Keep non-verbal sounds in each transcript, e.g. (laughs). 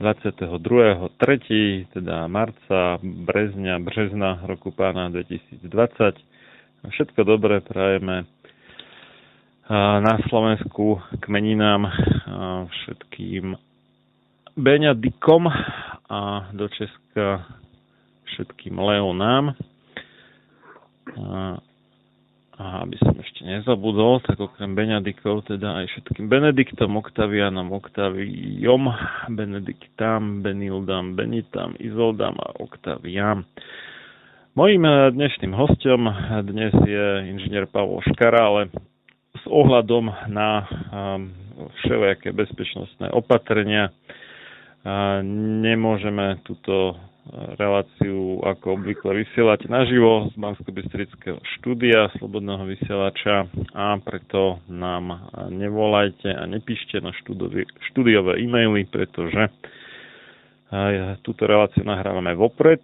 22.3., teda marca, brezňa, března roku pána 2020. Všetko dobré prajeme na Slovensku k meninám všetkým Beňadikom a do Česka všetkým Leonám. A, aby som ešte nezabudol, tak okrem Benedikov, teda aj všetkým Benediktom, Octavianom, Octaviom, Benediktám, Benildám, Benitam, Izoldám a Octaviam. Mojím eh, dnešným hostom dnes je inžinier Pavol Škara, s ohľadom na um, všelijaké bezpečnostné opatrenia uh, nemôžeme túto reláciu ako obvykle vysielať naživo z bansko bystrického štúdia Slobodného vysielača a preto nám nevolajte a nepíšte na štúdiové e-maily, pretože túto reláciu nahrávame vopred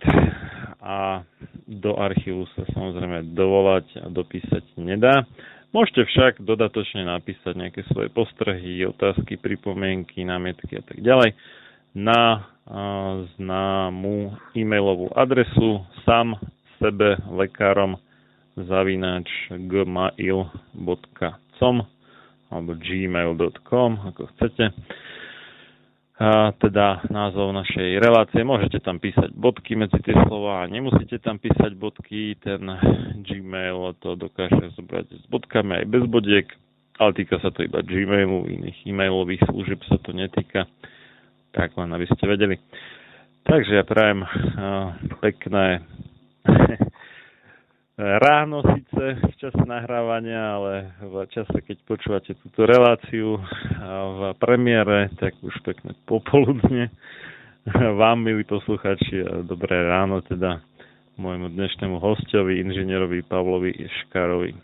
a do archívu sa samozrejme dovolať a dopísať nedá. Môžete však dodatočne napísať nejaké svoje postrehy, otázky, pripomienky, námietky a tak ďalej na známu e-mailovú adresu sam sebe lekárom zavináč gmail.com alebo gmail.com, ako chcete. A teda názov našej relácie. Môžete tam písať bodky medzi tie slova a nemusíte tam písať bodky. Ten Gmail to dokáže zobrať s bodkami aj bez bodiek, ale týka sa to iba Gmailu, iných e-mailových služieb sa to netýka. Tak len aby ste vedeli. Takže ja prajem uh, pekné (laughs) ráno síce v čase nahrávania, ale v čase, keď počúvate túto reláciu v premiére, tak už pekné popoludne. (laughs) Vám, milí posluchači, dobré ráno teda môjmu dnešnému hostovi, inžinierovi Pavlovi Škarovi.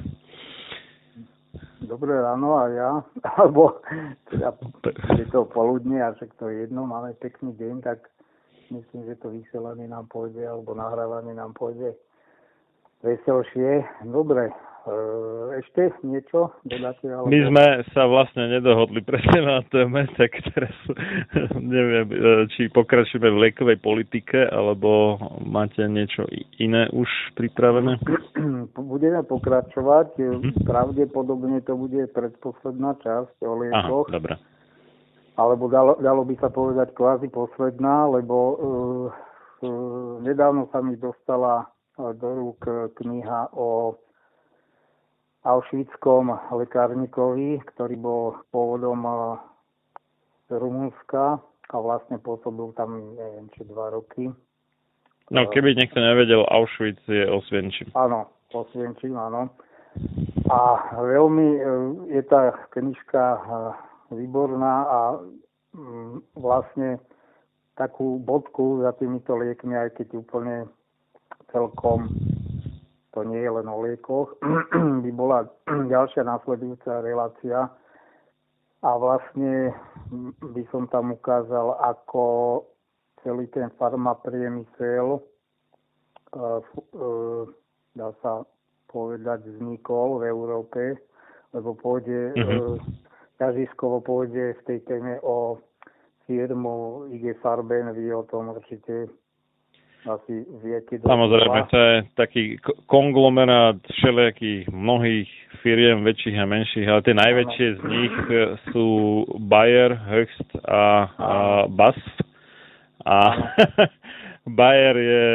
Dobré ráno a ja, (laughs) alebo teda je to poludne a však to je jedno, máme pekný deň, tak myslím, že to vysielanie nám pôjde, alebo nahrávanie nám pôjde. Veselšie. Dobre, ešte niečo dodáte? Alebo... My sme sa vlastne nedohodli presne na téme, (laughs) tak teraz (laughs) neviem, e, či pokračujeme v liekovej politike, alebo máte niečo iné už pripravené? (clears throat) Budeme pokračovať. Mm-hmm. Pravdepodobne to bude predposledná časť o liekoch. Aha, dobré. Alebo dalo, dalo by sa povedať kvázi posledná, lebo uh, uh, nedávno sa mi dostala do rúk kniha o Auschwitzkom lekárnikovi, ktorý bol pôvodom z Rumunska a vlastne pôsobil tam, neviem, či dva roky. No, keby niekto nevedel, Auschwitz je Osvienčim. Áno, Osvienčim, áno. A veľmi e, je tá knižka výborná a mm, vlastne takú bodku za týmito liekmi, aj keď úplne celkom to nie je len o liekoch, (clears throat) by bola (clears throat) ďalšia následujúca relácia a vlastne by som tam ukázal, ako celý ten farmapriemysel uh, uh, dá sa povedať, vznikol v Európe, lebo pôjde, mm-hmm. ťažiskovo pôjde v tej téme o firmu IG Farben, vy o tom určite asi viete. Samozrejme, to je taký konglomerát všelijakých mnohých firiem, väčších a menších, ale tie najväčšie z nich sú Bayer, Höchst a, a BAS. A (laughs) Bayer je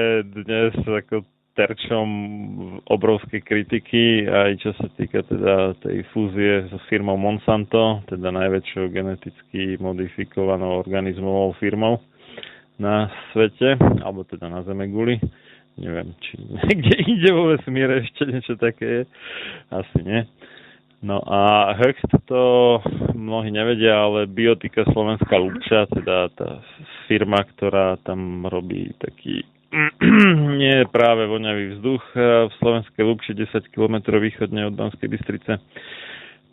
dnes ako terčom obrovskej kritiky, aj čo sa týka teda tej fúzie so firmou Monsanto, teda najväčšou geneticky modifikovanou organizmovou firmou na svete, alebo teda na Zeme guli. Neviem, či niekde (laughs) ide vo vesmíre ešte niečo také je. Asi nie. No a Hext to mnohí nevedia, ale Biotika Slovenská Lubča, teda tá firma, ktorá tam robí taký (clears throat) nie práve voňavý vzduch v Slovenskej Lubči 10 km východne od Banskej Bystrice,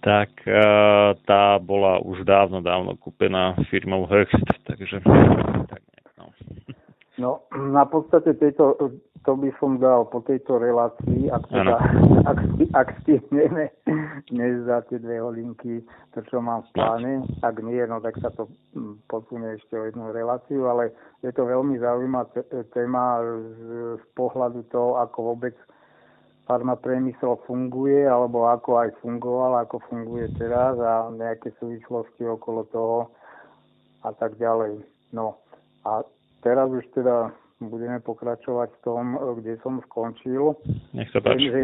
tak tá bola už dávno, dávno kúpená firmou Hext, takže tak No, na podstate tejto, to by som dal po tejto relácii, ak, teda, ak, ak stihneme dnes za tie dve hodinky to, čo mám v pláne. Ak nie, no tak sa to hm, posunie ešte o jednu reláciu, ale je to veľmi zaujímavá téma z, z pohľadu toho, ako vôbec farmapriemysel funguje, alebo ako aj fungoval, ako funguje teraz a nejaké súvislosti okolo toho a tak ďalej. No a teraz už teda budeme pokračovať v tom, kde som skončil. Nech sa páči. Viem, že,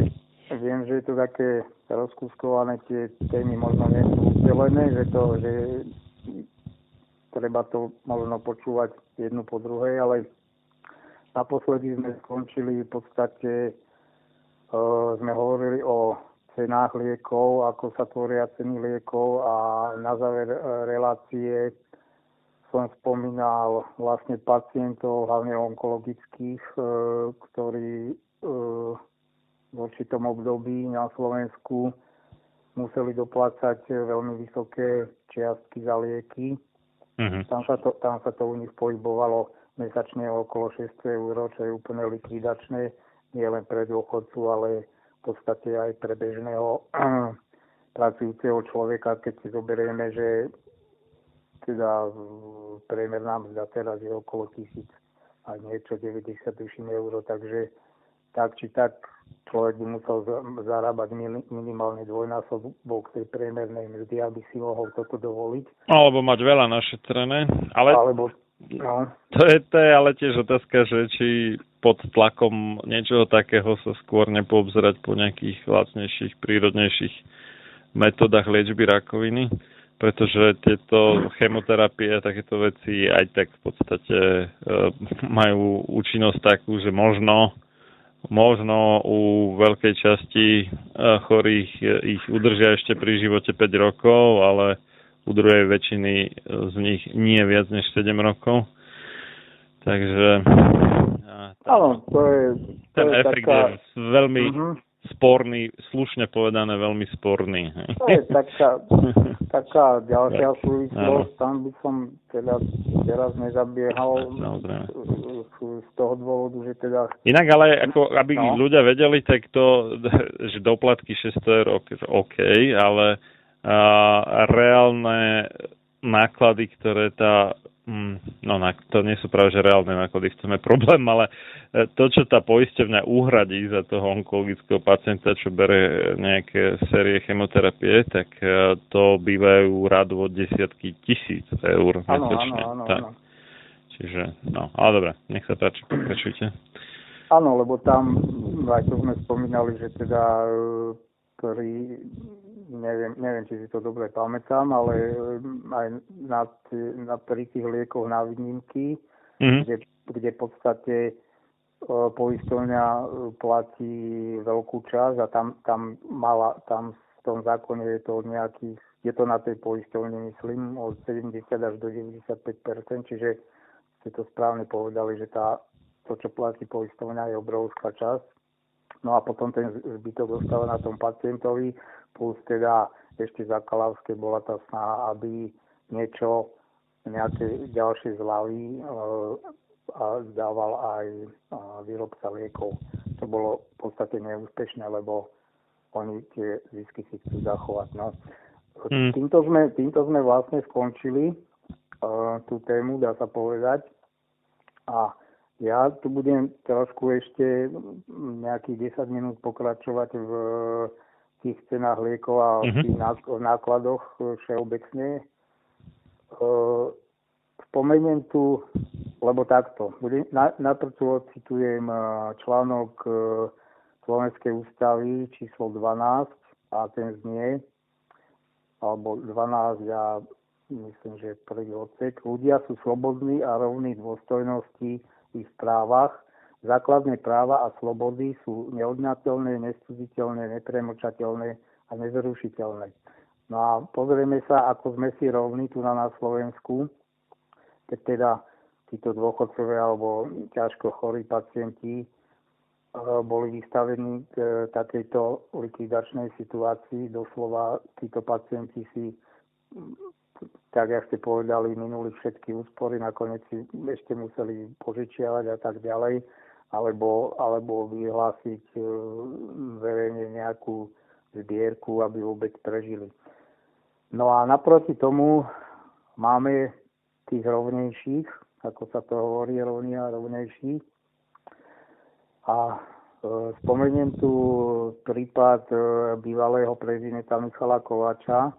viem, že je to také rozkuskované, tie témy možno nie sú udelené, že to, že treba to možno počúvať jednu po druhej, ale naposledy sme skončili v podstate, uh, sme hovorili o cenách liekov, ako sa tvoria ceny liekov a na záver uh, relácie som spomínal vlastne pacientov, hlavne onkologických, e, ktorí e, v určitom období na Slovensku museli doplácať veľmi vysoké čiastky za lieky. Mm-hmm. Tam, sa to, tam sa to u nich pohybovalo mesačne okolo 600 eur, čo je úplne likvidačné, nie len pre dôchodcu, ale v podstate aj pre bežného (clears throat) pracujúceho človeka, keď si zoberieme, že teda priemerná mzda teraz je okolo tisíc a niečo 90 tuším euro, takže tak či tak človek by musel zarábať minimálne dvojnásobok tej priemernej mzdy, aby si mohol toto dovoliť. Alebo mať veľa našetrené, ale Alebo, no. to, je, to je ale tiež otázka, že či pod tlakom niečoho takého sa skôr nepoobzerať po nejakých lacnejších, prírodnejších metodách liečby rakoviny pretože tieto chemoterapie a takéto veci aj tak v podstate e, majú účinnosť takú, že možno, možno u veľkej časti e, chorých e, ich udržia ešte pri živote 5 rokov, ale u druhej väčšiny z nich nie viac než 7 rokov. Takže... Áno, to je... To ten je efekt taká... je veľmi, uh-huh. Sporný, slušne povedané veľmi sporný. To je taká, (laughs) taká ďalšia súvislosť, tam by som teda teraz nezabiehal z toho dôvodu, že teda... Inak ale, ako, aby no. ľudia vedeli, tak to, (laughs) že doplatky 600 eur, OK, ale a, reálne náklady, ktoré tá no to nie sú práve že reálne náklady, je problém, ale e, to, čo tá poisťovňa uhradí za toho onkologického pacienta, čo bere nejaké série chemoterapie, tak e, to bývajú radu od desiatky tisíc eur mesačne. Áno, áno. Čiže, no, ale dobre, nech sa páči, pokračujte. Áno, lebo tam, aj to sme spomínali, že teda pri neviem, neviem, či si to dobre pamätám, ale mm, aj na, na, pri tých liekoch na výnimky, mm-hmm. kde, kde v podstate e, poistovňa e, platí veľkú časť a tam, tam, mala, tam v tom zákone je to nejakých, je to na tej poistovne, myslím, od 70 až do 95% čiže ste to správne povedali, že tá, to, čo platí poistovňa, je obrovská časť. No a potom ten zbytok zostáva na tom pacientovi plus teda ešte za Kalavské bola tá snaha, aby niečo, nejaké ďalšie zľavy e, a dával aj e, výrobca liekov. To bolo v podstate neúspešné, lebo oni tie zisky si chcú zachovať. No. Mm. Týmto, sme, týmto sme vlastne skončili uh, tú tému, dá sa povedať. A ja tu budem trošku ešte nejakých 10 minút pokračovať v tých cenách liekov a uh-huh. tých nákladoch e, všeobecne. E, spomeniem tu, lebo takto, na, najprv tu ocitujem e, článok Slovenskej ústavy číslo 12 a ten znie, alebo 12 ja myslím, že prvý odsek. Ľudia sú slobodní a rovní dôstojnosti ich právach Základné práva a slobody sú neodňateľné, nestuditeľné, nepremočateľné a nezrušiteľné. No a pozrieme sa, ako sme si rovní tu na, na Slovensku, keď teda títo dôchodcovia alebo ťažko chorí pacienti e, boli vystavení k takejto likvidačnej situácii. Doslova títo pacienti si, tak jak ste povedali, minuli všetky úspory, nakoniec si ešte museli požičiavať a tak ďalej alebo, alebo vyhlásiť e, verejne nejakú zbierku, aby vôbec prežili. No a naproti tomu máme tých rovnejších, ako sa to hovorí, rovní a rovnejší. A e, spomeniem tu prípad e, bývalého prezidenta Michala Kovača,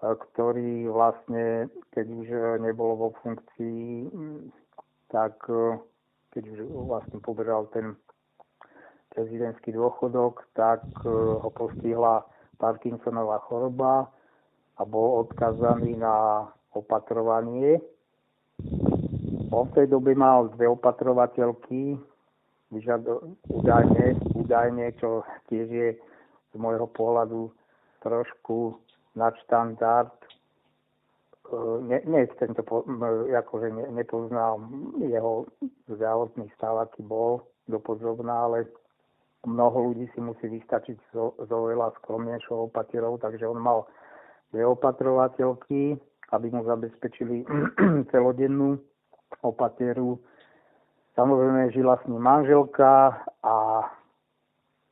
ktorý vlastne, keď už nebol vo funkcii, tak e, keď už vlastne poberal ten prezidentský dôchodok, tak e, ho postihla Parkinsonová choroba a bol odkazaný na opatrovanie. On v tej dobe mal dve opatrovateľky, údajne, údajne, čo tiež je z môjho pohľadu trošku nadštandard ne, ne tento, akože ne, nepoznám jeho zdravotný stav, aký bol dopodrobná, ale mnoho ľudí si musí vystačiť so, so veľa skromnejšou opatierou, takže on mal dve opatrovateľky, aby mu zabezpečili (clears throat) celodennú opatieru. Samozrejme žila s ním manželka a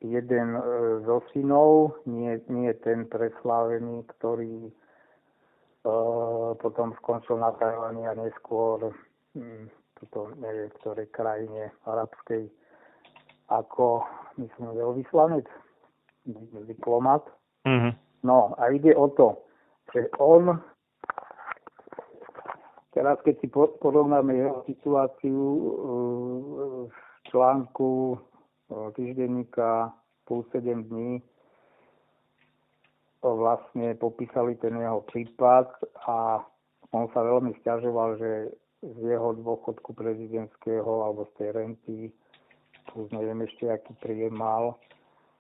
jeden e, zo synov, nie, nie ten preslávený, ktorý potom skončil na Tajvani a neskôr hm, toto neviem, v ktorej krajine arabskej ako, myslím, veľvyslanec, diplomat. Mm-hmm. No a ide o to, že on, teraz keď si porovnáme jeho situáciu e, v článku e, týždenníka plus 7 dní, vlastne popísali ten jeho prípad a on sa veľmi stiažoval, že z jeho dôchodku prezidentského alebo z tej renty, plus neviem ešte, aký príjem mal,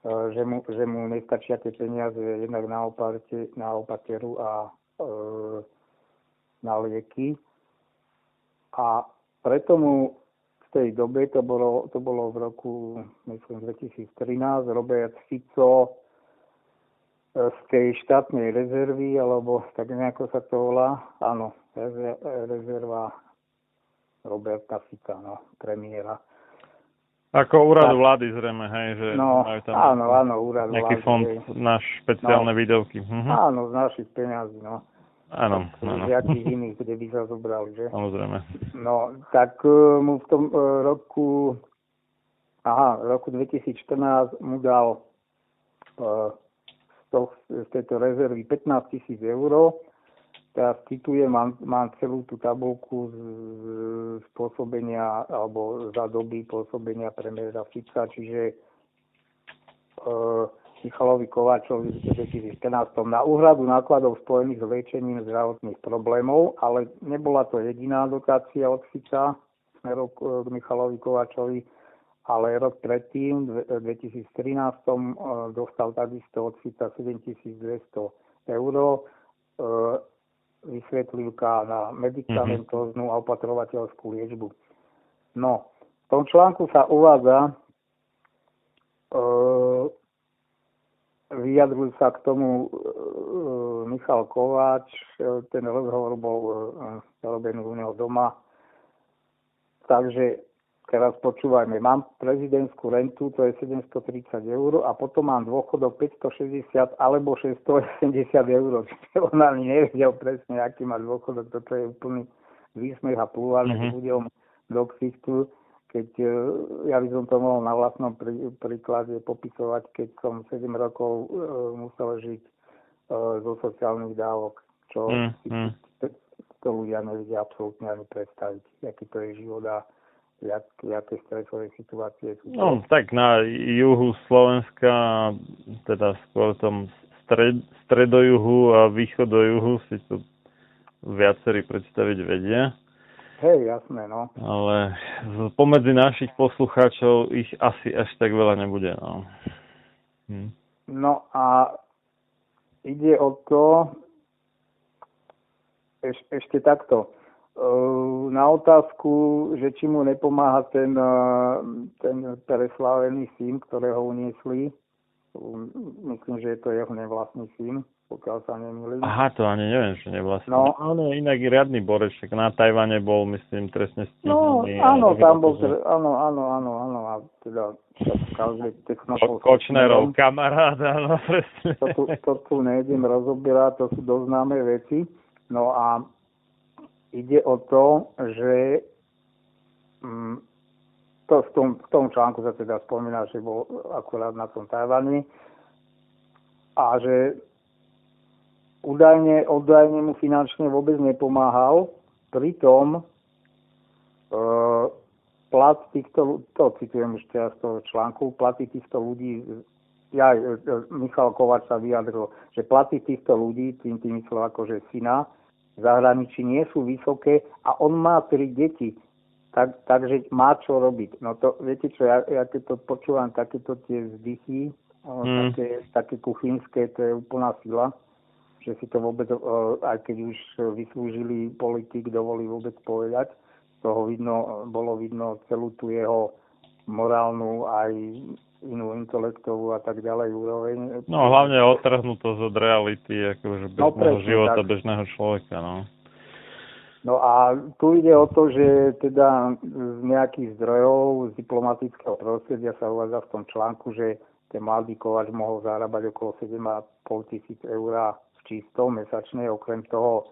e, že mu, že mu nestačia tie peniaze jednak na, opate, na opateru a e, na lieky. A preto mu tej dobe, to bolo, to bolo v roku, myslím, 2013, Robert Fico z tej štátnej rezervy, alebo tak nejako sa to volá, áno, rezerva Roberta Fica, no, premiéra. Ako úradu vlády zrejme, hej, že no, majú tam áno, áno, úrad nejaký vlády, fond na špeciálne no, výdavky. Mhm. Áno, z našich peňazí, no. Áno, áno. Jakých iných, kde by sa zobrali, že? Samozrejme. No, tak uh, mu v tom uh, roku, aha, roku 2014 mu dal uh, z, to, z tejto rezervy 15 tisíc eur teraz citujem, mám, mám celú tú tabulku z, z pôsobenia alebo za doby pôsobenia premiéra Fica, čiže e, Michalovi Kováčovi v 2014 na úhradu nákladov spojených s liečením zdravotných problémov, ale nebola to jediná dotácia od Fica smerom k Michalovi Kováčovi, ale rok predtým, v 2013, e, dostal takisto od Fica 7200 eur vysvetlivka na medicamentóznu a opatrovateľskú liečbu. No, v tom článku sa uvádza, vyjadrujú sa k tomu e, Michal Kováč, e, ten rozhovor bol e, robený u neho doma. Takže Teraz počúvajme, mám prezidentskú rentu, to je 730 eur a potom mám dôchodok 560 alebo 680 eur. (laughs) On ani nevedel presne, aký má dôchodok, toto je úplný výsmech a plúvač mm-hmm. ľuďom do ksichtu, keď e, ja by som to mohol na vlastnom prí, príklade popisovať, keď som 7 rokov uh, musel žiť uh, zo sociálnych dávok, čo mm-hmm. to ľudia nevedia absolútne ani predstaviť, aký to je život a jak, aké stresové situácie sú. No, tak na juhu Slovenska, teda skôr tom stred, stredojuhu a východojuhu si to viacerí predstaviť vedia. Hej, jasné, no. Ale pomedzi našich poslucháčov ich asi až tak veľa nebude, no. Hm. No a ide o to, eš, ešte takto, Ehm, na otázku, že či mu nepomáha ten, eh, ten preslávený syn, ktorého uniesli, ehm, myslím, že je to jeho nevlastný syn, pokiaľ sa nemýlim. Aha, to ani neviem, že nevlastný. No, áno, inak riadny boreček. Na Tajvane bol, myslím, trestne stíhaný. No, áno, tam bol, tre... áno, áno, áno, áno, a teda každý technopol... Ko- Kočnerov kamarát, áno, (laughs) presne. To tu, to tu nejdem rozoberať, to sú doznáme veci. No a ide o to, že mm, to v tom, v tom článku sa teda spomína, že bol akurát na tom Tajvani a že údajne, údajne mu finančne vôbec nepomáhal, pritom e, plat týchto, to citujem už teraz z toho článku, platy týchto ľudí, ja, e, e, Michal Kovač sa vyjadril, že platy týchto ľudí, tým tým myslel akože syna, v zahraničí nie sú vysoké a on má tri deti, tak, takže má čo robiť. No to, viete čo, ja, ja keď to počúvam, takéto tie vzdychy, mm. také, také kuchynské, to je úplná sila, že si to vôbec, aj keď už vyslúžili politik, dovolí vôbec povedať, z toho vidno, bolo vidno celú tú jeho morálnu aj inú intelektovú a tak ďalej úroveň. No hlavne odtrhnutosť od reality, akože bežného no, života, tak. bežného človeka, no. No a tu ide o to, že teda z nejakých zdrojov z diplomatického prostredia sa uvádza v tom článku, že ten mladý kovač mohol zarábať okolo 7,5 tisíc eur v čisto mesačne. Okrem toho e,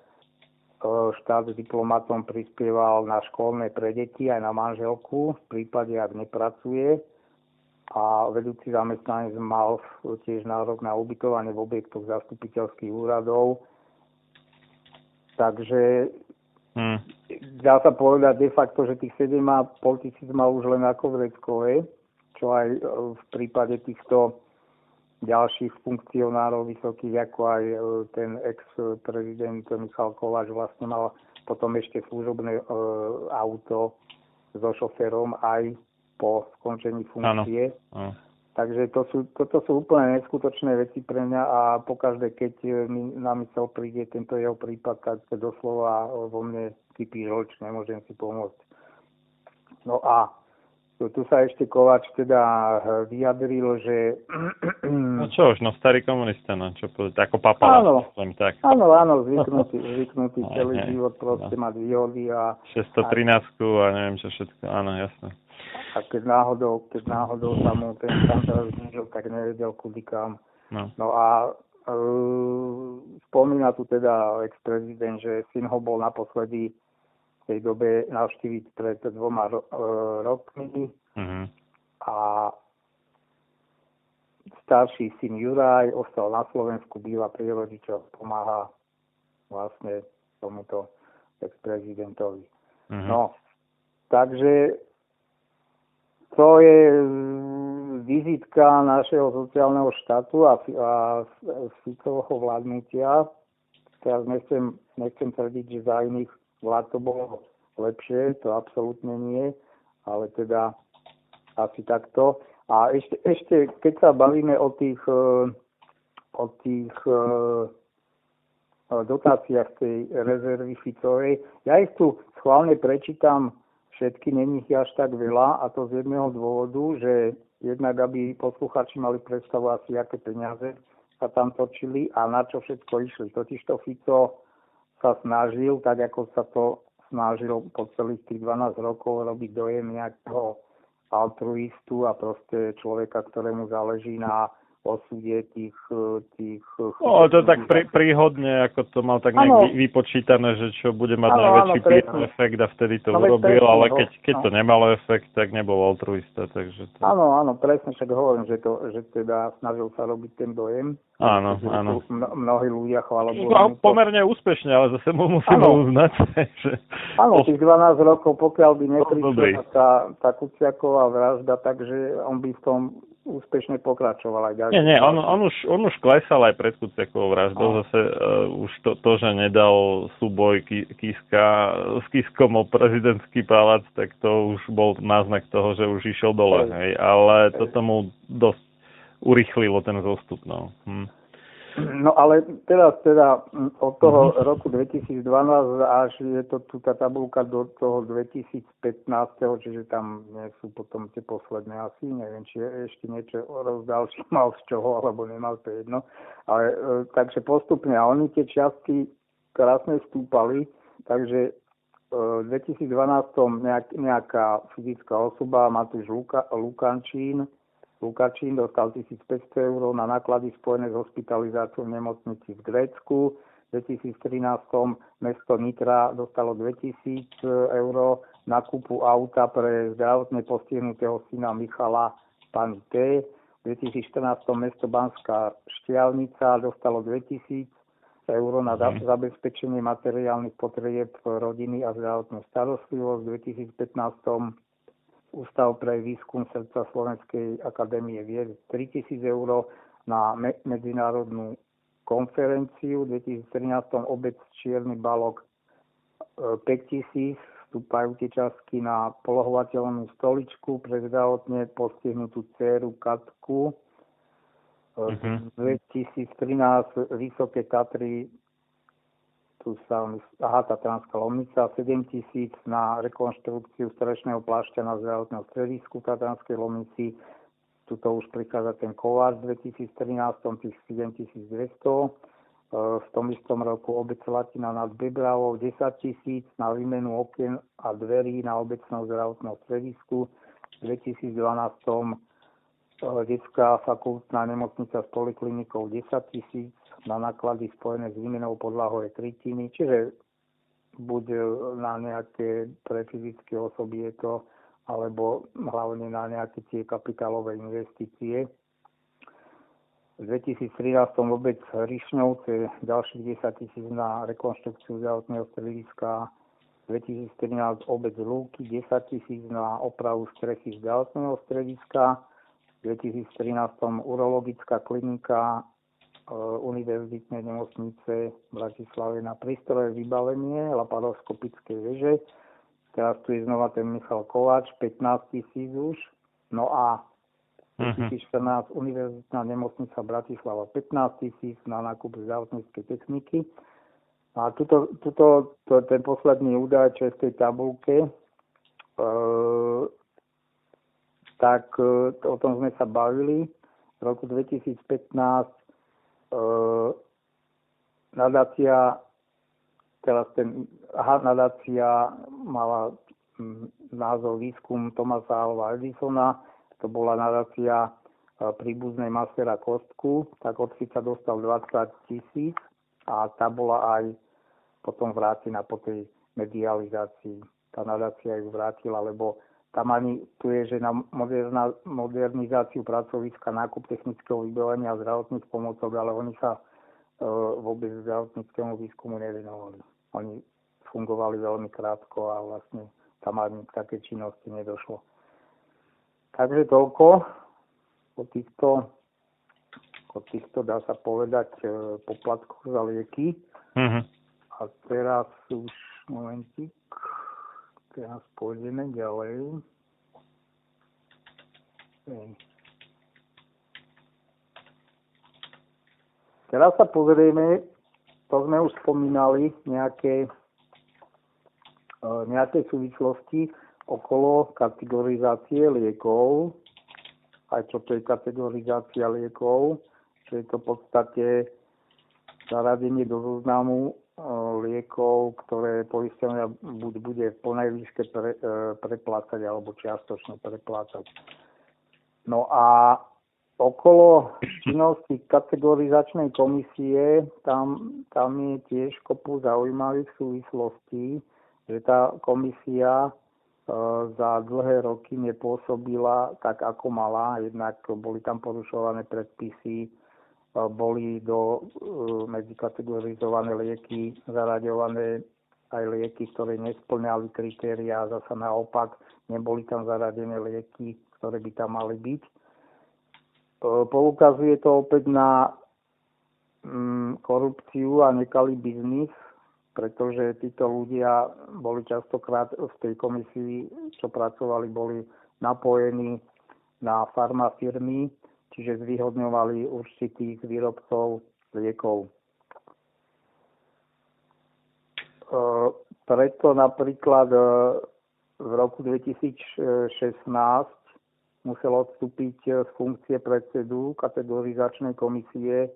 štát s diplomatom prispieval na školné pre deti aj na manželku v prípade, ak nepracuje a vedúci zamestnanec mal tiež nárok na ubytovanie v objektoch zastupiteľských úradov. Takže hmm. dá sa povedať de facto, že tých 7,5 tisíc mal už len ako vreckové, čo aj v prípade týchto ďalších funkcionárov vysokých, ako aj e, ten ex-prezident Michal Kováč vlastne mal potom ešte služobné e, auto so šoférom aj po skončení funkcie. Ano. Takže to sú, toto sú úplne neskutočné veci pre mňa a pokaždé, keď mi na mysel príde tento jeho prípad, tak doslova vo mne kypí žoč, nemôžem si pomôcť. No a tu sa ešte Kovač teda vyjadril, že... (clears throat) No čo už, no starý komunista, no čo povedať, ako papa. Áno, tak. áno, áno, zvyknutý, (laughs) zvyknutý celý ne, život proste no. mať výhody a... 613 a neviem čo všetko, áno, jasné. A keď náhodou, keď náhodou sa mu ten teraz znižil, tak nevedel kudy kam. No, no a e, spomína tu teda ex-prezident, že syn ho bol naposledy v tej dobe navštíviť pred dvoma ro- e, rokmi mm-hmm. a starší syn Juraj ostal na Slovensku, býva pri rodičoch, pomáha vlastne tomuto ex-prezidentovi. Mm-hmm. No, takže to je vizitka našeho sociálneho štátu a, a Ficovho vládnutia. Teraz nechcem, nechcem tvrdiť, že za iných vlád to bolo lepšie, to absolútne nie, ale teda asi takto. A ešte, ešte keď sa bavíme o tých, e, o tých e, dotáciách tej rezervy Ficovej, ja ich tu schválne prečítam všetky, není ich až tak veľa a to z jedného dôvodu, že jednak aby posluchači mali predstavu asi, aké peniaze sa tam točili a na čo všetko išli. Totiž to Fico sa snažil, tak ako sa to snažil po celých tých 12 rokov robiť dojem nejakého altruistu a proste človeka, ktorému záleží na osude tých... tých no, to tak pri, príhodne, ako to mal tak nejak vypočítané, že čo bude mať ano, najväčší ano, efekt a vtedy to no, urobil, ale keď, keď no. to nemalo efekt, tak nebol altruista. Takže to... Áno, áno, presne však hovorím, že, to, že teda snažil sa robiť ten dojem. Áno, áno. Mnohí ľudia, chvála Bohu. No, pomerne úspešne, ale zase mu musíme uznať, (laughs) že... Áno, tých 12 rokov, pokiaľ by neprišla tá, tá Kuciaková vražda, takže on by v tom úspešne pokračoval aj ďalej. Nie, nie, on, on, už, on už klesal aj pred Kuciakovou vraždou, no. zase uh, už to, to, že nedal súboj Kiska s Kiskom o prezidentský palác, tak to už bol náznak toho, že už išiel dole, hej, ale to tomu dosť urychlilo ten zostup, no. Hm. No ale teraz teda od toho mm-hmm. roku 2012 až je to tu tá tabulka do toho 2015, čiže tam nie sú potom tie posledné asi, neviem, či ešte niečo rozdal, či (laughs) mal z čoho, alebo nemal, to jedno. Ale e, takže postupne, a oni tie čiastky krásne stúpali, takže v 2012 nejak, nejaká fyzická osoba, Matúš Luka, Lukančín, Lukačín dostal 1500 eur na náklady spojené s hospitalizáciou v nemocnici v Grécku. V 2013 mesto Nitra dostalo 2000 eur na kúpu auta pre zdravotne postihnutého syna Michala pani T. V 2014 mesto Banská Štiavnica dostalo 2000 eur na mm. zabezpečenie materiálnych potrieb rodiny a zdravotnú starostlivosť. V 2015 Ústav pre výskum srdca Slovenskej akadémie vied 3000 eur na me- medzinárodnú konferenciu. V 2013 obec Čierny balok 5000 vstúpajú tie časky na polohovateľnú stoličku pre zdravotne postihnutú dceru Katku. Mm-hmm. 2013 Vysoké Tatry tu sa, aha, Tatranská Lomnica, 7 tisíc na rekonštrukciu strešného plášťa na zdravotného stredisku v Tatranskej Lomnici. Tuto už prichádza ten Kováč v 2013, tých 7200. E, v tom istom roku obec Latina nad Bebravou 10 tisíc na výmenu okien a dverí na obecnom zdravotnom stredisku. V 2012 e, detská fakultná nemocnica s poliklinikou 10 tisíc na náklady spojené s výmenou podlahovej krytiny, čiže buď na nejaké pre fyzické osoby je to, alebo hlavne na nejaké tie kapitálové investície. V 2013 obec Hrišňovce ďalších 10 tisíc na rekonštrukciu zdravotného strediska, 2013 obec Lúky 10 tisíc na opravu strechy zdravotného strediska, v 2013 urologická klinika univerzitnej nemocnice v Bratislave na prístroje vybavenie laparoskopickej veže. Teraz tu je znova ten Michal Kováč, 15 tisíc už. No a 2014 uh-huh. univerzitná nemocnica Bratislava 15 tisíc na nákup zdravotníckej techniky. A tuto, tuto to, ten posledný údaj, čo je v tej tabulke, tak o tom sme sa bavili. V roku 2015 nadácia, teraz ten, aha, nadácia mala názov výskum Tomasa Alva Edisona, to bola nadácia príbuznej Mastera Kostku, tak odtedy sa dostal 20 tisíc a tá bola aj potom vrátená po tej medializácii. Tá nadácia ju vrátila, lebo tam ani tu je, že na moderna, modernizáciu pracoviska, nákup technického vybavenia a zdravotných pomocok, ale oni sa e, vôbec zdravotníckému výskumu nevenovali. Oni fungovali veľmi krátko a vlastne tam ani k také činnosti nedošlo. Takže toľko o týchto, o týchto dá sa povedať, e, poplatkoch za lieky. Mm-hmm. A teraz už momentík, pôjdeme ďalej. Teraz sa pozrieme, to sme už spomínali, nejaké, e, nejaké súvislosti okolo kategorizácie liekov aj čo to je kategorizácia liekov, čo je to v podstate zaradenie do zoznamu liekov, ktoré poistenia buď bude v plnej pre, e, preplácať alebo čiastočne preplácať. No a okolo činnosti kategorizačnej komisie tam, tam je tiež kopu zaujímavých súvislostí, že tá komisia E, za dlhé roky nepôsobila tak, ako mala. Jednak boli tam porušované predpisy, boli do e, medzikategorizované lieky zaraďované aj lieky, ktoré nesplňali kritéria, zasa naopak neboli tam zaradené lieky, ktoré by tam mali byť. Poukazuje to opäť na mm, korupciu a nekalý biznis, pretože títo ľudia boli častokrát v tej komisii, čo pracovali, boli napojení na farmafirmy, čiže zvýhodňovali určitých výrobcov liekov. E, preto napríklad e, v roku 2016 musel odstúpiť z funkcie predsedu kategorizačnej komisie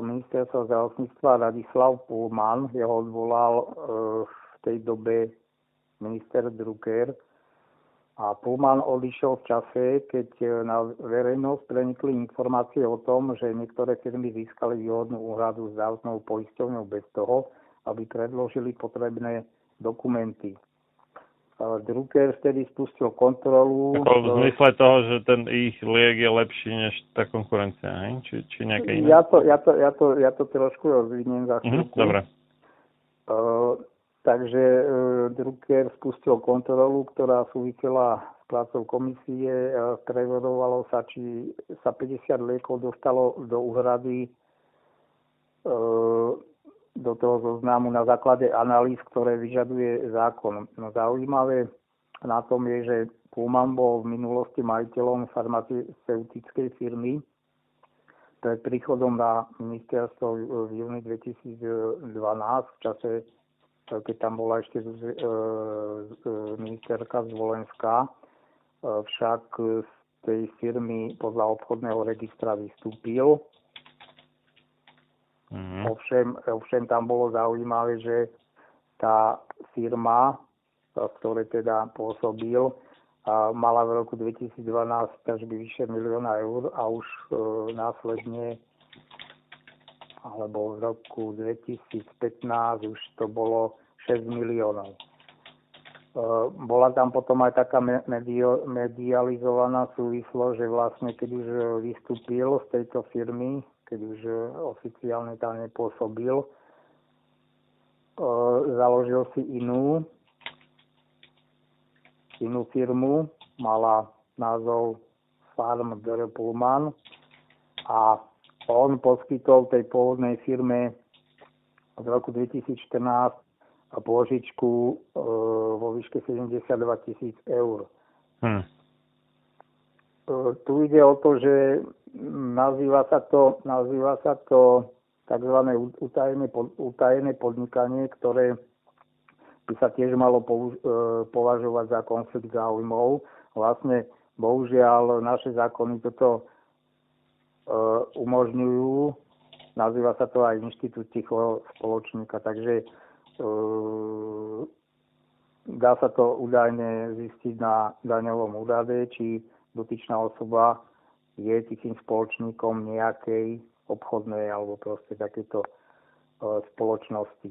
ministerstva zdravotníctva Radislav Pullman, jeho odvolal v tej dobe minister Drucker a Pullman odišiel v čase, keď eh, na verejnosť prenikli informácie o tom, že niektoré firmy získali výhodnú úhradu zdravotnou poisťovňou bez toho, aby predložili potrebné dokumenty. Drucker vtedy spustil kontrolu. Ako v zmysle toho, že ten ich liek je lepší než tá konkurencia, hej? Či, či nejaké iné? Ja to, ja to, ja to, ja to trošku rozviniem za chvíľku. Mm, dobre. Uh, takže uh, Drucker spustil kontrolu, ktorá súvisela s prácou komisie. Uh, preverovalo sa, či sa 50 liekov dostalo do úhrady uh, do toho zoznamu na základe analýz, ktoré vyžaduje zákon. No zaujímavé na tom je, že Pullman bol v minulosti majiteľom farmaceutickej firmy. Pred príchodom na ministerstvo v júni 2012, v čase, keď tam bola ešte e, e, ministerka Zvolenská, e, však z tej firmy podľa obchodného registra vystúpil Mm-hmm. Ovšem, ovšem tam bolo zaujímavé, že tá firma, v ktorej teda pôsobil, a mala v roku 2012 by vyše milióna eur a už e, následne alebo v roku 2015 už to bolo 6 miliónov. E, bola tam potom aj taká medializovaná súvislosť, že vlastne keď už vystúpil z tejto firmy, keď už oficiálne tam nepôsobil. E, založil si inú, inú firmu, mala názov Farm Dere Pullman a on poskytol tej pôvodnej firme od roku 2014 pôžičku e, vo výške 72 tisíc eur. Hmm. E, tu ide o to, že nazýva sa to, nazýva sa to tzv. Utajené, utajené podnikanie, ktoré by sa tiež malo považovať za konflikt záujmov. Vlastne bohužiaľ naše zákony toto umožňujú. Nazýva sa to aj inštitút tichého spoločníka, takže dá sa to údajne zistiť na daňovom úrade, či dotyčná osoba je tichým spoločníkom nejakej obchodnej alebo proste takéto e, spoločnosti.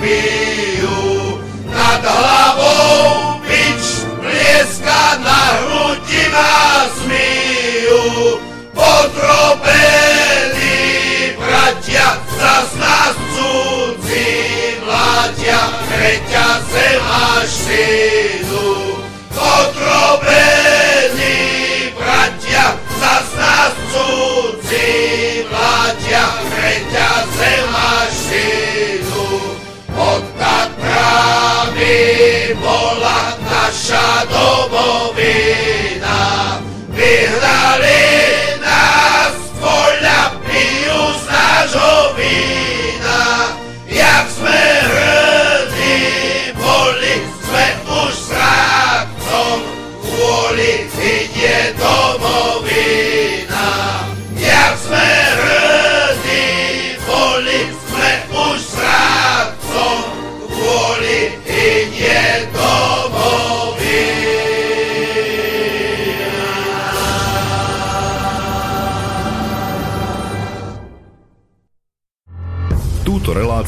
be Σαν το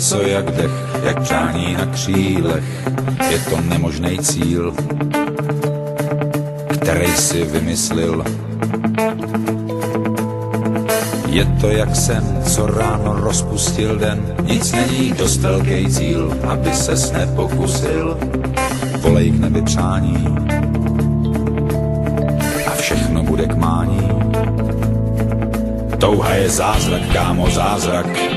Něco jak dech, jak přání na křílech. Je to nemožný cíl, který si vymyslil. Je to jak sen, co ráno rozpustil den, nic není dost velký cíl, aby ses nepokusil. Volej k nebi přání a všechno bude k mání. Touha je zázrak, kámo, zázrak.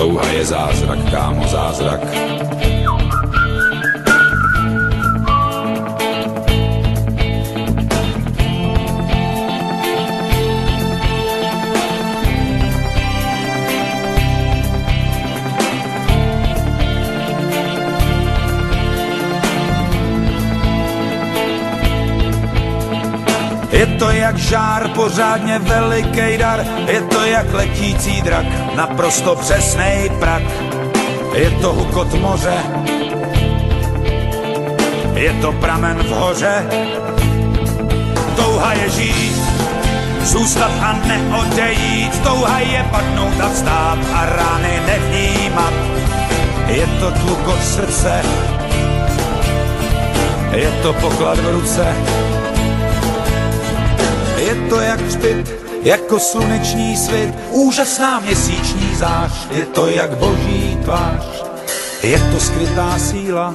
Touha je zázrak, kámo, zázrak. Je to jak žár, pořádně veliký dar, je to jak letící drak, naprosto přesnej prak. Je to hukot moře, je to pramen v hoře, touha je žít, zůstat a neodejít, touha je padnout a vstát a rány nevnímat. Je to tlukot srdce, je to poklad v ruce, je to jak třpit, jako sluneční svit, úžasná měsíční zář, je to jak boží tvář, je to skrytá síla,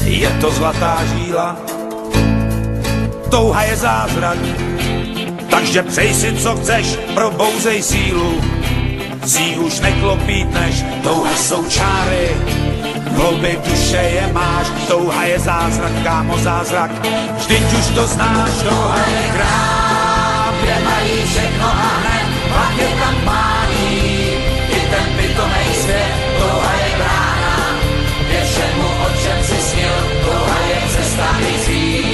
je to zlatá žíla, touha je zázrak, takže přej si, co chceš, probouzej sílu, si už neklopítneš, touha jsou čáry, hlouby duše je máš, touha je zázrak, kámo zázrak, vždyť už to znáš, touha je krám, kde mají všechno a hned, pak je tam mání, i ten pitomej svět, touha je brána, je všemu, o čem si snil, touha je cesta i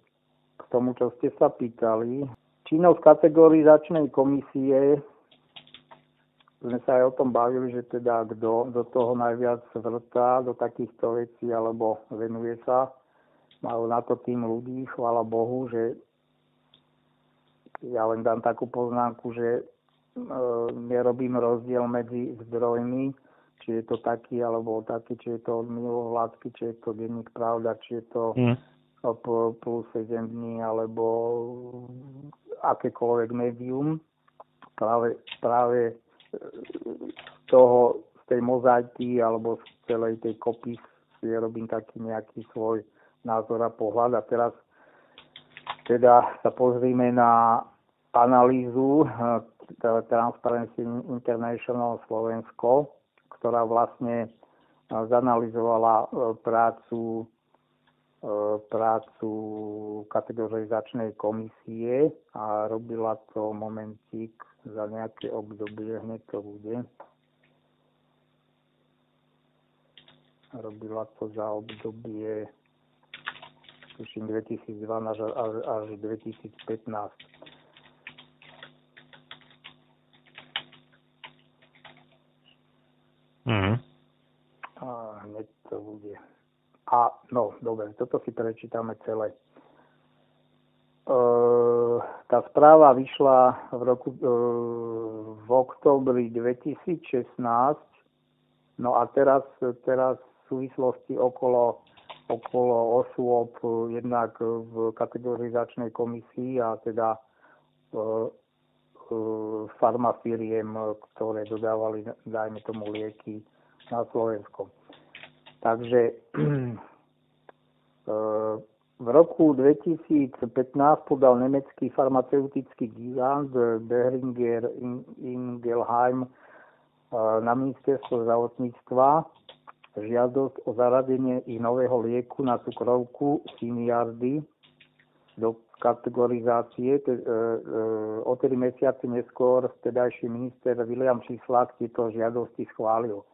tomu, čo ste sa pýtali. Činnosť kategorizačnej komisie, sme sa aj o tom bavili, že teda kto do toho najviac vrtá, do takýchto vecí, alebo venuje sa. Majú na to tým ľudí, chvála Bohu, že ja len dám takú poznámku, že e, nerobím rozdiel medzi zdrojmi, či je to taký alebo taký, či je to od mimovládky, či je to denník pravda, či je to Hm. P- plus 7 dní alebo akékoľvek médium. Práve, práve e, z toho, z tej mozaiky alebo z celej tej kopy si robím taký nejaký svoj názor a pohľad. A teraz teda sa pozrime na analýzu eh, Transparency International Slovensko, ktorá vlastne eh, zanalizovala prácu prácu kategorizačnej komisie a robila to momentík za nejaké obdobie, hneď to bude. Robila to za obdobie tuším 2012 až, až 2015. Mhm. A hneď to bude. A no, dobre, toto si prečítame celé. E, tá správa vyšla v roku e, v oktobri 2016. No a teraz, teraz v súvislosti okolo okolo osôb jednak v kategorizačnej komisii a teda e, e, farmafiriem, ktoré dodávali, dajme tomu, lieky na Slovensko. Takže e, (clears throat) v roku 2015 podal nemecký farmaceutický gigant Behringer Ingelheim e, na ministerstvo zdravotníctva žiadosť o zaradenie ich nového lieku na cukrovku Siniardy do kategorizácie. Te, e, e, o 3 mesiace neskôr vtedajší minister William Čislák tieto žiadosti schválil.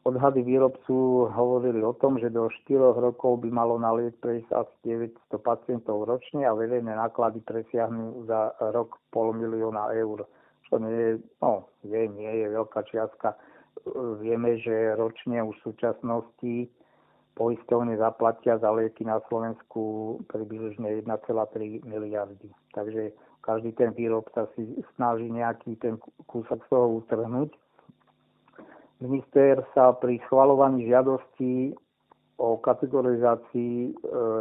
Odhady výrobcu hovorili o tom, že do 4 rokov by malo na liek prejsť asi 900 pacientov ročne a verejné náklady presiahnu za rok pol milióna eur. Čo nie je, no, je, nie je veľká čiastka. Vieme, že ročne už v súčasnosti poistovne zaplatia za lieky na Slovensku približne 1,3 miliardy. Takže každý ten výrobca si snaží nejaký ten kúsok z toho utrhnúť Minister sa pri schvalovaní žiadosti o kategorizácii e,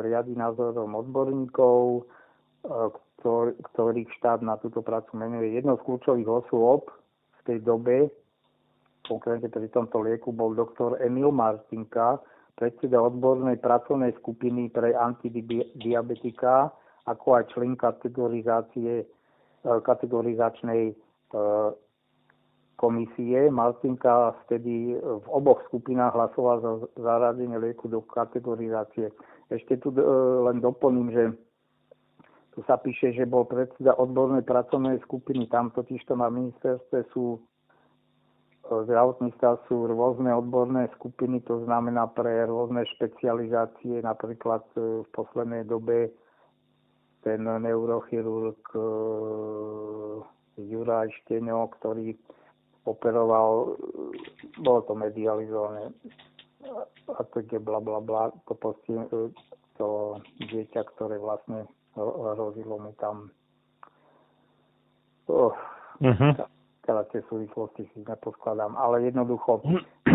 riady názorom odborníkov, e, ktor, ktorých štát na túto prácu menuje. Jednou z kľúčových osôb v tej dobe, konkrétne pri tomto lieku, bol doktor Emil Martinka, predseda odbornej pracovnej skupiny pre antidiabetika, ako aj člen kategorizácie, e, kategorizačnej komisie. Martinka vtedy v oboch skupinách hlasoval za zaradenie lieku do kategorizácie. Ešte tu e, len doplním, že tu sa píše, že bol predseda odbornej pracovnej skupiny, tam totiž to na ministerstve sú e, zdravotníctva sú rôzne odborné skupiny, to znamená pre rôzne špecializácie, napríklad e, v poslednej dobe ten neurochirurg Juraj Šteňo, ktorý operoval, bolo to medializované a to je bla bla bla, to, posti, to dieťa, ktoré vlastne hrozilo mu tam oh, uh-huh. teda tie súvislosti si neposkladám, ale jednoducho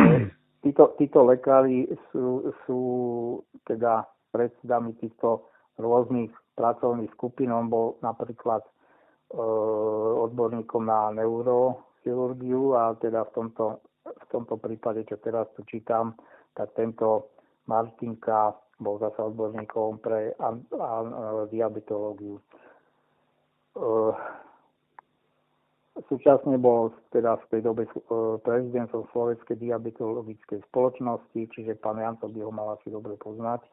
(clears throat) títo, títo lekári sú, sú teda predsedami týchto rôznych pracovných skupín. On bol napríklad e, odborníkom na neuro chirurgiu a teda v tomto, v tomto prípade, čo teraz tu čítam, tak tento Martinka bol zase odborníkom pre an, an, diabetológiu. Uh, súčasne bol teda v tej dobe uh, prezidentom Slovenskej diabetologickej spoločnosti, čiže pán Janco by ho mal asi dobre poznať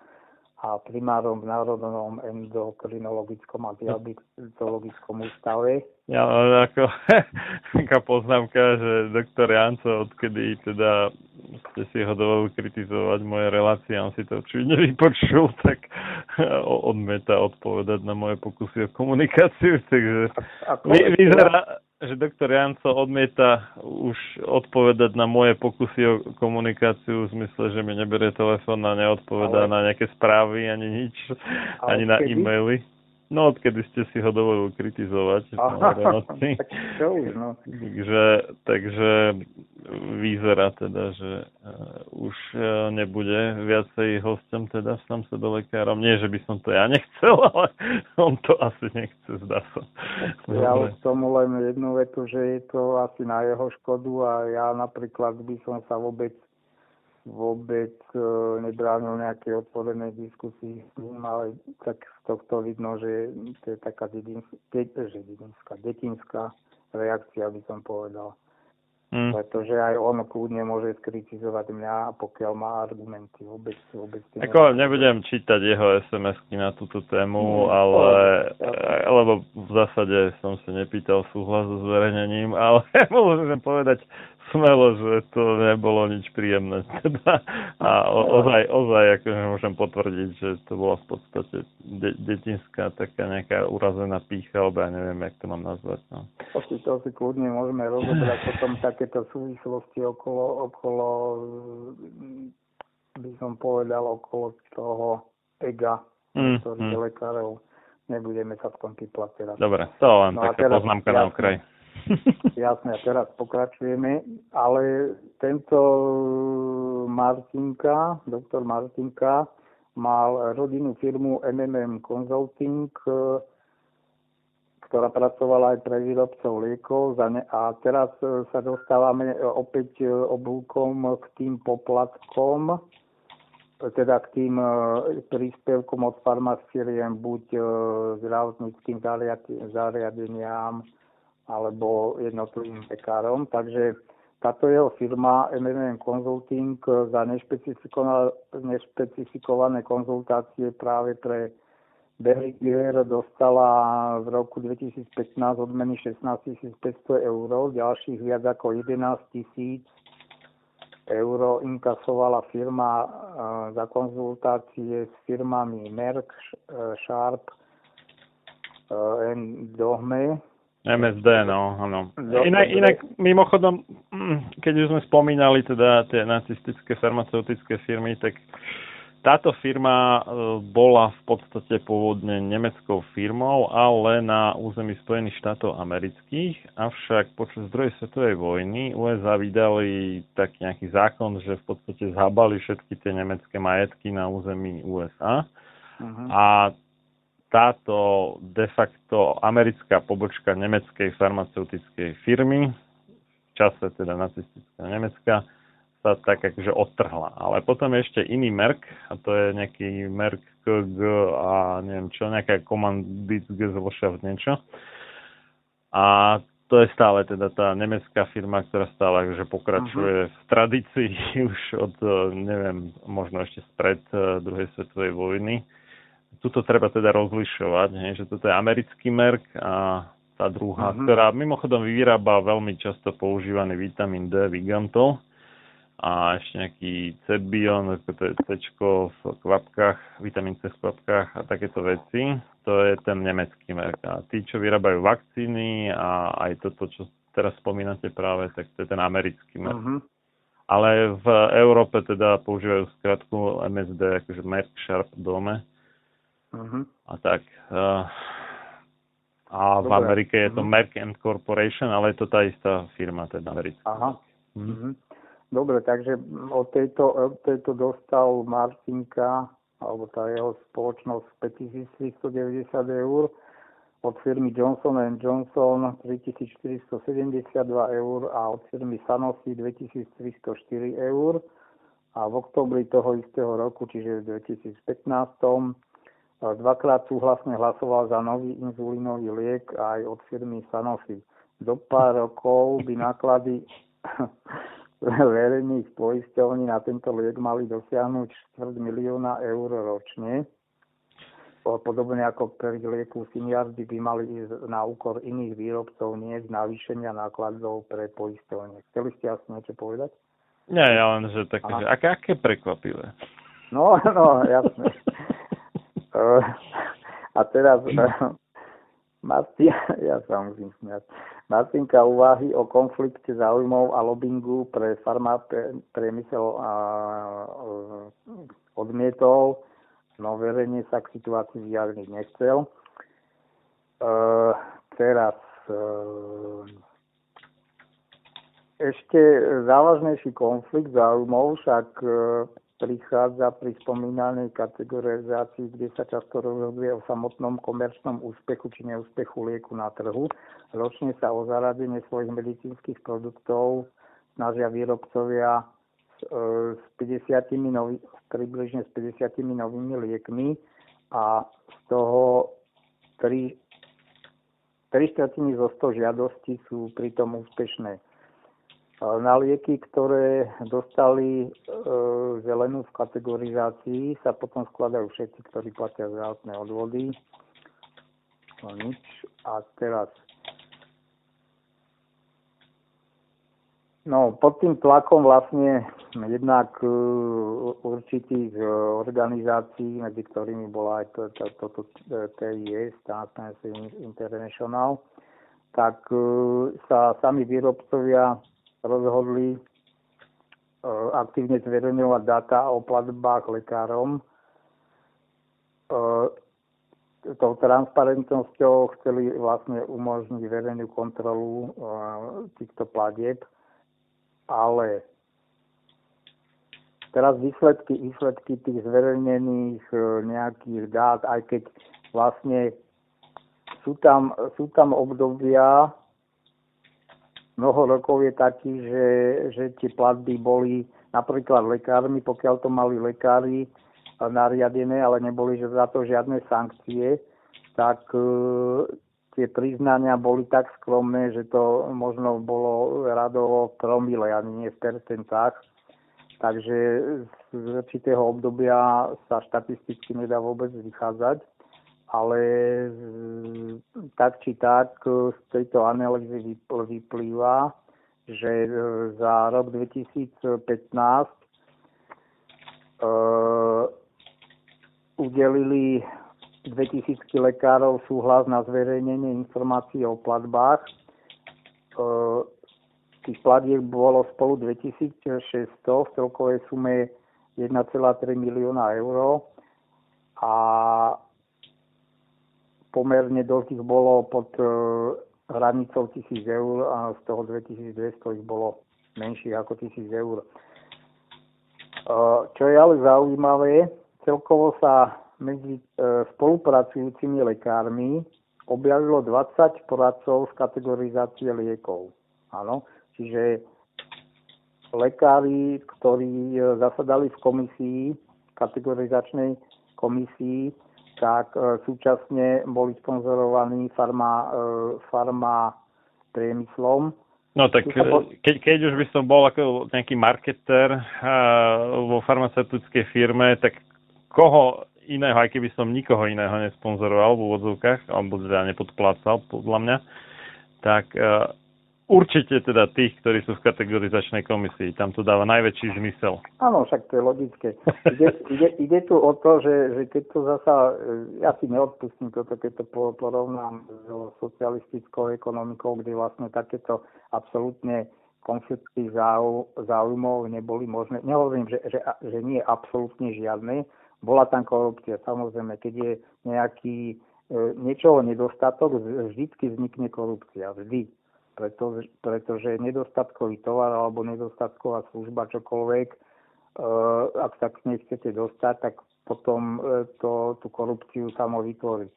a primárom v Národnom endokrinologickom a diabetologickom ústave. Ja, ako (laughs) taká poznámka, že doktor Janco, odkedy teda ste si ho dovolili kritizovať moje relácie, on si to určite nevypočul, tak odmeta odpovedať na moje pokusy o komunikáciu, takže vy, vyzerá, že doktor Janco odmieta už odpovedať na moje pokusy o komunikáciu v zmysle, že mi neberie telefón a neodpovedá Ale... na nejaké správy ani nič, Ale ani na kedy? e-maily. No, odkedy ste si ho dovolili kritizovať. Aha, tak čo už, no. takže, takže vyzerá teda, že uh, už uh, nebude viacej hostom teda sám sa do lekárom. Nie, že by som to ja nechcel, (laughs) ale on to asi nechce, zdá sa. Ja už tomu len jednu vetu, že je to asi na jeho škodu a ja napríklad by som sa vôbec vôbec e, nebránil nejaké otvorené diskusii s ním, ale tak z tohto vidno, že to je taká dedinská, detinská reakcia, by som povedal. Mm. Pretože aj on kľudne môže skritizovať mňa, pokiaľ má argumenty. Vôbec, vôbec Ako nebudem čítať jeho SMS-ky na túto tému, mm, ale, ale, lebo v zásade som sa nepýtal súhlas so zverejnením, (laughs) ale môžem povedať smelo, že to nebolo nič príjemné. (laughs) Teda. A o, ozaj, ozaj akože môžem potvrdiť, že to bola v podstate de- detinská taká nejaká urazená pícha, alebo ja neviem, jak to mám nazvať. No. To to si kľudne môžeme rozobrať potom takéto súvislosti okolo, okolo by som povedal, okolo toho ega, mm, ktorý mm. lekárov. Nebudeme sa v tom pýplať teraz. Dobre, to len no taká poznámka na okraj. Jasné, teraz pokračujeme, ale tento Martinka, doktor Martinka, mal rodinnú firmu MMM Consulting, ktorá pracovala aj pre výrobcov liekov a teraz sa dostávame opäť oblúkom k tým poplatkom, teda k tým príspevkom od farmacíriem, buď zdravotníckým zariadeniam, alebo jednotlivým pekárom. Takže táto jeho firma MMM Consulting za nešpecifikované konzultácie práve pre Berlinger dostala v roku 2015 odmeny 16 500 eur, ďalších viac ako 11 tisíc eur inkasovala firma za konzultácie s firmami Merck, Sharp, Dohme. MSD, no, áno. Inak, inak, mimochodom, (clears throat) keď už sme spomínali teda tie nacistické farmaceutické firmy, tak táto firma e, bola v podstate pôvodne nemeckou firmou, ale na území Spojených štátov amerických, avšak počas druhej svetovej vojny USA vydali taký nejaký zákon, že v podstate zhabali všetky tie nemecké majetky na území USA uh-huh. a táto de facto americká pobočka nemeckej farmaceutickej firmy v čase teda nacistického Nemecka sa tak akože odtrhla. Ale potom je ešte iný Merk, a to je nejaký Merk KG a neviem čo, nejaká Kommanditgesellschaft niečo. A to je stále teda tá nemecká firma, ktorá stále akože pokračuje uh-huh. v tradícii už od, neviem, možno ešte spred eh, druhej svetovej vojny. Tuto treba teda rozlišovať, hej, že toto je americký merk a tá druhá, uh-huh. ktorá mimochodom vyrába veľmi často používaný vitamín D, Vigantol a ešte nejaký Cebion, to je C v kvapkách, vitamín C v kvapkách a takéto veci. To je ten nemecký merk. A tí, čo vyrábajú vakcíny a aj toto, čo teraz spomínate práve, tak to je ten americký merk. Uh-huh. Ale v Európe teda používajú skratku MSD, akože Merck Sharp Dome. Uh-huh. A tak. Uh, a Dobre. v Amerike je to uh-huh. Merck and Corporation, ale je to tá istá firma, teda americká. Aha. Uh-huh. Dobre, takže od tejto, od tejto dostal Marcinka, alebo tá jeho spoločnosť 5390 eur, od firmy Johnson Johnson 3472 eur a od firmy Sanofi 2304 eur. A v oktobri toho istého roku, čiže v 2015, dvakrát súhlasne hlasoval za nový inzulínový liek aj od firmy Sanofi. Do pár rokov by náklady (laughs) verejných poisťovní na tento liek mali dosiahnuť 4 milióna eur ročne. Podobne ako pri lieku Siniardy by mali ísť na úkor iných výrobcov, nie z navýšenia nákladov pre poisťovne. Chceli ste asi niečo povedať? Nie, ja len, že také, že aké, aké prekvapivé. No, no, (laughs) A teraz Martin, (laughs) ja sa musím smiať. Martinka uváhy o konflikte záujmov a lobbingu pre priemysel odmietol, no verejne sa k situácii vyjadriť nechcel. E, teraz ešte závažnejší konflikt záujmov však prichádza pri spomínanej kategorizácii, kde sa často rozhoduje o samotnom komerčnom úspechu či neúspechu lieku na trhu. Ročne sa o zaradenie svojich medicínskych produktov snažia výrobcovia s, 50 e, nový, približne s 50 novými liekmi a z toho 3, 3 štvrtiny zo 100 žiadostí sú pritom úspešné na lieky, ktoré dostali e, zelenú v kategorizácii, sa potom skladajú všetci, ktorí platia zdravotné odvody. No nič. A teraz No, pod tým tlakom vlastne jednak uh, určitých uh, organizácií, medzi ktorými bola aj toto to, to, to, TIS, Transparency International, tak uh, sa sami výrobcovia rozhodli e, aktívne zverejňovať dáta o platbách lekárom. E, tou transparentnosťou chceli vlastne umožniť verejnú kontrolu e, týchto platieb, ale teraz výsledky, výsledky tých zverejnených nejakých dát, aj keď vlastne sú tam, sú tam obdobia, mnoho rokov je taký, že, že tie platby boli napríklad lekármi, pokiaľ to mali lekári nariadené, ale neboli že za to žiadne sankcie, tak e, tie priznania boli tak skromné, že to možno bolo radovo promile, ani nie v percentách. Takže z určitého obdobia sa štatisticky nedá vôbec vychádzať. Ale tak či tak z tejto analýzy vyplýva, že za rok 2015 udelili 2000 lekárov súhlas na zverejnenie informácií o platbách. Tých platieb bolo spolu 2600 v celkovej sume 1,3 milióna eur a pomerne dosť ich bolo pod hranicou 1000 eur a z toho 2200 ich bolo menších ako 1000 eur. Čo je ale zaujímavé, celkovo sa medzi e, spolupracujúcimi lekármi objavilo 20 poradcov z kategorizácie liekov. Áno, čiže lekári, ktorí e, zasadali v komisii, kategorizačnej komisii, tak e, súčasne boli sponzorovaní farma, farma priemyslom. No tak keď, keď už by som bol ako nejaký marketer vo farmaceutickej firme, tak koho iného, aj keby som nikoho iného nesponzoroval v úvodzovkách, alebo teda nepodplácal, podľa mňa, tak určite teda tých, ktorí sú v kategorizačnej komisii. Tam to dáva najväčší zmysel. Áno, však to je logické. Ide, ide, ide tu o to, že, že keď to zasa, e, ja si neodpustím toto, keď to porovnám s socialistickou ekonomikou, kde vlastne takéto absolútne konflikty záujmov neboli možné. Nehovorím, že, že, že nie absolútne žiadne, bola tam korupcia. Samozrejme, keď je nejaký e, niečoho nedostatok, vždycky vznikne korupcia. Vždy. Preto, pretože nedostatkový tovar alebo nedostatková služba, čokoľvek, e, ak sa k nej chcete dostať, tak potom e, to, tú korupciu samo vytvorí.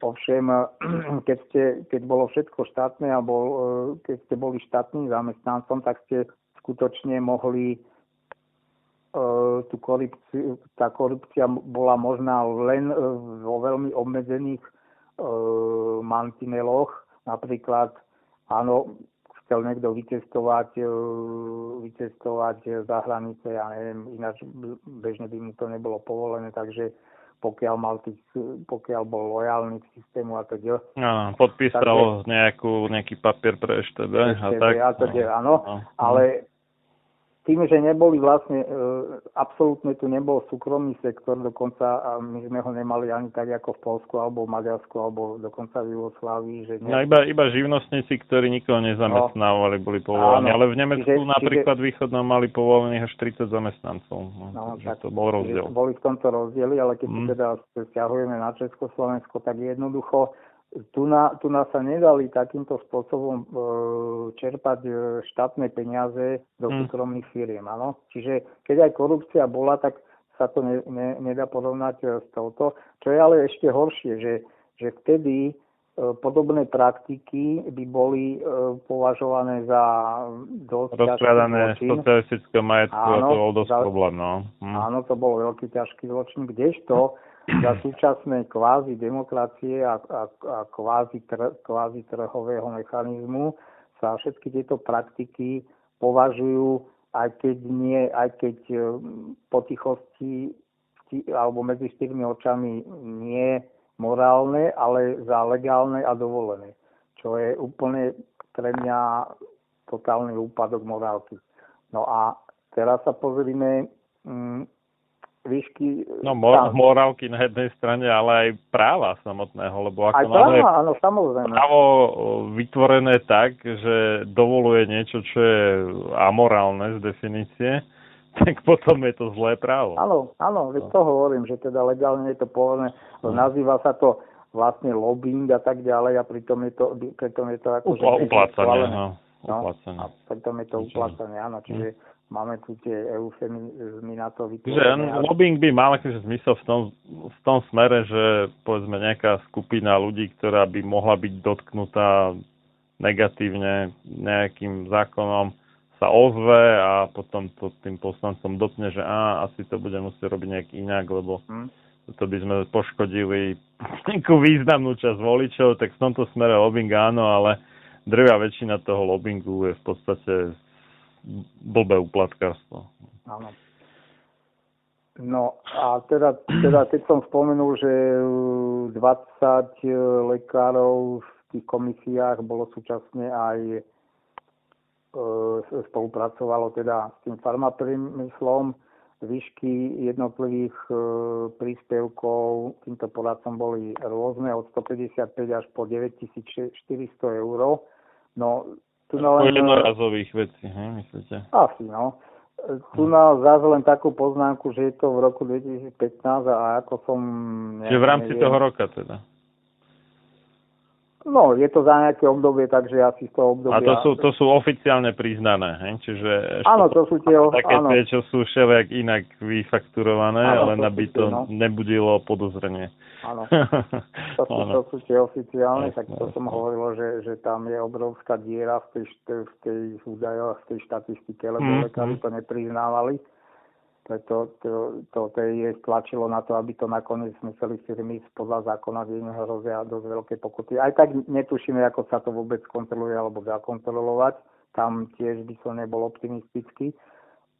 Ovšem, (clears throat) keď, ste, keď bolo všetko štátne a bol, e, keď ste boli štátnym zamestnancom, tak ste skutočne mohli E, tú korupciu, tá korupcia bola možná len e, vo veľmi obmedzených e, mantineloch. Napríklad, áno, chcel niekto vycestovať, vycestovať za hranice, ja neviem, ináč bežne by mu to nebolo povolené, takže pokiaľ, mal tých, pokiaľ bol lojálny k systému a teda. Áno, podpísal takže, nejakú, nejaký papier pre EŠTB a tak. A teda, áno, no, ale tým, že neboli vlastne, e, absolútne tu nebol súkromný sektor, dokonca a my sme ho nemali ani tak ako v Polsku, alebo v Maďarsku, alebo dokonca v Jugoslávii. Že ne... no, iba, iba živnostníci, ktorí nikoho nezamestnávali, boli povolení. Ale v Nemecku čiže, napríklad čiže... východnom mali povolených až 30 zamestnancov. No, no tak, to bol rozdiel. Boli v tomto rozdieli, ale keď mm. teda stiahujeme na Československo, tak jednoducho tu na, tu na sa nedali takýmto spôsobom e, čerpať e, štátne peniaze do mm. súkromných firiem. Áno? Čiže keď aj korupcia bola, tak sa to ne, ne, nedá porovnať e, s touto. Čo je ale ešte horšie, že, že vtedy e, podobné praktiky by boli e, považované za dosť Rozkladané socialistické majetku áno, a to bol dosť za, problém. No. Hm. Áno, to bol veľký ťažký zločin, kdežto za súčasné kvázi demokracie a, a, a kvázi, tr, kvázi trhového mechanizmu sa všetky tieto praktiky považujú, aj keď nie, aj keď e, po tichosti alebo medzi štyrmi očami nie morálne, ale za legálne a dovolené. Čo je úplne pre mňa totálny úpadok morálky. No a teraz sa pozrime, mm, výšky... No mor- morálky na jednej strane, ale aj práva samotného, lebo ako aj práva, áno, samozrejme. právo vytvorené tak, že dovoluje niečo, čo je amorálne z definície, (laughs) tak potom je to zlé právo. Áno, áno, veď no. to hovorím, že teda legálne je to povolené, no. nazýva sa to vlastne lobbying a tak ďalej a pritom je to, pritom je to ako... Upl- uplácanie, no. No, a pritom je to uplácanie, áno, čiže hm máme tu tie eufemizmy na to vytvorené. Že lobbying by mal akože zmysel v tom, v tom smere, že povedzme nejaká skupina ľudí, ktorá by mohla byť dotknutá negatívne nejakým zákonom, sa ozve a potom to tým poslancom dotkne, že á, asi to bude musieť robiť nejak inak, lebo hmm. to by sme poškodili nejakú významnú časť voličov, tak v tomto smere lobbying áno, ale drvia väčšina toho lobbingu je v podstate blbé uplatkárstvo. Áno. No a teda, teda keď som spomenul, že 20 lekárov v tých komisiách bolo súčasne aj e, spolupracovalo teda s tým farmapriemyslom. Výšky jednotlivých príspevkov týmto poradcom boli rôzne od 155 až po 9400 eur. No, tu len... jednorazových vecí, hej, myslíte? Asi, no. Tu na zase len takú poznámku, že je to v roku 2015 a ako som... Čiže v rámci neviem, toho roka teda. No, je to za nejaké obdobie, takže asi z toho obdobia... A to sú, to sú oficiálne priznané, he? čiže... Áno, to sú tie... Také áno. tie, čo sú všelijak inak vyfakturované, áno, len aby to no. nebudilo podozrenie. Áno, (laughs) to sú, áno. to sú tie oficiálne, tak to som hovoril, že, že tam je obrovská diera v tej, v tej údajoch, v tej štatistike, lebo mm, lekári to nepriznávali preto to, to, to je tlačilo na to, aby to nakoniec museli firmy podľa zákona, kde hrozia dosť veľké pokuty. Aj tak netušíme, ako sa to vôbec kontroluje alebo dá kontrolovať. Tam tiež by som nebol optimistický.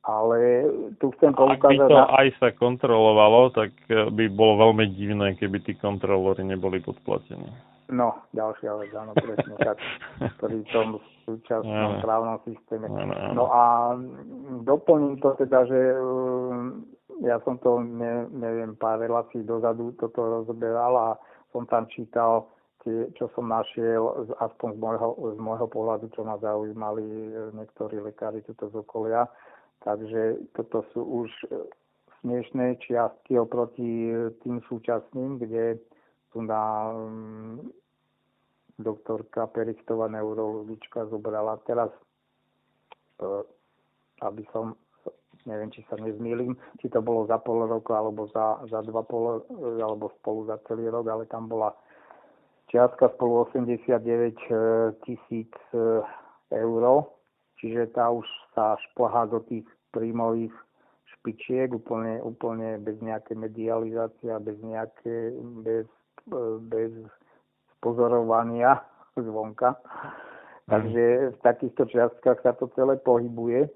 Ale tu chcem poukázať... Ak by to na... aj sa kontrolovalo, tak by bolo veľmi divné, keby tí kontrolóri neboli podplatení. No, ďalšia vec, áno, presne tak, pri tom súčasnom právnom systéme. No a doplním to teda, že um, ja som to, ne, neviem, pár relácií dozadu toto rozberal a som tam čítal tie, čo som našiel, aspoň z môjho, z môjho pohľadu, čo ma zaujímali e, niektorí lekári tuto z okolia. Takže toto sú už e, smiešné čiastky oproti tým súčasným, kde tu na um, doktorka Perichtová neurologička zobrala teraz, uh, aby som, neviem, či sa nezmýlim, či to bolo za pol roku, alebo za, za dva pol, alebo spolu za celý rok, ale tam bola čiastka spolu 89 e, tisíc uh, eur, čiže tá už sa šplhá do tých príjmových špičiek úplne, úplne bez nejaké medializácie, bez nejaké, bez bez pozorovania (laughs) zvonka. Takže v takýchto čiastkách sa to celé pohybuje.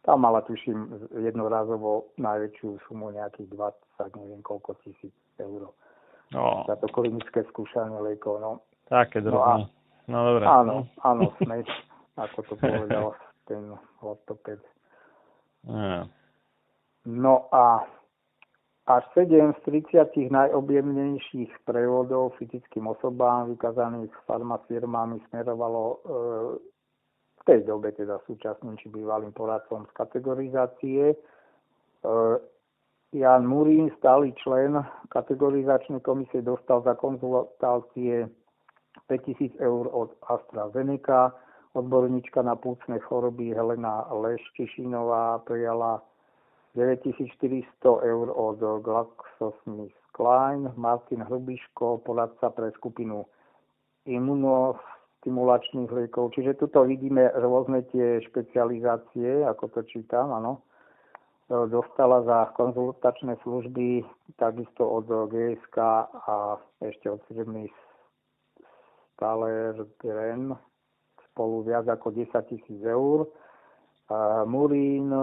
Tam mala tuším jednorázovo najväčšiu sumu nejakých 20, neviem koľko tisíc eur. No. Za to klinické skúšanie liekov. No. Také drobné. No, no dobre. Áno, áno, (laughs) smeč, ako to povedal (laughs) ten ortoped. Yeah. No a až 7 z 30 najobjemnejších prevodov fyzickým osobám vykazaných farmafirmami smerovalo e, v tej dobe teda súčasným či bývalým poradcom z kategorizácie. E, Jan Murín, stály člen kategorizačnej komisie, dostal za konzultácie 5000 eur od AstraZeneca. Odborníčka na púcne choroby Helena Leštešinová prijala 9400 eur od GlaxoSmithKline, Martin Hrubiško, poradca pre skupinu imunostimulačných liekov. Čiže tuto vidíme rôzne tie špecializácie, ako to čítam, áno. Dostala za konzultačné služby takisto od GSK a ešte od firmy Staler Gren spolu viac ako 10 tisíc eur. Murín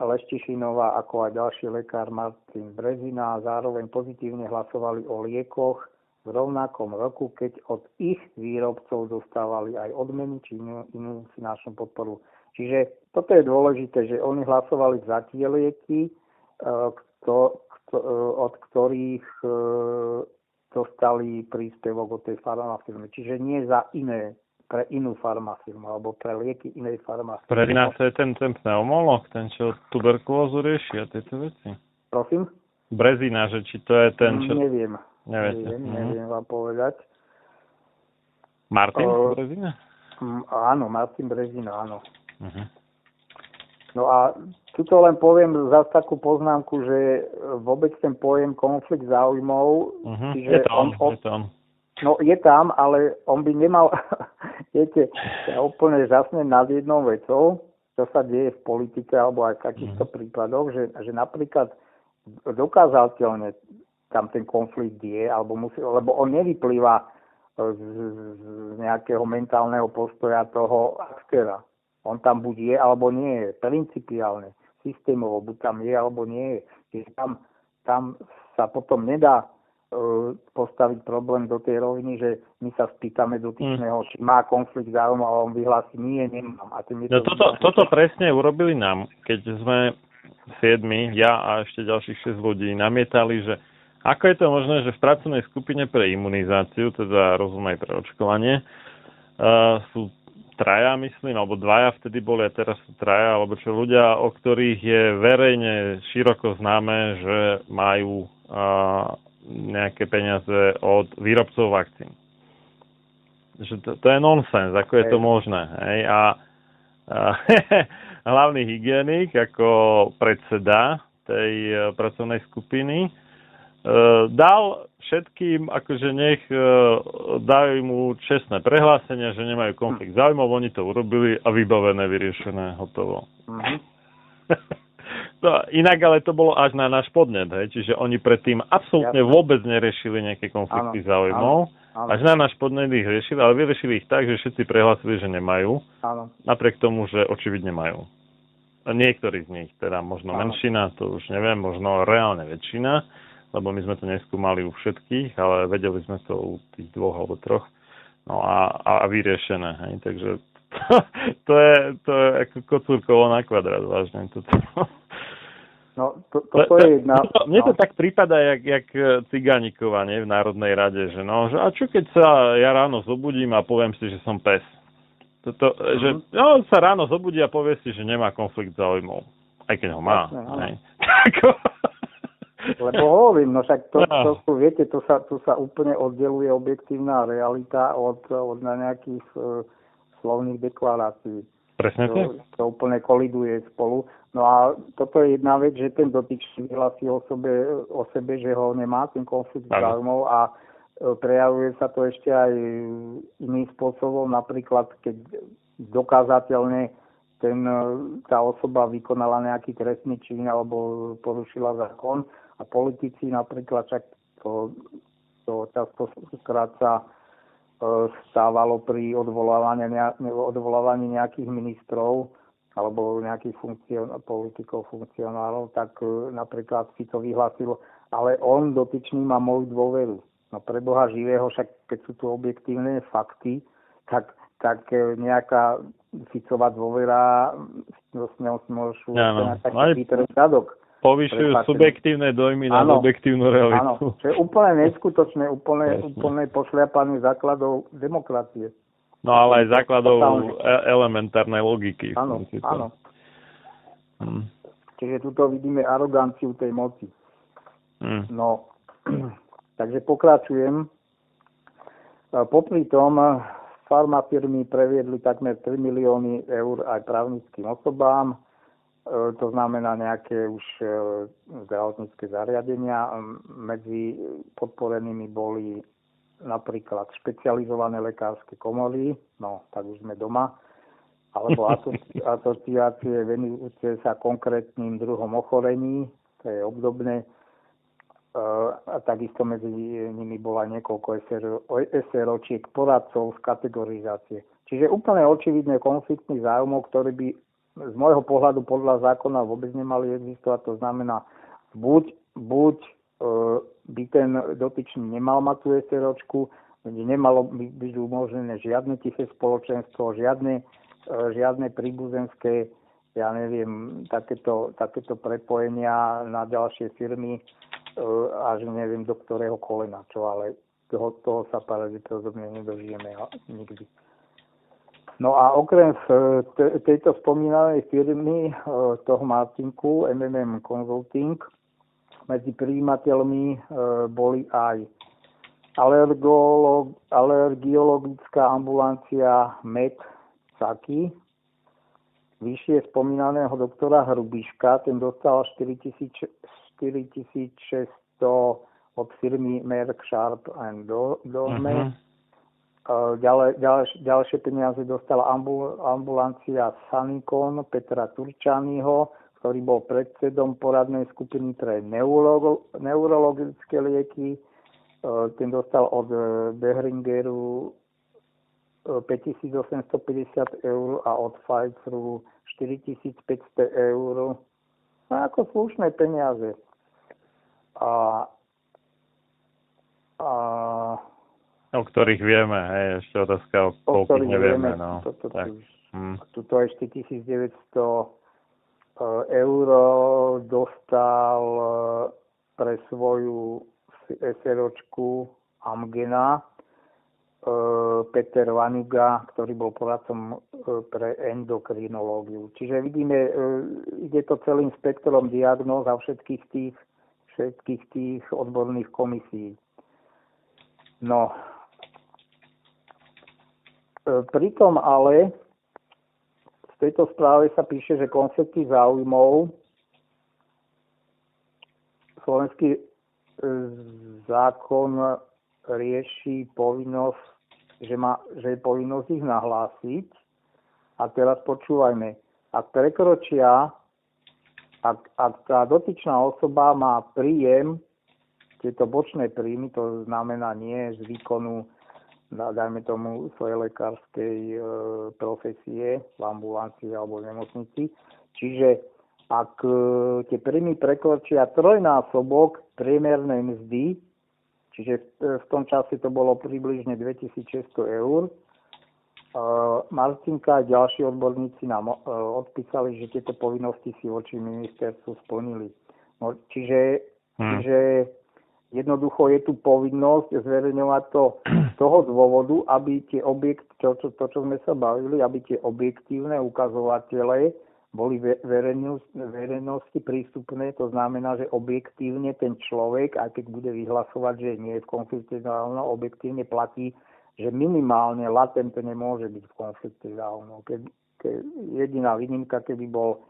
Leštišinová, ako aj ďalší lekár Martin Brezina zároveň pozitívne hlasovali o liekoch v rovnakom roku, keď od ich výrobcov dostávali aj odmeny či inú, inú finančnú podporu. Čiže toto je dôležité, že oni hlasovali za tie lieky, e, kto, kto, e, od ktorých e, dostali príspevok od tej farmafirmy. Čiže nie za iné pre inú farmafirmu alebo pre lieky inej farmafirmy. Pre nás je ten, ten pneumolog, ten, čo tuberkulózu rieši a tieto veci. Prosím? Brezina, že či to je ten, čo... Neviem. Neviete. Neviem, neviem vám povedať. Martin o, Brezina? Áno, Martin Brezina, áno. Uh-huh. No a tuto len poviem zase takú poznámku, že vôbec ten pojem konflikt záujmov... Uh-huh. Čiže je to on, on, je to on No je tam, ale on by nemal, (laughs) viete, ja úplne žasne nad jednou vecou, čo sa deje v politike alebo aj v takýchto mm. prípadoch, že, že napríklad dokázateľne tam ten konflikt je, alebo musí, lebo on nevyplýva z, z nejakého mentálneho postoja toho aktéra. On tam buď je, alebo nie je. Principiálne, systémovo, buď tam je, alebo nie je. Čiže tam, tam sa potom nedá postaviť problém do tej roviny, že my sa spýtame dotyčného, mm. či má konflikt záujmu a on vyhlási, nie, nemám. A je no, to toto, toto presne urobili nám, keď sme siedmi, ja a ešte ďalších 6 ľudí, namietali, že ako je to možné, že v pracovnej skupine pre imunizáciu, teda rozumej pre očkovanie, uh, sú traja, myslím, alebo dvaja vtedy boli a teraz sú traja, alebo čo ľudia, o ktorých je verejne široko známe, že majú uh, nejaké peniaze od výrobcov vakcín. Že to, to je nonsens, ako je to možné. Hej? A, a (laughs) hlavný hygienik ako predseda tej uh, pracovnej skupiny uh, dal všetkým, akože nech uh, dajú mu čestné prehlásenia, že nemajú konflikt záujmov, oni to urobili a vybavené, vyriešené, hotovo. Mm-hmm. (laughs) No, inak ale to bolo až na náš podnet, hej? čiže oni predtým absolútne ja. vôbec neriešili nejaké konflikty záujmov. Až na náš podnet ich riešili, ale vyriešili ich tak, že všetci prehlásili, že nemajú. Áno. Napriek tomu, že očividne majú. Niektorí z nich, teda možno áno. menšina, to už neviem, možno reálne väčšina, lebo my sme to neskúmali u všetkých, ale vedeli sme to u tých dvoch alebo troch. No a, a, a vyriešené, hej? takže (laughs) to, to je, to je ako kocúrkovo na kvadrát, vážne. Toto. No, to, toto je jedna... To, (laughs) mne to no. tak prípada, jak, jak e, Ciganíková, nie, v Národnej rade, že no, že a čo keď sa ja ráno zobudím a poviem si, že som pes? Toto, mm-hmm. že no, sa ráno zobudí a povie si, že nemá konflikt záujmov. Aj keď ho má. Jasne, (laughs) Lebo hovorím, no však to, no. to, viete, to sa, to sa úplne oddeluje objektívna realita od, od nejakých uh, slovných deklarácií. Presne to, to úplne koliduje spolu. No a toto je jedna vec, že ten dotyčný vyhlasí o sebe, o sebe, že ho nemá, ten konflikt záujmov a e, prejavuje sa to ešte aj iným spôsobom, napríklad keď dokázateľne ten, e, tá osoba vykonala nejaký trestný čin alebo porušila zákon a politici napríklad, však to, to často sa E, stávalo pri odvolávaní, odvolávaní nejakých ministrov alebo nejakých funkcion, politikov, funkcionárov, tak e, napríklad si to vyhlásil, ale on dotyčný má moju dôveru. No pre Boha živého, však keď sú tu objektívne fakty, tak, tak e, nejaká Ficová dôvera, s ňou môžu ja, taký Peter Zadok povyšujú subjektívne dojmy na objektívnu realitu. Áno, čo je úplne neskutočné, úplne, úplne pošliapanie základov demokracie. No ale aj základov e- elementárnej logiky. Áno, áno. Hm. Čiže tuto vidíme aroganciu tej moci. Hm. No, (clears throat) takže pokračujem. Popri tom farmafirmy previedli takmer 3 milióny eur aj právnickým osobám E, to znamená nejaké už e, zdravotnícke zariadenia. Medzi podporenými boli napríklad špecializované lekárske komory, no tak už sme doma, alebo (laughs) asociácie venujúce sa konkrétnym druhom ochorení, to je obdobné. E, a takisto medzi nimi bola niekoľko SROčiek poradcov z kategorizácie. Čiže úplne očividné konfliktných záujmov, ktorý by z môjho pohľadu podľa zákona vôbec nemali existovať. To znamená, buď, buď e, by ten dotyčný nemal mať tú SROčku, nemalo by byť umožnené žiadne tiché spoločenstvo, žiadne, e, žiadne príbuzenské, ja neviem, takéto, takéto prepojenia na ďalšie firmy, e, až neviem do ktorého kolena, čo ale toho, toho sa pravdepodobne nedožijeme nikdy. No a okrem tejto spomínanej firmy, e, toho Martinku, MMM Consulting, medzi príjimateľmi e, boli aj alergiologická ambulancia MED SAKI, vyššie spomínaného doktora Hrubiška, ten dostal 4600 od firmy Merck Sharp and Dorme. Uh-huh. Ďalej, ďalej, ďalšie peniaze dostala ambul, ambulancia Sanikon Petra Turčányho, ktorý bol predsedom poradnej skupiny pre neurolog, neurologické lieky. Ten dostal od e, Behringeru 5850 e, eur a od Pfizeru 4500 eur. No ako slušné peniaze. A o ktorých vieme, hej, ešte otázka, o, o ktorých nevieme. No. Toto, tak. Hmm. Tuto ešte 1900 eur dostal pre svoju SROčku Amgena Peter Vanuga, ktorý bol poradcom pre endokrinológiu. Čiže vidíme, ide to celým spektrom diagnóz a všetkých tých, všetkých tých odborných komisí. No, pritom ale v tejto správe sa píše, že konflikty záujmov slovenský e, zákon rieši povinnosť, že, má, že je povinnosť ich nahlásiť. A teraz počúvajme, ak prekročia, ak, ak tá dotyčná osoba má príjem, tieto bočné príjmy, to znamená nie z výkonu dajme tomu svojej lekárskej e, profesie v ambulancii alebo v nemocnici. Čiže ak e, tie príjmy prekročia trojnásobok priemernej mzdy, čiže v, tom čase to bolo približne 2600 eur, e, Martinka a ďalší odborníci nám odpísali, že tieto povinnosti si voči ministerstvu splnili. No, čiže, hmm. čiže Jednoducho je tu povinnosť zverejňovať to z toho dôvodu, aby tie objekt, to, to, to, čo sme sa bavili, aby tie objektívne ukazovatele boli verejnosti prístupné. To znamená, že objektívne ten človek, aj keď bude vyhlasovať, že nie je v konflikte záujmov, objektívne platí, že minimálne latentne nemôže byť v konflikte záujmov. Keď, keď jediná výnimka, keby bol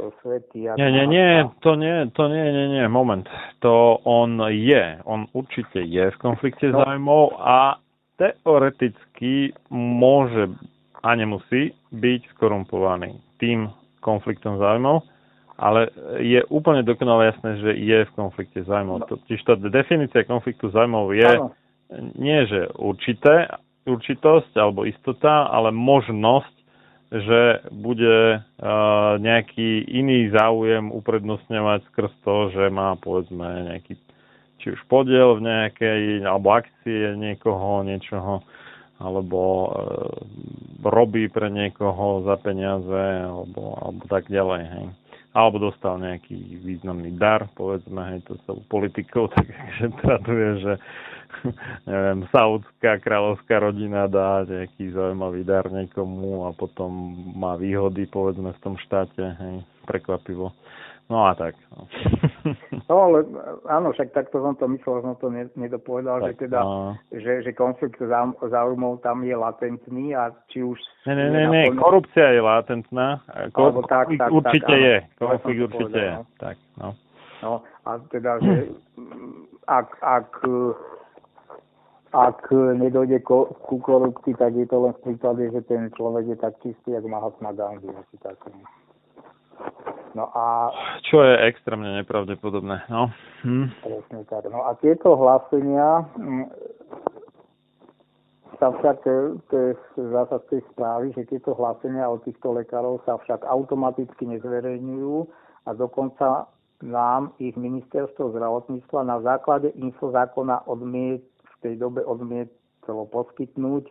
to svetý. Nie, nie, nie, to nie, to nie, nie, nie, moment. To on je, on určite je v konflikte no. zájmov a teoreticky môže a nemusí byť skorumpovaný tým konfliktom zájmov, ale je úplne dokonale jasné, že je v konflikte zájmov. No. Totiž tá definícia konfliktu zájmov je ano. nie, že určité, určitosť alebo istota, ale možnosť že bude nejaký iný záujem uprednostňovať skrz to, že má povedzme nejaký či už podiel v nejakej, alebo akcie niekoho, niečoho, alebo uh, robí pre niekoho za peniaze, alebo, alebo tak ďalej. Hej alebo dostal nejaký významný dar, povedzme, hej, to sa u politikov (laughs) tak traduje, že (laughs) neviem, saudská kráľovská rodina dá nejaký zaujímavý dar niekomu a potom má výhody, povedzme, v tom štáte, hej, prekvapivo. No a tak. No. (laughs) (laughs) no ale áno, však takto som to myslel, som to nedopovedal, tak, že teda, no. že, že konflikt záujmov tam je latentný a či už... Ne, ne, ne, ne, korupcia je latentná, Kor- tak, tak, určite tak, je, konflikt určite povedal, je, no. tak, no. No a teda, že (clears throat) ak, ak ak nedojde ku, ku korupcii, tak je to len v prípade, že ten človek je tak čistý, ako Mahatma Gandhi. Asi tak. No a... Čo je extrémne nepravdepodobné, no. Hm. Presne tak. No a tieto hlásenia mm, sa však, to je zásad tej správy, že tieto hlásenia od týchto lekárov sa však automaticky nezverejňujú a dokonca nám ich ministerstvo zdravotníctva na základe infozákona odmiet, tej dobe odmietlo poskytnúť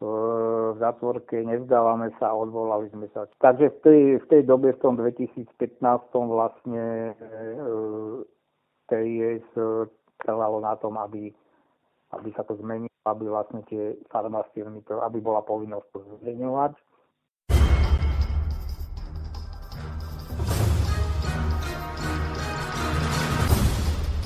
v zatvorke, nevzdávame sa, odvolali sme sa. Takže v tej, v tej dobe, v tom 2015 vlastne TIS e, trvalo na tom, aby, aby sa to zmenilo, aby vlastne tie farmafirmy, aby bola povinnosť to zverejňovať.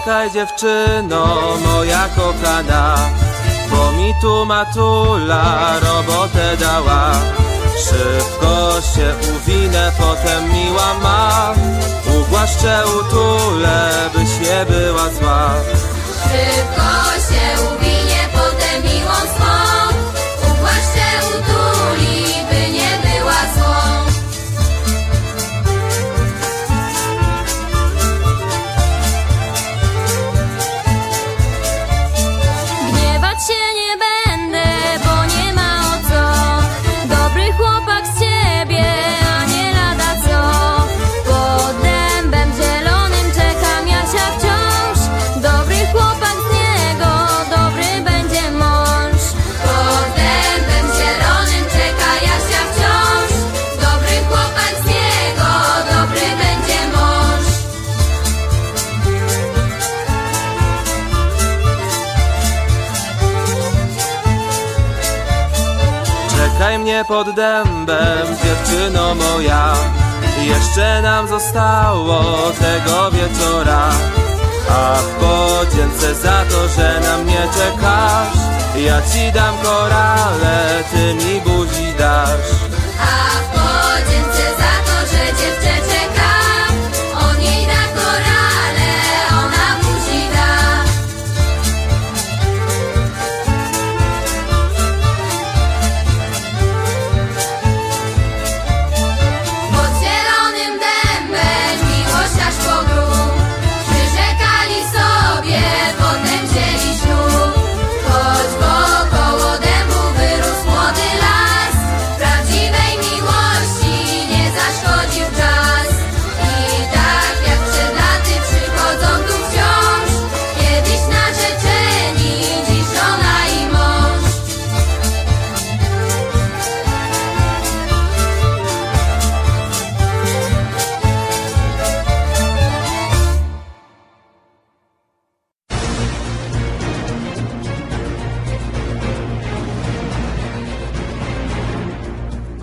Czekaj dziewczyno, moja kochana Bo mi tu matula robotę dała. Szybko się uwinę, potem miła ma. Ugłaszczę utulę, byś nie była zła. Szybko się pod dębem, dziewczyno moja. Jeszcze nam zostało tego wieczora. Ach, podzięce za to, że na mnie czekasz Ja ci dam korale, ty mi buzi dasz.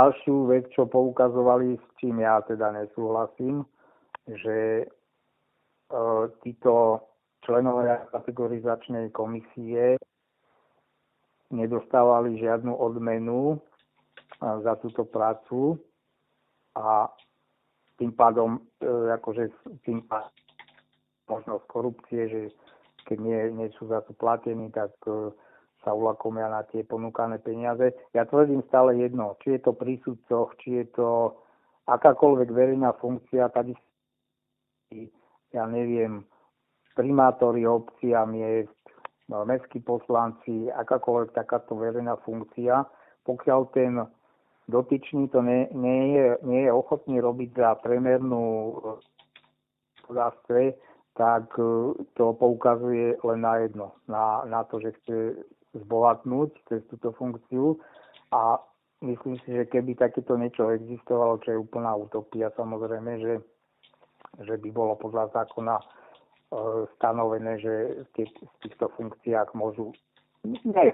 Ďalšiu vec, čo poukazovali, s čím ja teda nesúhlasím, že e, títo členovia kategorizačnej komisie nedostávali žiadnu odmenu e, za túto prácu a tým pádom, e, akože tým pádom možnosť korupcie, že keď nie, nie sú za to platení, tak e, sa ulakomia na tie ponúkané peniaze. Ja tvrdím stále jedno, či je to pri sudcoch, či je to akákoľvek verejná funkcia, tady ja neviem, primátori obcí a miest, mestskí poslanci, akákoľvek takáto verejná funkcia, pokiaľ ten dotyčný to nie, nie, je, nie je ochotný robiť za premernú hospodárstve, tak e, to poukazuje len na jedno, na, na to, že chce zbohatnúť cez túto funkciu a myslím si, že keby takéto niečo existovalo, čo je úplná utopia samozrejme, že, že by bolo podľa zákona e, stanovené, že v, tých, v týchto funkciách môžu nie,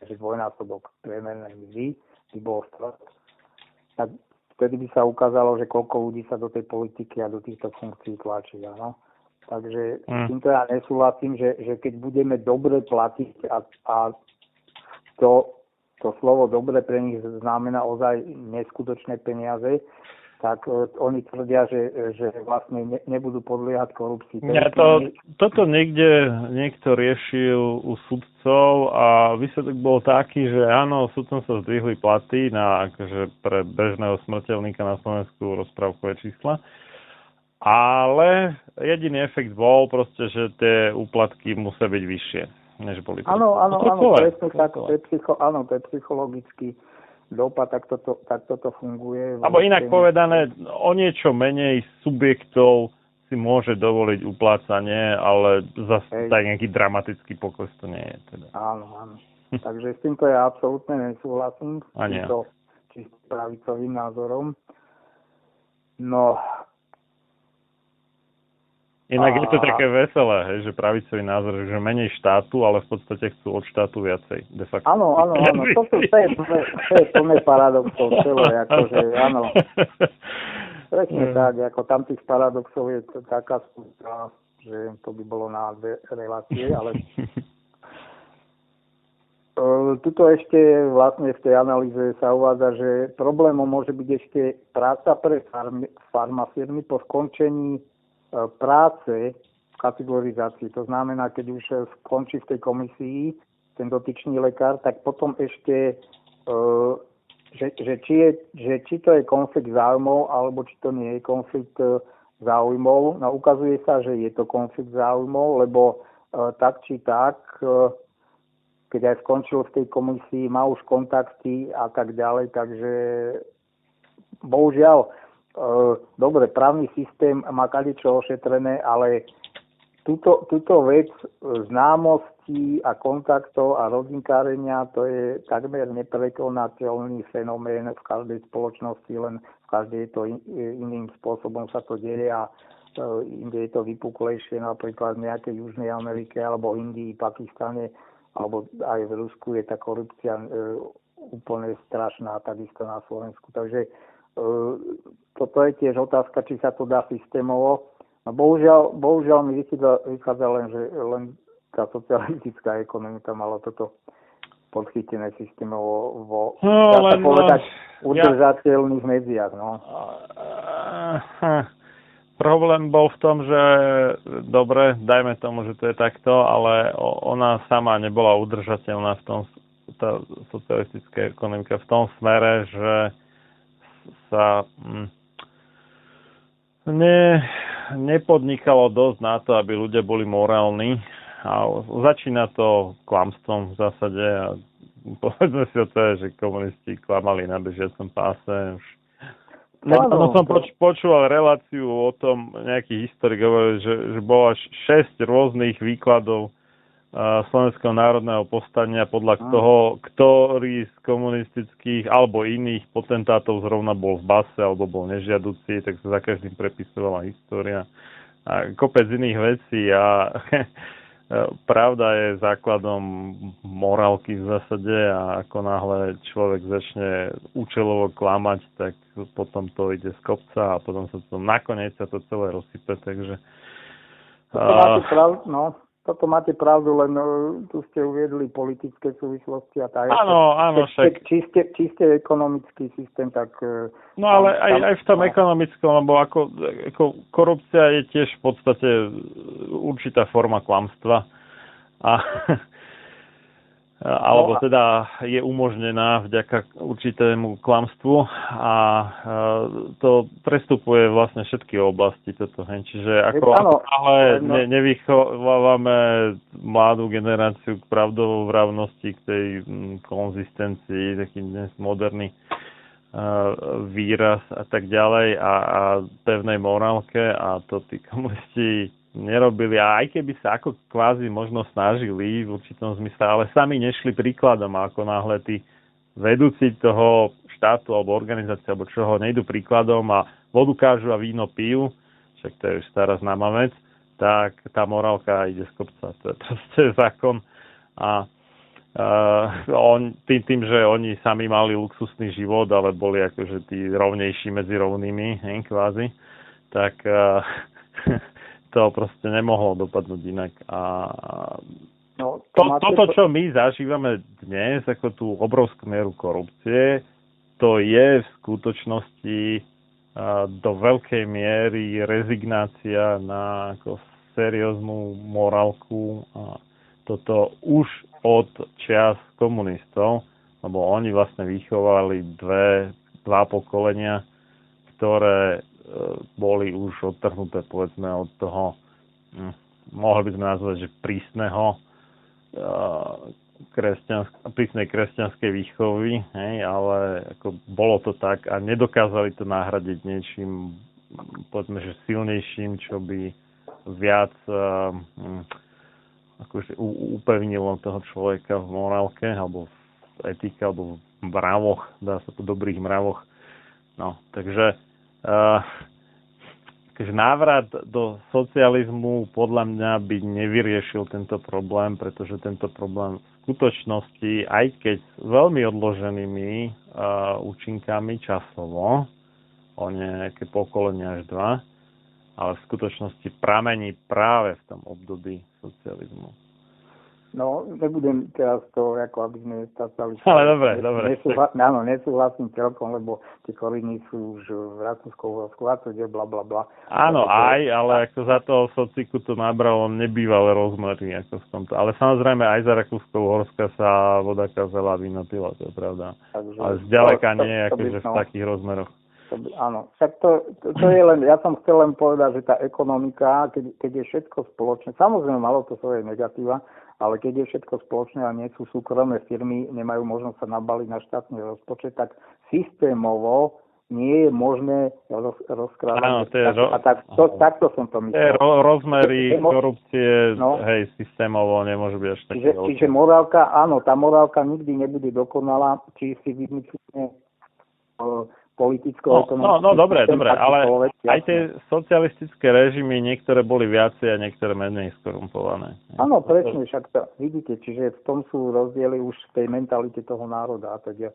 že dvojnásobok priemernej mzdy by bol strat, tak vtedy by sa ukázalo, že koľko ľudí sa do tej politiky a do týchto funkcií tlačí. Áno? Takže Mm. týmto ja nesúhlasím, že, že keď budeme dobre platiť a, a to, to slovo dobre pre nich znamená ozaj neskutočné peniaze, tak e, oni tvrdia, že, že vlastne ne, nebudú podliehať korupcii. Ja to, toto niekde niekto riešil u sudcov a výsledok bol taký, že áno, sudcom sa zdvihli platy na akože pre bežného smrteľníka na Slovensku rozprávkové čísla. Ale jediný efekt bol proste, že tie úplatky musia byť vyššie, než boli. Áno, áno, áno, Celkové. presne tak, to je, psycho, áno, to je psychologický dopad, tak toto, tak toto funguje. Alebo inak Vlastne- povedané, o niečo menej subjektov si môže dovoliť uplácanie, ale zase tak nejaký dramatický pokles to nie je. Teda. Áno, áno. Takže s týmto ja absolútne nesúhlasím, s týmto čisto pravicovým názorom. No, Inak je to A- také veselé, hej, že pravicový názor, že menej štátu, ale v podstate chcú od štátu viacej. De facto. áno, áno, áno, to, sú, to, je, to je plné paradoxov celé, akože áno, presne Mm. tak, ako tam tých paradoxov je taká skúška, že to by bolo na dve relácie, ale (laughs) E, Tuto ešte vlastne v tej analýze sa uvádza, že problémom môže byť ešte práca pre farm- farmafirmy po skončení práce v kategorizácii. To znamená, keď už skončí v tej komisii ten dotyčný lekár, tak potom ešte, e, že, že, či, je, že či to je konflikt záujmov, alebo či to nie je konflikt e, záujmov. No ukazuje sa, že je to konflikt záujmov, lebo e, tak či tak keď aj skončil v tej komisii, má už kontakty a tak ďalej, takže bohužiaľ dobre, právny systém má kadečo ošetrené, ale túto, túto vec známostí a kontaktov a rodinkárenia, to je takmer neprekonateľný fenomén v každej spoločnosti, len v každej je to in, iným spôsobom sa to deje a inde je to vypuklejšie napríklad v nejakej Južnej Amerike alebo Indii, Pakistane alebo aj v Rusku je tá korupcia e, úplne strašná, takisto na Slovensku. Takže toto je tiež otázka, či sa to dá systémovo. No bohužiaľ, bohužiaľ mi vychádza, vychádza len, že len tá socialistická ekonomika mala toto podchytené systémovo vo, no, dá sa len, povedať, no, udržateľných ja... medziach. No. Problém bol v tom, že dobre, dajme tomu, že to je takto, ale ona sama nebola udržateľná v tom, tá socialistická ekonomika v tom smere, že sa hm, ne, nepodnikalo dosť na to, aby ľudia boli morálni. A začína to klamstvom v zásade a povedzme si o to, že komunisti klamali na bežiacom páse už No, no, som poč, počúval reláciu o tom, nejaký historik hovoril, že, že bolo až 6 rôznych výkladov Slovenského národného povstania podľa toho, ktorý z komunistických alebo iných potentátov zrovna bol v base alebo bol nežiaducí, tak sa za každým prepisovala história. A kopec iných vecí. (laughs) A pravda je základom morálky v zásade a ako náhle človek začne účelovo klamať, tak potom to ide z kopca a potom sa to nakoniec sa to celé rozsype, takže toto máte, pravdu, no, toto máte pravdu, len no, tu ste uviedli politické súvislosti a tak. Áno, áno, však. Čiste, čiste ekonomický systém, tak... E, no ale tam, aj, aj v tom no. ekonomickom, lebo ako, ako korupcia je tiež v podstate určitá forma klamstva. A (laughs) alebo no teda je umožnená vďaka určitému klamstvu a to prestupuje vlastne všetky oblasti toto. Čiže ako, ale no. ne, nevychovávame mladú generáciu k pravdovravnosti, k tej mm, konzistencii, taký dnes moderný výraz a tak ďalej a, a pevnej morálke a to tí komunisti (laughs) nerobili a aj keby sa ako kvázi možno snažili v určitom zmysle, ale sami nešli príkladom ako náhle tí vedúci toho štátu alebo organizácie alebo čoho nejdu príkladom a vodu kážu a víno pijú, však to je už stará známa vec, tak tá morálka ide z kopca. To je proste (laughs) zákon. A uh, on, tým, tým, že oni sami mali luxusný život, ale boli akože tí rovnejší medzi rovnými, hej, kvázi, tak uh, (laughs) to proste nemohlo dopadnúť inak. A no, to, toto, čo my zažívame dnes, ako tú obrovskú mieru korupcie, to je v skutočnosti do veľkej miery rezignácia na ako serióznu morálku a toto už od čias komunistov, lebo oni vlastne vychovali dve, dva pokolenia, ktoré boli už odtrhnuté povedzme od toho, hm, mohli by sme nazvať, že prísneho kresťansk- prísnej kresťanskej výchovy, hej, ale ako bolo to tak a nedokázali to nahradiť niečím, povedzme, že silnejším, čo by viac uh, akože upevnilo toho človeka v morálke alebo v etike alebo v mravoch, dá sa po dobrých mravoch. No, takže takže návrat do socializmu podľa mňa by nevyriešil tento problém, pretože tento problém v skutočnosti, aj keď s veľmi odloženými uh, účinkami časovo, o nejaké pokolenia až dva, ale v skutočnosti pramení práve v tom období socializmu. No, nebudem teraz to, ako aby sme nestacali. Ale dobre, dobre. Nesúhla, áno, nesúhlasím celkom, lebo tie koriny sú už v Rakúsku, v Horsku, bla, bla, bla. Áno, aj, ale ako za toho sociku to nabralo nebývalé rozmery, ako v tomto. Ale samozrejme aj za Rakúsko, Horska sa voda kazela víno pila, to je pravda. Takže, ale zďaleka to, nie, to, akože to v takých rozmeroch. To by, áno, však to, to, to je len, ja som chcel len povedať, že tá ekonomika, keď, keď je všetko spoločné, samozrejme malo to svoje negatíva, ale keď je všetko spoločné a nie sú súkromné firmy, nemajú možnosť sa nabaliť na štátny rozpočet, tak systémovo nie je možné roz, rozkrádať. Áno, to je tak, ro- a tak, to, takto som to myslel. ro- rozmery korupcie, No. hej, systémovo nemôže byť až Čiže, čiže morálka, áno, tá morálka nikdy nebude dokonalá, či si vymyslíme uh, politicko No, no, no dobre, dobre, ale aj tie socialistické režimy, niektoré boli viacej a niektoré menej skorumpované. Áno, presne, však to vidíte, čiže v tom sú rozdiely už v tej mentalite toho národa a teda.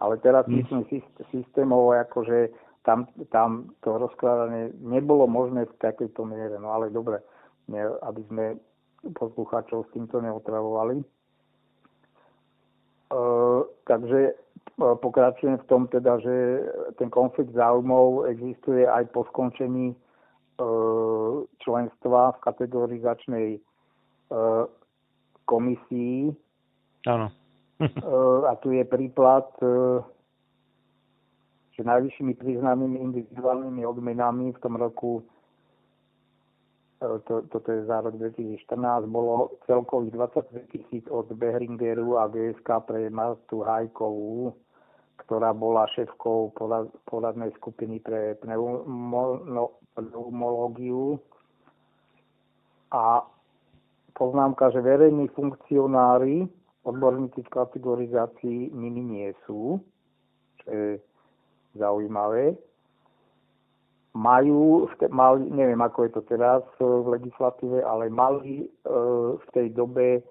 Ale teraz Hm. myslím syst- systémovo, akože tam, tam to rozkladanie nebolo možné v takejto miere. No ale dobre, ne, aby sme poslucháčov s týmto neotravovali. E, takže pokračujem v tom teda, že ten konflikt záujmov existuje aj po skončení e, členstva v kategorizačnej e, komisii Áno. E, a tu je príklad, e, že najvyššími priznanými individuálnymi odmenami v tom roku, e, to, toto je za rok 2014, bolo celkových 22 tisíc od Behringeru a GSK pre Martu Hajkovú, ktorá bola šéfkou porad- poradnej skupiny pre pneumo- pneumológiu. A poznámka, že verejní funkcionári odborníci v kategorizácii nimi nie sú, čo je zaujímavé. Majú, mali, neviem ako je to teraz e, v legislatíve, ale mali e, v tej dobe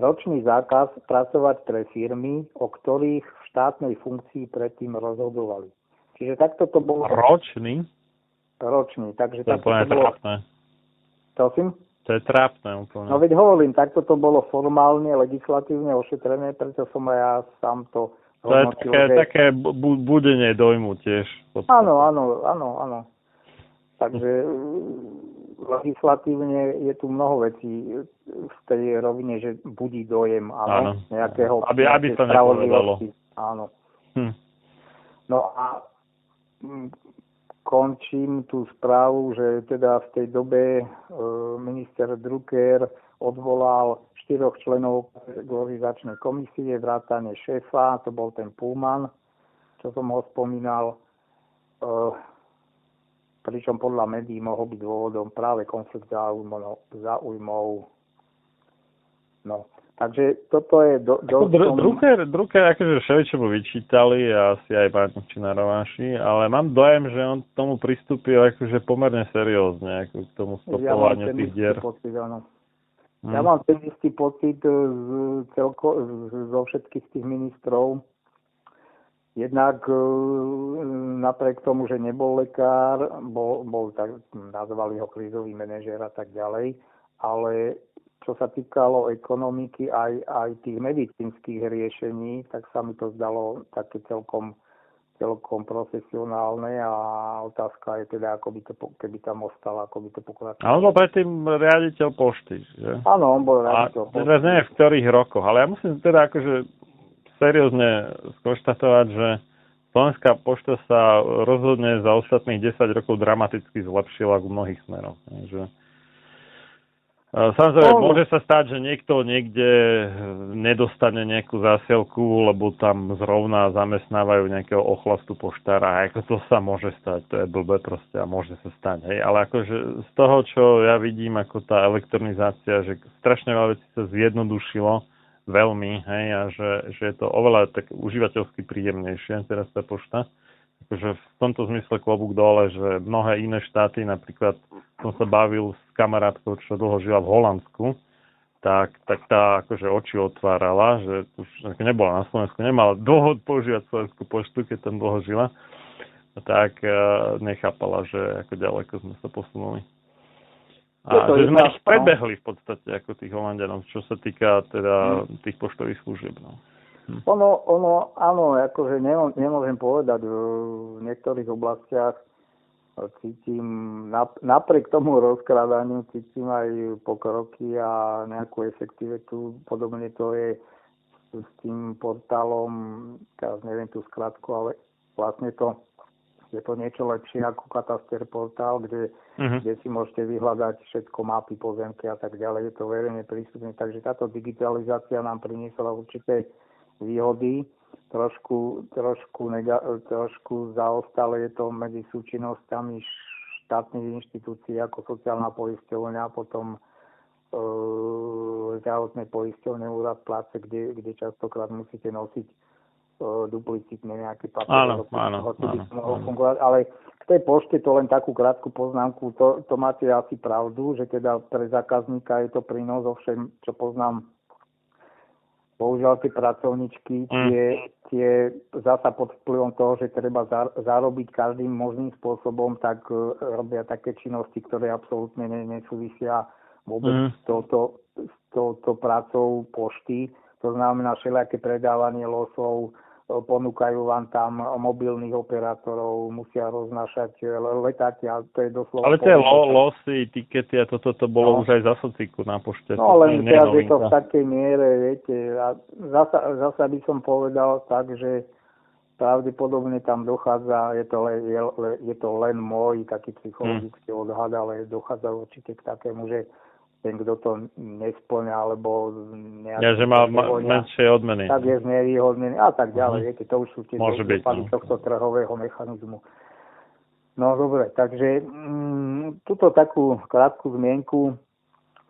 ročný zákaz pracovať pre firmy, o ktorých v štátnej funkcii predtým rozhodovali. Čiže takto to bolo Ročný? ročný. Takže To je takto úplne to bolo, trápne. prosím? To je trápne úplne. No veď hovorím, takto to bolo formálne, legislatívne ošetrené, preto som aj ja sám to to je také, že... také bu- budenie dojmu tiež. Áno, áno, áno, áno. Takže e, legislatívne je tu mnoho vecí v tej rovine, že budí dojem, áno, Áno. nejakého Aby- aby sa spravodlivosti. Áno. Hm. No a mm, končím tú správu, že teda v tej dobe e, minister Drucker odvolal štyroch členov kategorizačnej komisie, vrátane šéfa, to bol ten Pullman, čo som ho spomínal. E, pričom podľa médií mohol byť dôvodom práve konflikt záujmov. záujmov. No, takže toto je do, Ako dosť... Dr- som- Drucker, Drucker akože všeličo mu vyčítali a asi aj pánči na rováši, ale mám dojem, že on tomu pristúpil akože pomerne seriózne, ako k tomu ja stopovaniu ten tých dier. pocit, áno. Hm. Ja mám ten istý pocit e, z celko, z- zo všetkých tých ministrov. Jednak e, napriek tomu, že nebol lekár, bol, bol tak, nazvali ho krízový manažér a tak ďalej, ale čo sa týkalo ekonomiky aj, aj tých medicínskych riešení, tak sa mi to zdalo také celkom, celkom profesionálne a otázka je teda, ako by to, keby tam ostal, ako by to pokračovalo. A on bol predtým riaditeľ pošty, že? Áno, on bol A riaditeľ. teraz neviem v ktorých rokoch, ale ja musím teda akože seriózne skonštatovať, že Slovenská pošta sa rozhodne za ostatných 10 rokov dramaticky zlepšila v mnohých smeroch. Takže, e, Samozrejme, No. môže sa stať, že niekto niekde nedostane nejakú zásielku, lebo tam zrovna zamestnávajú nejakého ochlastu poštára. A ako to sa môže stať, to je blbé proste a môže sa stať. Hej. Ale akože z toho, čo ja vidím, ako tá elektronizácia, že strašne veľa vecí sa zjednodušilo veľmi, hej, a že, že je to oveľa tak užívateľsky príjemnejšie teraz tá pošta. Akože v tomto zmysle klobúk dole, že mnohé iné štáty, napríklad som sa bavil s kamarátkou, čo dlho žila v Holandsku, tak, tak tá akože oči otvárala, že už nebola na Slovensku, nemala dlho používať Slovenskú poštu, keď tam dlho žila, tak uh, nechápala, že ako ďaleko sme sa posunuli. A to že sme ich predbehli v podstate ako tých Holandianov, čo sa týka teda tých poštových služieb. No. Ono, ono, áno, akože nemô- nemôžem povedať, v niektorých oblastiach cítim, nap- napriek tomu rozkrádaniu cítim aj pokroky a nejakú efektivitu. Podobne to je s tým portálom, teraz neviem tú skratku, ale vlastne to je to niečo lepšie ako kataster portál, kde, Mhm. kde si môžete vyhľadať všetko, mapy, pozemky a tak ďalej. Je to verejne prístupné. Takže táto digitalizácia nám priniesla určité výhody. trošku, trošku, nega, trošku zaostale je to medzi súčinnostami štátnych inštitúcií ako sociálna poisťovňa, potom e, zdravotné poisťovne úrad práce, kde, kde častokrát musíte nosiť e, duplicitne nejaké Áno, papiere, áno, hoci by áno, mohlo áno. fungovať, ale k tej pošte to len takú krátku poznámku, to, to máte asi pravdu, že teda pre zákazníka je to prínos, ovšem, čo poznám bohužiaľ tie pracovničky, tie, tie zasa pod vplyvom toho, že treba za- zarobiť každým možným spôsobom, tak e, robia také činnosti, ktoré absolútne ne- nesúvisia vôbec Mm. s, touto, s touto prácou pošty. To znamená všelijaké predávanie losov, ponúkajú vám tam mobilných operátorov, musia roznášať e, le- letáky a to je doslova... Ale tie lo, losy, tikety a toto to bolo No. už aj za sociku na pošte. No len nie teraz je to v takej miere, viete, a zasa, zasa by som povedal tak, že pravdepodobne tam dochádza, je to, len, je, le- je to len môj taký psychologický Hm. odhad, ale dochádza určite k takému, že ten, kto to nesplňa, alebo nejak... Ja, že má, menšie odmeny. tak je znevýhodnený a tak ďalej. Mhm. Viete, to už sú tie Môže byť, no. tohto trhového mechanizmu. No dobre, takže mm, túto takú krátku zmienku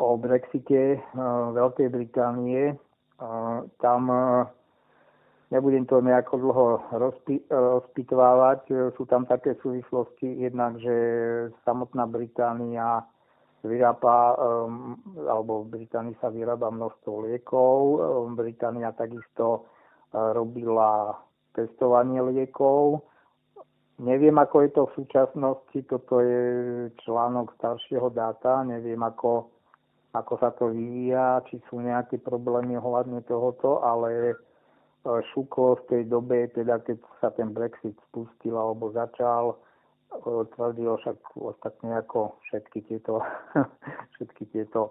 o Brexite uh, Veľkej Británie. Uh, tam uh, nebudem to nejako dlho rozpi- rozpitvávať. Uh, Sú tam také súvislosti, jednak, že samotná Británia vyrába, um, alebo v Británii sa vyrába množstvo liekov. Um, Británia takisto uh, robila testovanie liekov. Neviem, ako je to v súčasnosti, toto je článok staršieho dáta, neviem, ako, ako sa to vyvíja, či sú nejaké problémy ohľadne tohoto, ale uh, Šuko v tej dobe, teda keď sa ten Brexit spustil alebo začal, tvrdil však ostatne ako všetky tieto, (laughs) všetky tieto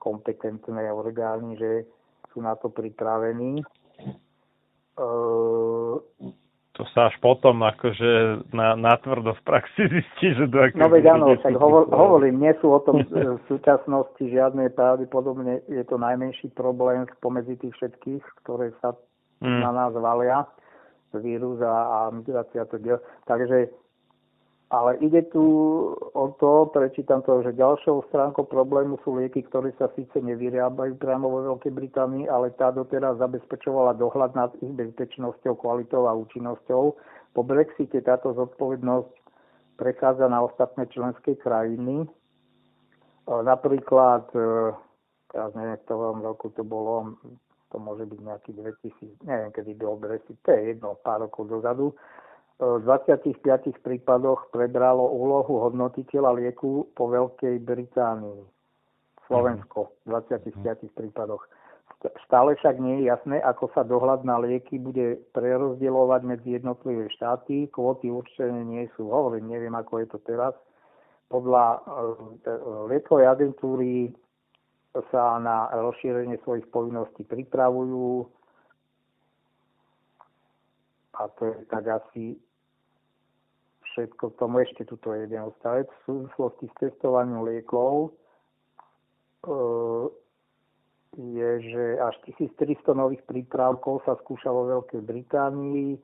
kompetentné orgány, že sú na to pripravení. Uh, To sa až potom akože na, natvrdo v praxi zistí, že do akej No veď áno, však hovor, hovorím, nie sú o tom e, (laughs) v súčasnosti žiadne pravdepodobne, je to najmenší problém spomedzi tých všetkých, ktoré sa Mm. na nás valia, vírus a, a migrácia. to Takže, ale ide tu o to, prečítam to, že ďalšou stránkou problému sú lieky, ktoré sa síce nevyrábajú priamo vo Veľkej Británii, ale tá doteraz zabezpečovala dohľad nad ich bezpečnosťou, kvalitou a účinnosťou. Po Brexite táto zodpovednosť prechádza na ostatné členské krajiny. E, Napríklad, e, teraz neviem, v ktorom roku to bolo, to môže byť nejaký 2000, neviem, kedy bol Brexit, to je jedno, pár rokov dozadu. V 25 prípadoch prebralo úlohu hodnotiteľa lieku po Veľkej Británii. Slovensko v 25 prípadoch. St- Stále však nie je jasné, ako sa dohľad na lieky bude prerozdielovať medzi jednotlivé štáty. Kvóty určené nie sú. Hovorím, neviem, ako je to teraz. Podľa e, e, liekovej agentúry sa na rozšírenie svojich povinností pripravujú. A to je tak asi všetko k tomu. Ešte tuto je jeden odstavec. V súvislosti s testovaním liekov e, je, že až 1300 nových prípravkov sa skúša vo Veľkej Británii.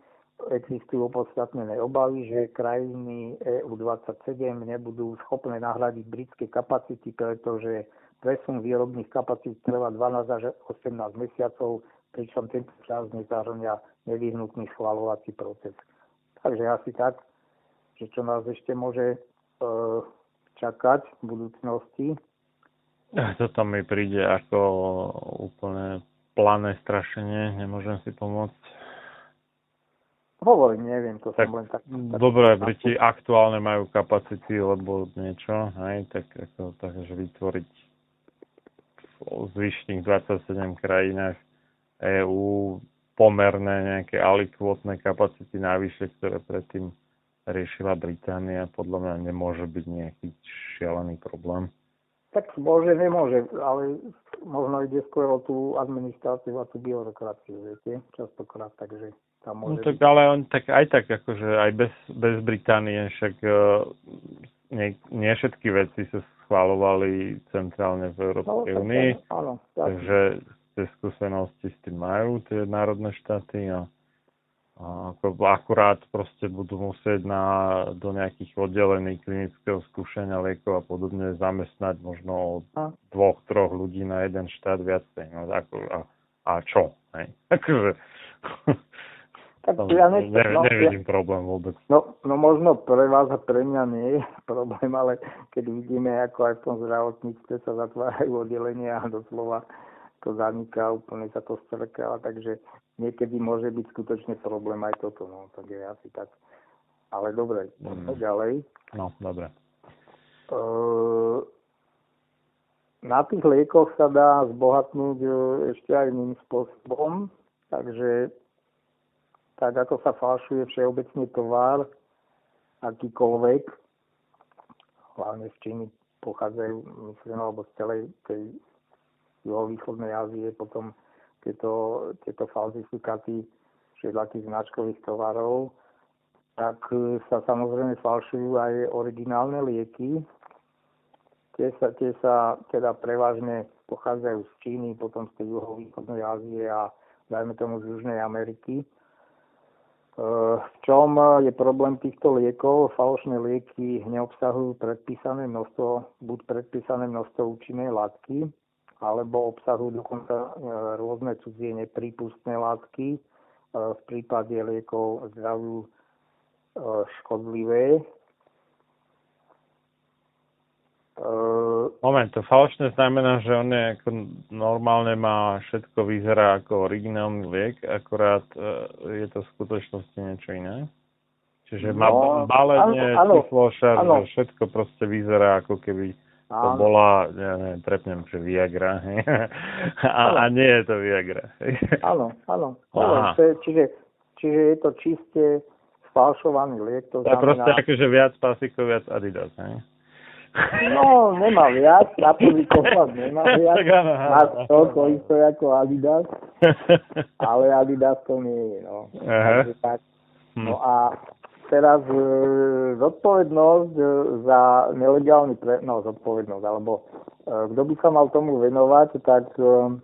Existujú opodstatnené obavy, že krajiny EU27 nebudú schopné nahradiť britské kapacity, pretože presun výrobných kapacít trvá 12 až 18 mesiacov, pričom tento čas nezahrňa nevyhnutný schvalovací proces. Takže asi tak, že čo nás ešte môže e, čakať v budúcnosti. Toto mi príde ako úplne plané strašenie, nemôžem si pomôcť. Hovorím, neviem, to Tak, som len tak... tak Dobre, Briti aktuálne majú kapacity, lebo niečo, hej, tak ako, takže vytvoriť v zvyšných 27 krajinách EÚ pomerné nejaké alikvotné kapacity navyše, ktoré predtým riešila Británia, podľa mňa nemôže byť nejaký šialený problém. Tak môže, nemôže, ale možno ide skôr o tú administráciu a tú byrokraciu, viete, častokrát, takže tam No môže tak byť. ale on tak aj tak, akože aj bez, bez Británie, však uh, nie, nie všetky veci sa schválovali centrálne v No, Európskej tak, únii, áno, tak, takže tie skúsenosti s tým majú tie národné štáty A ako akurát proste budú musieť na, do nejakých oddelení klinického skúšania liekov a podobne zamestnať možno dvoch, troch ľudí na jeden štát viacej. No, ako, a, a čo? Hej? (laughs) Akože, Tak tam ja nechcem, ne, no, nevidím problém vôbec. No, no možno pre vás a pre mňa nie je (laughs) problém, ale keď vidíme, ako aj v tom zdravotníctve sa zatvárajú oddelenia a (laughs) doslova to zaniká, úplne sa to strkáva, takže niekedy môže byť skutočne problém aj toto, no, tak je asi tak. Ale dobre, Mm. ďalej. No, dobre. Ehm, Na tých liekoch sa dá zbohatnúť ešte aj iným spôsobom, takže tak ako sa falšuje všeobecne tovar, akýkoľvek, hlavne z Číny pochádzajú, myslím, alebo z celej tej juhovýchodnej Ázie, potom tieto, tieto falzifikáty všetkých značkových tovarov, tak e, sa samozrejme falšujú aj originálne lieky. Tie sa, tie sa teda prevažne pochádzajú z Číny, potom z tej juhovýchodnej Ázie a dajme tomu z Južnej Ameriky. E, V čom je problém týchto liekov? Falošné lieky neobsahujú predpísané množstvo, buď predpísané množstvo účinnej látky, alebo obsahujú dokonca e, rôzne cudzie neprípustné látky, e, v prípade liekov zdraviu e, škodlivé. Moment, to falošné znamená, že on je ako normálne má všetko vyzerá ako originálny liek, akorát je to v skutočnosti niečo iné. Čiže má No, balenie, číslo, šar, všetko proste vyzerá ako keby to Áno. bola, ja neviem, trepnem, že Viagra, (laughs) a, a nie je to Viagra. (laughs) Áno, áno. Aha. Čiže, čiže je to čiste sfalšovaný liek. To To je proste znamená, akože viac pasikov, viac Adidas, hej. no, nemá viac, na prvý pohľad nemá (laughs) viac. Má to, to isté ako Adidas, ale Adidas to nie je, no. Aha. Hm. No a teraz e, zodpovednosť e, za nelegálny pre... no zodpovednosť, alebo e, kto by sa mal tomu venovať, tak e,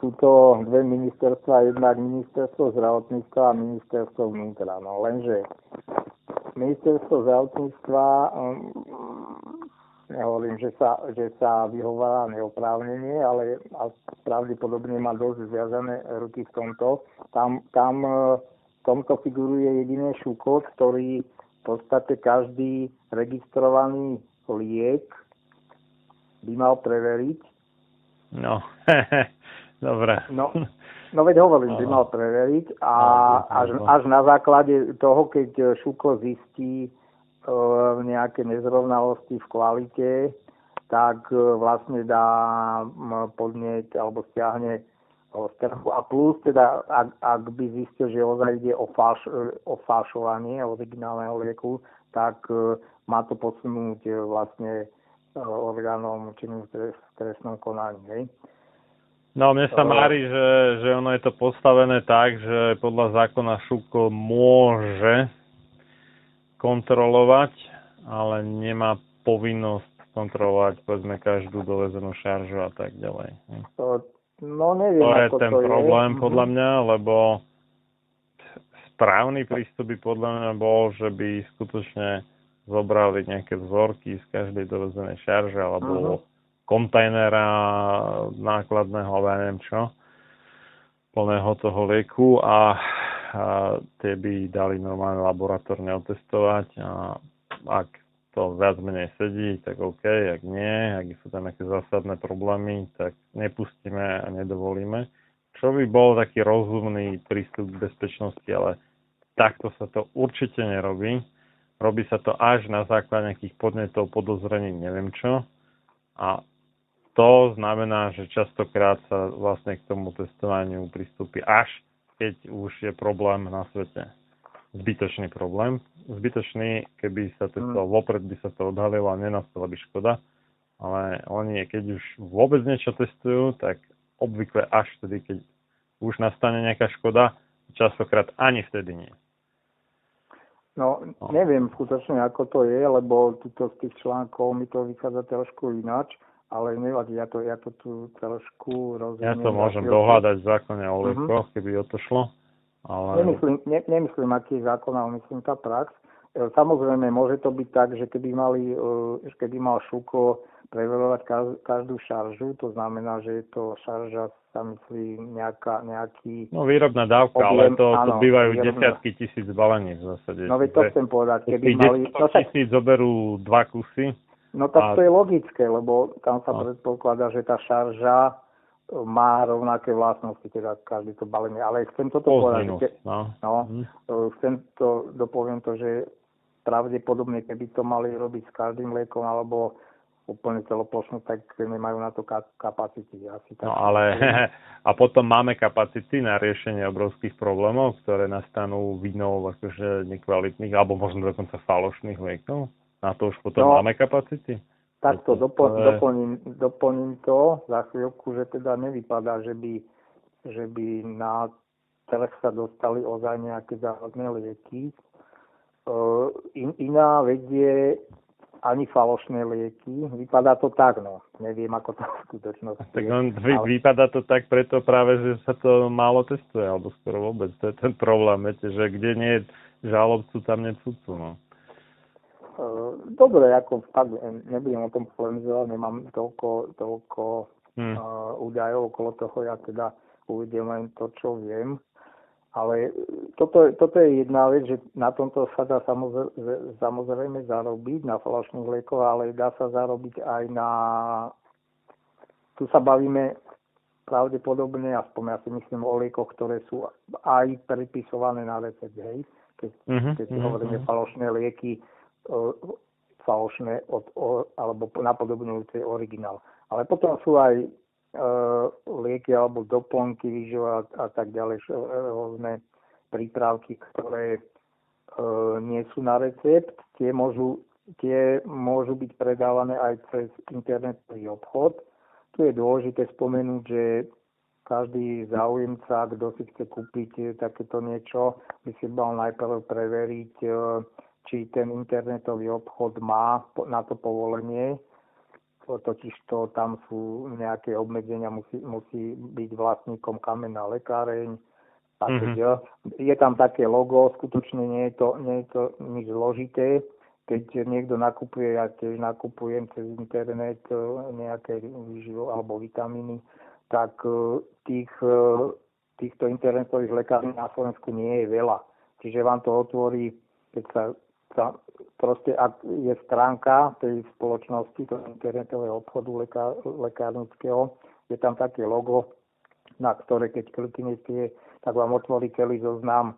sú to dve ministerstva, jednak ministerstvo zdravotníctva a ministerstvo vnútra. No lenže ministerstvo zdravotníctva um, nehovorím, že sa, že sa vyhovára neoprávnenie, ale pravdepodobne má dosť zviazané ruky v tomto. Tam, tam v tomto figuruje jediný šukot, ktorý v podstate každý registrovaný liek by mal preveriť. No, (laughs) dobre. No, no veď hovorím, by mal preveriť a až, až na základe toho, keď Šuko zistí e, nejaké nezrovnalosti v kvalite, tak e, vlastne dá podnieť alebo stiahne o strhu. A plus teda, ak, ak by zistil, že ozaj ide o, falš, o falšovanie originálneho lieku, tak e, má to posunúť e, vlastne e, orgánom činným v trest- trestnom konaní. Hej. No, mne sa To- mári, že, že ono je to postavené tak, že podľa zákona Šuko môže kontrolovať, ale nemá povinnosť kontrolovať, povedzme, každú dovezenú šaržu a tak ďalej. To, no neviem, To je ako ten to problém je. podľa mňa, lebo správny prístup by podľa mňa bol, že by skutočne zobrali nejaké vzorky z každej dovezenej šarže alebo Mhm. kontajnera nákladného, alebo ja neviem čo, plného toho lieku a, a tie by dali normálne laboratórne otestovať a ak to viac menej sedí, tak OK, ak nie, ak sú tam nejaké zásadné problémy, tak nepustíme a nedovolíme. Čo by bol taký rozumný prístup k bezpečnosti, ale takto sa to určite nerobí. Robí sa to až na základe nejakých podnetov, podozrení, neviem čo. A to znamená, že častokrát sa vlastne k tomu testovaniu pristúpi až keď už je problém na svete. Zbytočný problém. Zbytočný, keby sa testoval vopred, by sa to odhalilo a nenastala by škoda. Ale oni, keď už vôbec niečo testujú, tak obvykle až vtedy, keď už nastane nejaká škoda, častokrát ani vtedy nie. No, neviem skutočne, ako to je, lebo tuto z tých článkov mi to vychádza trošku ináč, ale nevadí, ja to, ja to tu trošku rozumiem. Ja to môžem dohľadať v zákone o Mhm. liekoch, keby o to šlo. Ale... Nemyslím, ne, nemyslím, aký je zákon, ale myslím tá prax. E, Samozrejme, môže to byť tak, že keby, mali, e, keby mal Šuko preverovať každú šaržu, to znamená, že je to šarža, sa myslí nejaká, nejaký... No výrobná dávka, ale objem, to, to áno, bývajú výrobná. desiatky tisíc balení v zásade. No veď to chcem povedať, keby mali... 10 No tak, tisíc zoberú dva kusy. no tak a- to je logické, lebo tam sa No. predpokladá, že tá šarža má rovnaké vlastnosti, teda každý to balenie. Ale chcem toto Plus povedať, že, no. no, e, chcem to, dopoviem to, že pravdepodobne, keby to mali robiť s každým liekom alebo úplne celoplošne, tak nemajú na to ka- kapacity. Asi tak. No ale (laughs) a potom máme kapacity na riešenie obrovských problémov, ktoré nastanú vinou akože nekvalitných alebo možno dokonca falošných liekov. Na to už potom No. máme kapacity. Takto to je- doplním, doplním to za chvíľku, že teda nevypadá, že by, že by na trh sa dostali ozaj nejaké záhodné lieky. Uh, in, iná vec je ani falošné lieky. Vypadá to tak, no. Neviem, ako to v skutočnosti Tak on, vy, Ale- vypadá to tak preto práve, že sa to málo testuje, alebo skoro vôbec. To je ten problém, viete, že kde nie je žalobcu, tam nie je sudcu. No. Uh, Dobre, ako fakt, nebudem o tom polemizovať, nemám toľko, toľko Hm. uh, údajov okolo toho, ja teda uvediem len to, čo viem. Ale toto, toto je jedna vec, že na tomto sa dá samozrejme, zarobiť, na falošných liekoch, ale dá sa zarobiť aj na... Tu sa bavíme pravdepodobne, aspoň ja si myslím o liekoch, ktoré sú aj predpisované na recept, hej. Keď, Mhm, keď si mhm, hovoríme mhm. falošné lieky, falošné od, o, alebo napodobňujúce originál. Ale potom sú aj e, lieky alebo doplnky výživa a, tak ďalej, š- rôzne prípravky, ktoré e, nie sú na recept. Tie môžu, tie môžu byť predávané aj cez internetový obchod. Tu je dôležité spomenúť, že každý záujemca, kto si chce kúpiť takéto niečo, by si mal najprv preveriť, eh, či ten internetový obchod má na to povolenie. To- Totiž to tam sú nejaké obmedzenia, musí, musí byť vlastníkom kamenná lekáreň. A Mhm. keď, eh, Je tam také logo, skutočne nie je to, nie je to nič zložité. Keď niekto nakupuje, ja tiež nakupujem cez internet eh, nejaké výživo alebo vitamíny, tak eh, tých, eh, týchto internetových lekární na Slovensku nie je veľa. Čiže vám to otvorí, keď sa, sa proste, ak je stránka tej spoločnosti, toho internetového obchodu lekár, lekárnického, je tam také logo, na ktoré keď kliknete, tak vám otvorí celý zoznam e,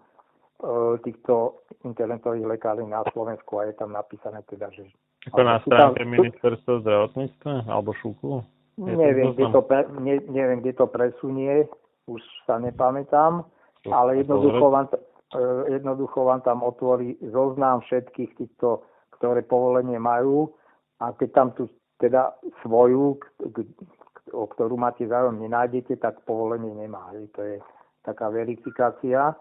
týchto internetových lekární na Slovensku a je tam napísané teda, že Ako na tam- stránke sú- ministerstva zdravotníctva alebo šúku? Je Neviem, kde to, pre, ne, neviem, kde to presunie, už sa nepamätám, To ale jednoducho vám, jednoducho vám tam otvorí zoznam všetkých týchto, ktoré povolenie majú a keď tam tu teda svoju, o ktorú máte záujem, nenájdete, tak povolenie nemá. Hej. To je taká verifikácia.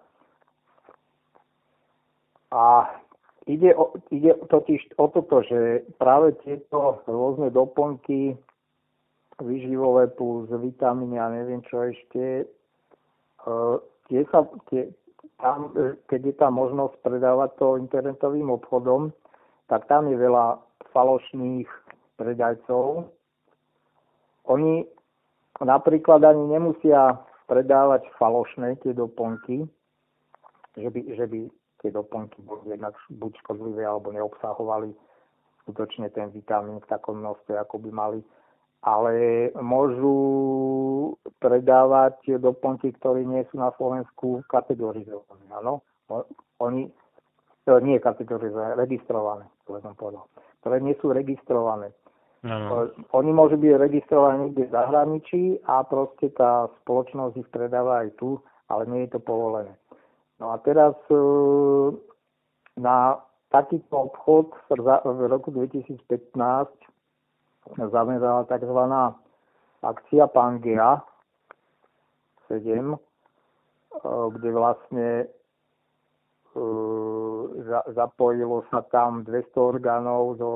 A ide, o, ide totiž o toto, že práve tieto rôzne doplnky výživové plus vitamíny a neviem čo ešte, e, tie sa, tie, tam, e, keď je tá možnosť predávať to internetovým obchodom, tak tam je veľa falošných predajcov. Oni napríklad ani nemusia predávať falošné tie doplnky, že by, že by tie doplnky boli jednak buď škodlivé alebo neobsahovali skutočne ten vitamín v takom množstve, ako by mali. Ale môžu predávať doplnky, ktoré nie sú na Slovensku kategorizované. Áno? Oni, nie kategorizované, registrované, to som povedal, ktoré nie sú registrované. Áno. E, Oni môžu byť registrovaní niekde v zahraničí a proste tá spoločnosť ich predáva aj tu, ale nie je to povolené. No a teraz e, na takýto obchod v roku 2015 zamerala tzv. akcia Pangea 7, e, kde vlastne e, za- zapojilo sa tam 200 orgánov zo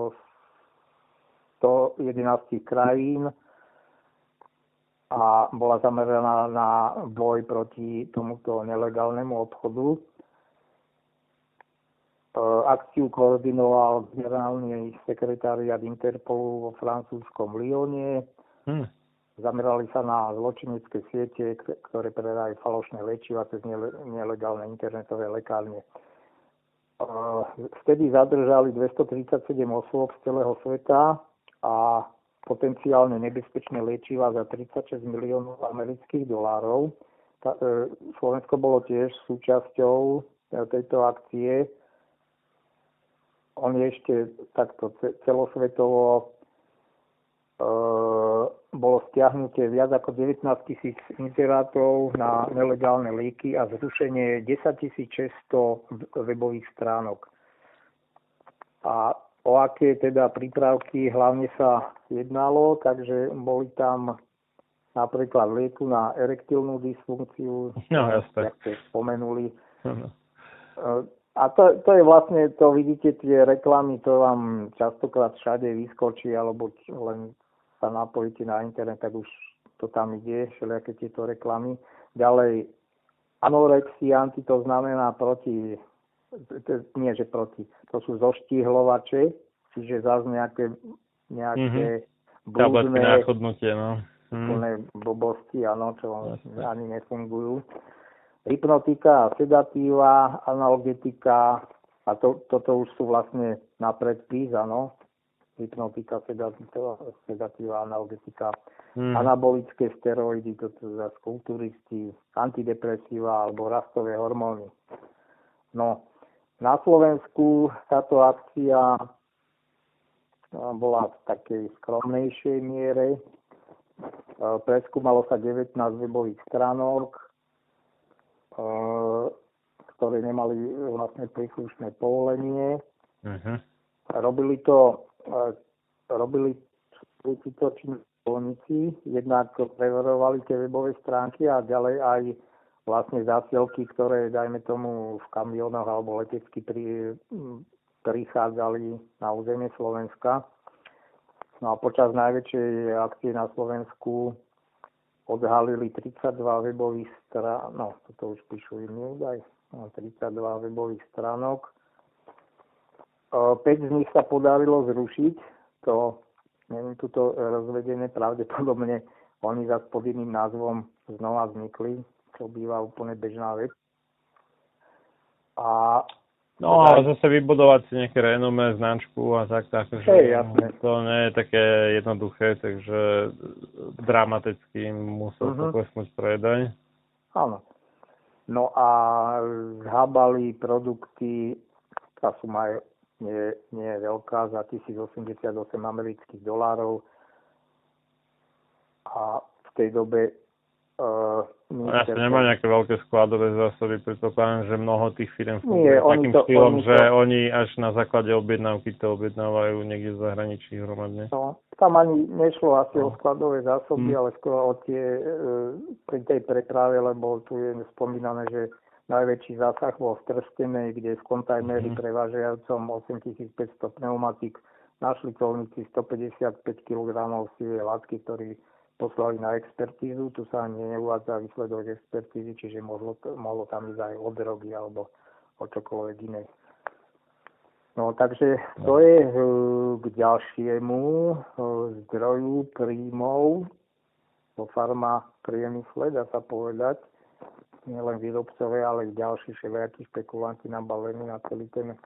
111 krajín a bola zameraná na boj proti tomuto nelegálnemu obchodu. E, akciu koordinoval generálny sekretariat Interpolu vo francúzskom Lyone. Hm. Zamerali sa na zločinecké siete, ktoré predajú falošné liečiva cez nele- nelegálne internetové lekárne. E, Vtedy zadržali 237 osôb z celého sveta a potenciálne nebezpečné liečiva za 36 miliónov amerických dolárov. Ta- e, Slovensko bolo tiež súčasťou tejto akcie. On je ešte takto ce- celosvetovo e, bolo stiahnutie viac ako 19 tisíc inzerátov na nelegálne lieky a zrušenie 10 600 webových stránok. A o aké teda prípravky hlavne sa jednalo, takže boli tam napríklad lieku na erektilnú dysfunkciu, No, jasné. jak ste spomenuli. Áno. A to, to je vlastne, to vidíte tie reklamy, to vám častokrát všade vyskočí, alebo len sa napojíte na internet, tak už to tam ide, všelijaké tieto reklamy. Ďalej, anorexia, to znamená proti, nie že proti, to sú zoštihlovače, čiže zase nejaké, nejaké Tabletky blúdne, no. Úplné blbosti, áno, čo ani nefungujú. Hypnotika, sedatíva, analgetika, a to, toto už sú vlastne na predpis, áno. Hypnotika, sedatíva, sedatíva analgetika, Hm. anabolické steroidy, toto zase kulturisti, antidepresíva alebo rastové hormóny. No, na Slovensku táto akcia a, bola v takej skromnejšej miere. E, Preskúmalo sa 19 webových stránok, e, ktoré nemali vlastne príslušné povolenie. Mhm. Robili to, e, robili títo činníci, jednak preverovali tie webové stránky a ďalej aj vlastne zásielky, ktoré, dajme tomu, v kamionoch alebo letecky pri, prichádzali na územie Slovenska. No a počas najväčšej akcie na Slovensku odhalili 32 webových strán, no toto už píšu iný údaj, no, 32 webových stránok. 5 z nich sa podarilo zrušiť, to neviem, tuto rozvedené pravdepodobne oni zase pod iným názvom znova vznikli, čo býva úplne bežná vec. A No ale zase vybudovať si nejaké renomé, značku a tak, tak že Hej, jasné. to nie je také jednoduché, takže dramaticky musel uh-huh. poklesnúť predaj. Áno. No a zhábali produkty, tá suma je, nie, nie je veľká, za 1088 amerických dolárov. A v tej dobe uh, No, ja nemá nejaké veľké skladové zásoby, predpokladám, že mnoho tých firm funguje takým to- štýlom, oni že to- oni až na základe objednávky to objednávajú niekde v zahraničí hromadne. No, tam ani nešlo asi o skladové zásoby, Mm. ale skôr o tie e, pri tej preprave, lebo tu je spomínané, že najväčší zásah bol v Trstenej, kde v kontajneri Mhm. prevážajúcom 8500 pneumatik našli colníci 155 kg sivej látky, ktorí poslali na expertízu. Tu sa ani neuvádza výsledok expertízy, čiže mohlo, mohlo tam ísť aj o drogy alebo o čokoľvek iné. No takže to je e, k ďalšiemu e, zdroju príjmov vo farma priemysle, dá sa povedať. Nielen výrobcové, ale aj ďalší všelijakí špekulanti nabalení na celý ten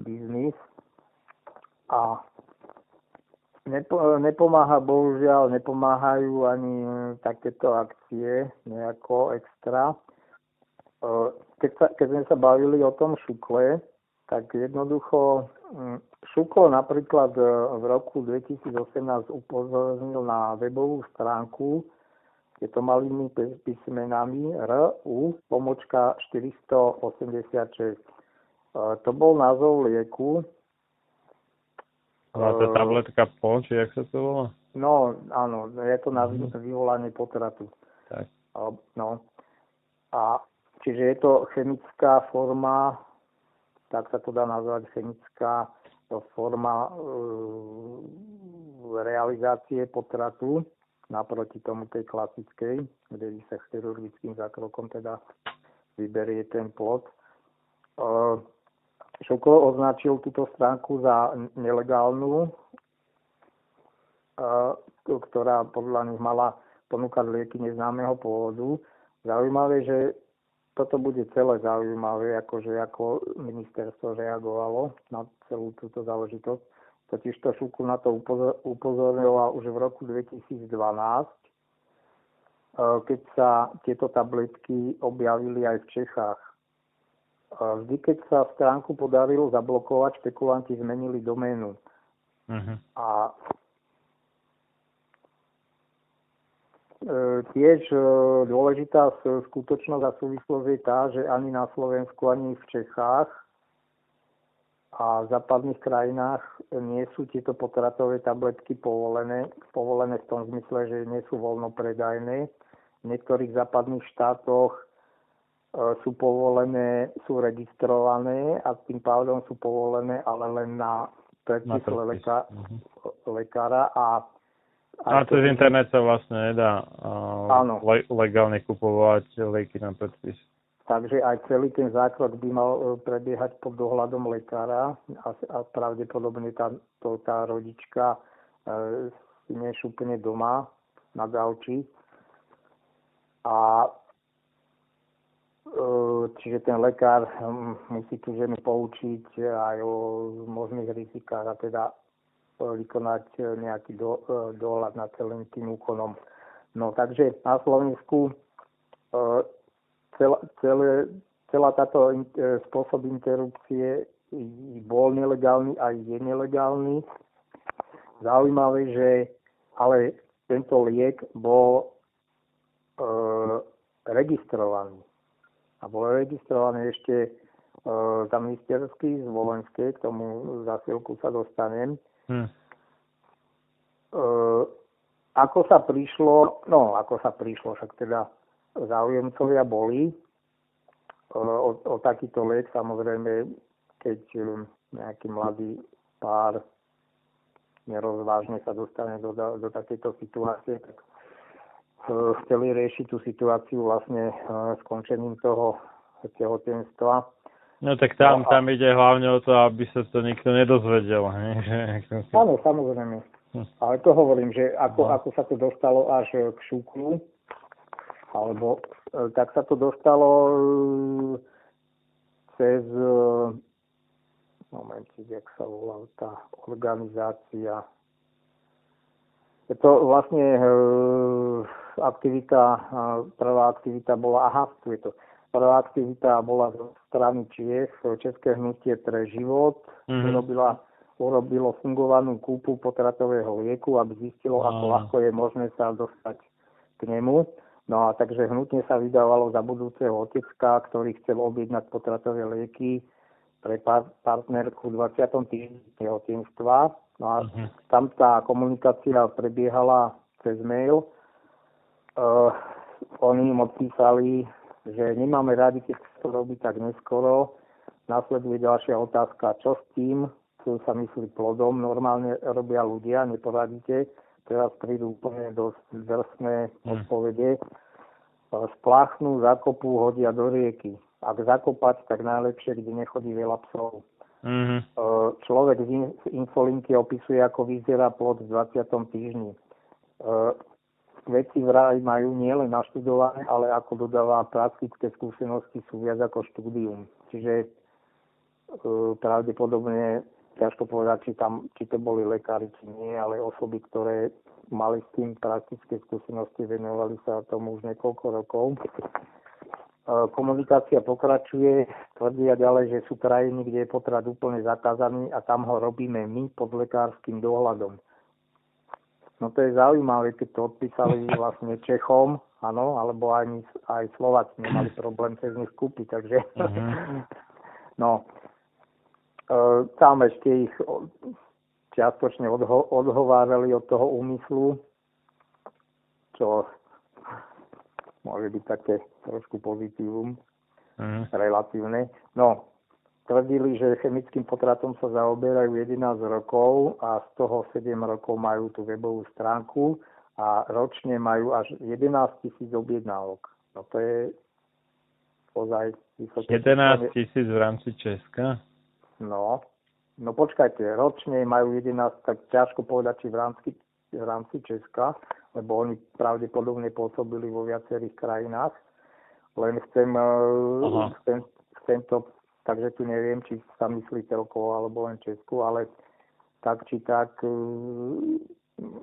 biznis. A nepo, nepomáha, bohužiaľ, nepomáhajú ani takéto akcie nejako extra. E, Keď, sa, keď sme sa bavili o tom šukle, tak jednoducho Šuklo napríklad e, v roku 2018 upozornil na webovú stránku, je to malými pí- písmenami RU pomočka 486. E, To bol názov lieku. A to je E, tabletka po, či jak sa to volá? No, áno, je to na vy- vyvolanie potratu. Tak. No. A čiže je to chemická forma, tak sa to dá nazvať chemická forma e, realizácie potratu. naproti tomu tej klasickej, kde sa chirurgickým zákrokom teda vyberie ten plod. Šoko označil túto stránku za nelegálnu, ktorá podľa nich mala ponúkať lieky neznámeho pôvodu. Zaujímavé, že toto bude celé zaujímavé, akože ako ministerstvo reagovalo na celú túto záležitosť. Totiž to Šuku na to upozornila už v roku 2012, e, keď sa tieto tabletky objavili aj v Čechách. Vždy, keď sa stránku podarilo zablokovať, špekulanti zmenili doménu. Uh-huh. A E, tiež e, dôležitá skutočnosť a súvislosť je tá, že ani na Slovensku, ani v Čechách a v západných krajinách nie sú tieto potratové tabletky povolené. Povolené v tom zmysle, že nie sú voľnopredajné. V niektorých západných štátoch sú povolené, sú registrované a tým pádom sú povolené, ale len na predpisle leká, mhm. lekára a a cez internet sa vlastne nedá uh, le- legálne kupovať lieky na predpis. Takže aj celý ten zákrok by mal e, prebiehať pod dohľadom lekára a, a pravdepodobne tá, to, tá rodička e, úplne doma na gauči. A e, čiže ten lekár hm, musí tu ženu poučiť aj o možných rizikách a teda vykonať e, nejaký do, dohľad nad celým tým úkonom. No takže na Slovensku celá, celé, celá táto spôsob interrupcie bol nelegálny a je nelegálny. Zaujímavé, že ale tento liek bol e, registrovaný. A bol registrovaný ešte e, za ministerský z Volenskej, k tomu za chvíľku sa dostanem. Hmm. Uh, ako sa prišlo, no ako sa prišlo, však teda záujemcovia boli uh, o, o takýto liek, samozrejme, keď um, nejaký mladý pár nerozvážne sa dostane do, do takejto situácie, tak chceli riešiť tú situáciu vlastne uh, skončením toho tehotenstva No tak tam, no, tam ide hlavne o to, aby sa to nikto nedozvedel. (laughs) Áno, samozrejme. Hm. Ale to hovorím, že ako, no. ako sa to dostalo až k šúklu, alebo e, tak sa to dostalo e, cez e, moment, jak sa volá tá organizácia. Je to vlastne aktivita, prvá aktivita bola, aha, tu je to, Prvá aktivita bola zo strany Čiech, České hnutie pre život, mm-hmm. urobila, urobilo fungovanú kúpu potratového lieku, aby zistilo, mm-hmm. ako ľahko je možné sa dostať k nemu. No a takže hnutie sa vydávalo za budúceho otecka, ktorý chcel objednať potratové lieky pre par- partnerku v 20. týždni tehotenstva. No a mm-hmm. tam tá komunikácia prebiehala cez mail. Uh, oni im odpísali že nemáme radi, keď to robí tak neskoro. Nasleduje ďalšia otázka, čo s tým, čo sa myslí plodom, normálne robia ľudia, neporadíte. Teraz prídu úplne dosť drsné hmm. odpovede. Spláchnú, zakopú, hodia do rieky. Ak zakopať, tak najlepšie, kde nechodí veľa psov. Mm-hmm. Človek z infolinky opisuje, ako vyzerá plod v 20. týždni veci vraj majú nielen naštudované, ale ako dodáva praktické skúsenosti sú viac ako štúdium. Čiže e, pravdepodobne ťažko povedať, či, tam, či to boli lekári, či nie, ale osoby, ktoré mali s tým praktické skúsenosti, venovali sa tomu už niekoľko rokov. E, komunikácia pokračuje, tvrdia ďalej, že sú krajiny, kde je potrat úplne zakázaný a tam ho robíme my pod lekárskym dohľadom. No to je zaujímavé, keď to odpísali (laughs) vlastne Čechom, áno, alebo aj, aj Slováci nemali problém cez nich kúpiť, takže uh-huh. (laughs) no, e, tam ešte ich čiastočne odho- odhovárali od toho úmyslu, čo môže byť také trošku pozitívum, uh-huh. relatívne. No, tvrdili, že chemickým potratom sa zaoberajú 11 rokov a z toho 7 rokov majú tú webovú stránku a ročne majú až 11 tisíc objednávok. No to je ozaj vysoké. 11 tisíc v rámci Česka? No, no počkajte, ročne majú 11, tak ťažko povedať, či v rámci, v rámci Česka, lebo oni pravdepodobne pôsobili vo viacerých krajinách. Len chcem, uh, chcem, chcem to, takže tu neviem, či sa myslí celkovo alebo len Česku, ale tak či tak uh,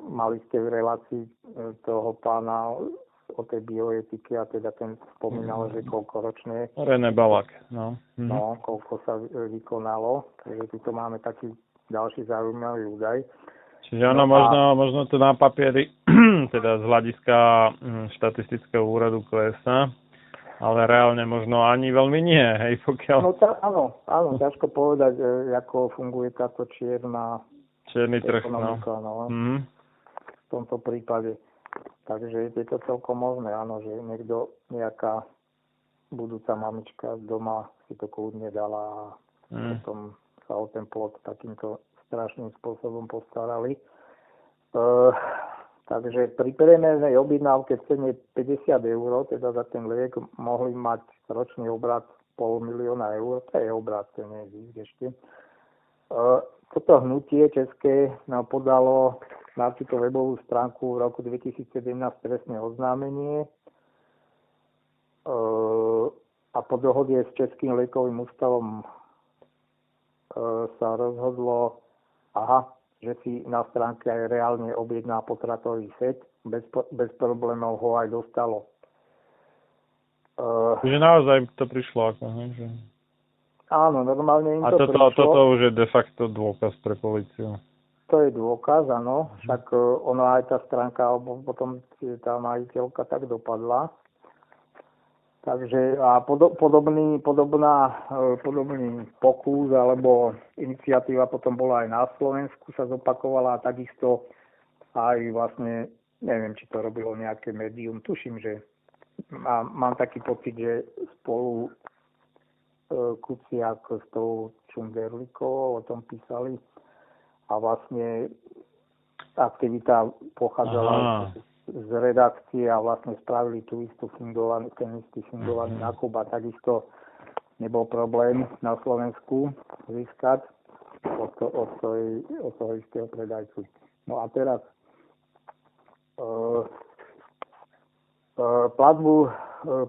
mali ste v relácii uh, toho pána o tej bioetike a teda ten spomínal, že koľko ročne. René Balak, no. Mhm. No, koľko sa vykonalo. Takže tu to máme taký ďalší zaujímavý údaj. Čiže ono No a- možno, možno to na papieri, (clears throat) teda z hľadiska hm, štatistického úradu klesa, ale reálne možno ani veľmi nie, hej, pokiaľ No tá, áno, áno, ťažko povedať, e, ako funguje táto čierna čierny trh, no. no. Mhm. v tomto prípade. Takže je to celkom možné, áno, že niekto, nejaká budúca mamička doma si to kľudne dala a Mm. potom sa o ten plod takýmto strašným spôsobom postarali. E, takže pri priemernej objednávke v cene 50 eur, teda za ten liek, mohli mať ročný obrad pol milióna eur, to je obrad, to nie je ešte. E, toto hnutie české nám podalo na túto webovú stránku v roku 2017 trestné oznámenie e, a po dohode s Českým liekovým ústavom e, sa rozhodlo, aha, že si na stránke aj reálne objedná potratový set, bez, bez problémov ho aj dostalo. Čiže naozaj to prišlo ako, hej, že... áno, normálne im A to toto, prišlo. toto už je de facto dôkaz pre policiu. To je dôkaz, áno. Však e, ono aj tá stránka, alebo potom tá majiteľka tak dopadla. Takže a podo, podobný, podobná, e, podobný pokus alebo iniciatíva potom bola aj na Slovensku, sa zopakovala a takisto aj vlastne, neviem, či to robilo nejaké médium, tuším, že mám, mám taký pocit, že spolu e, Kuciak s tou Čunderlikovou o tom písali a vlastne aktivita pochádzala Aha. Z, redakcie a vlastne spravili tú istú fingovaný, ten istý fingovaný nákup a takisto nebol problém na Slovensku získať od, to, od, toho, od toho istého predajcu. No a teraz e, e, platbu, e,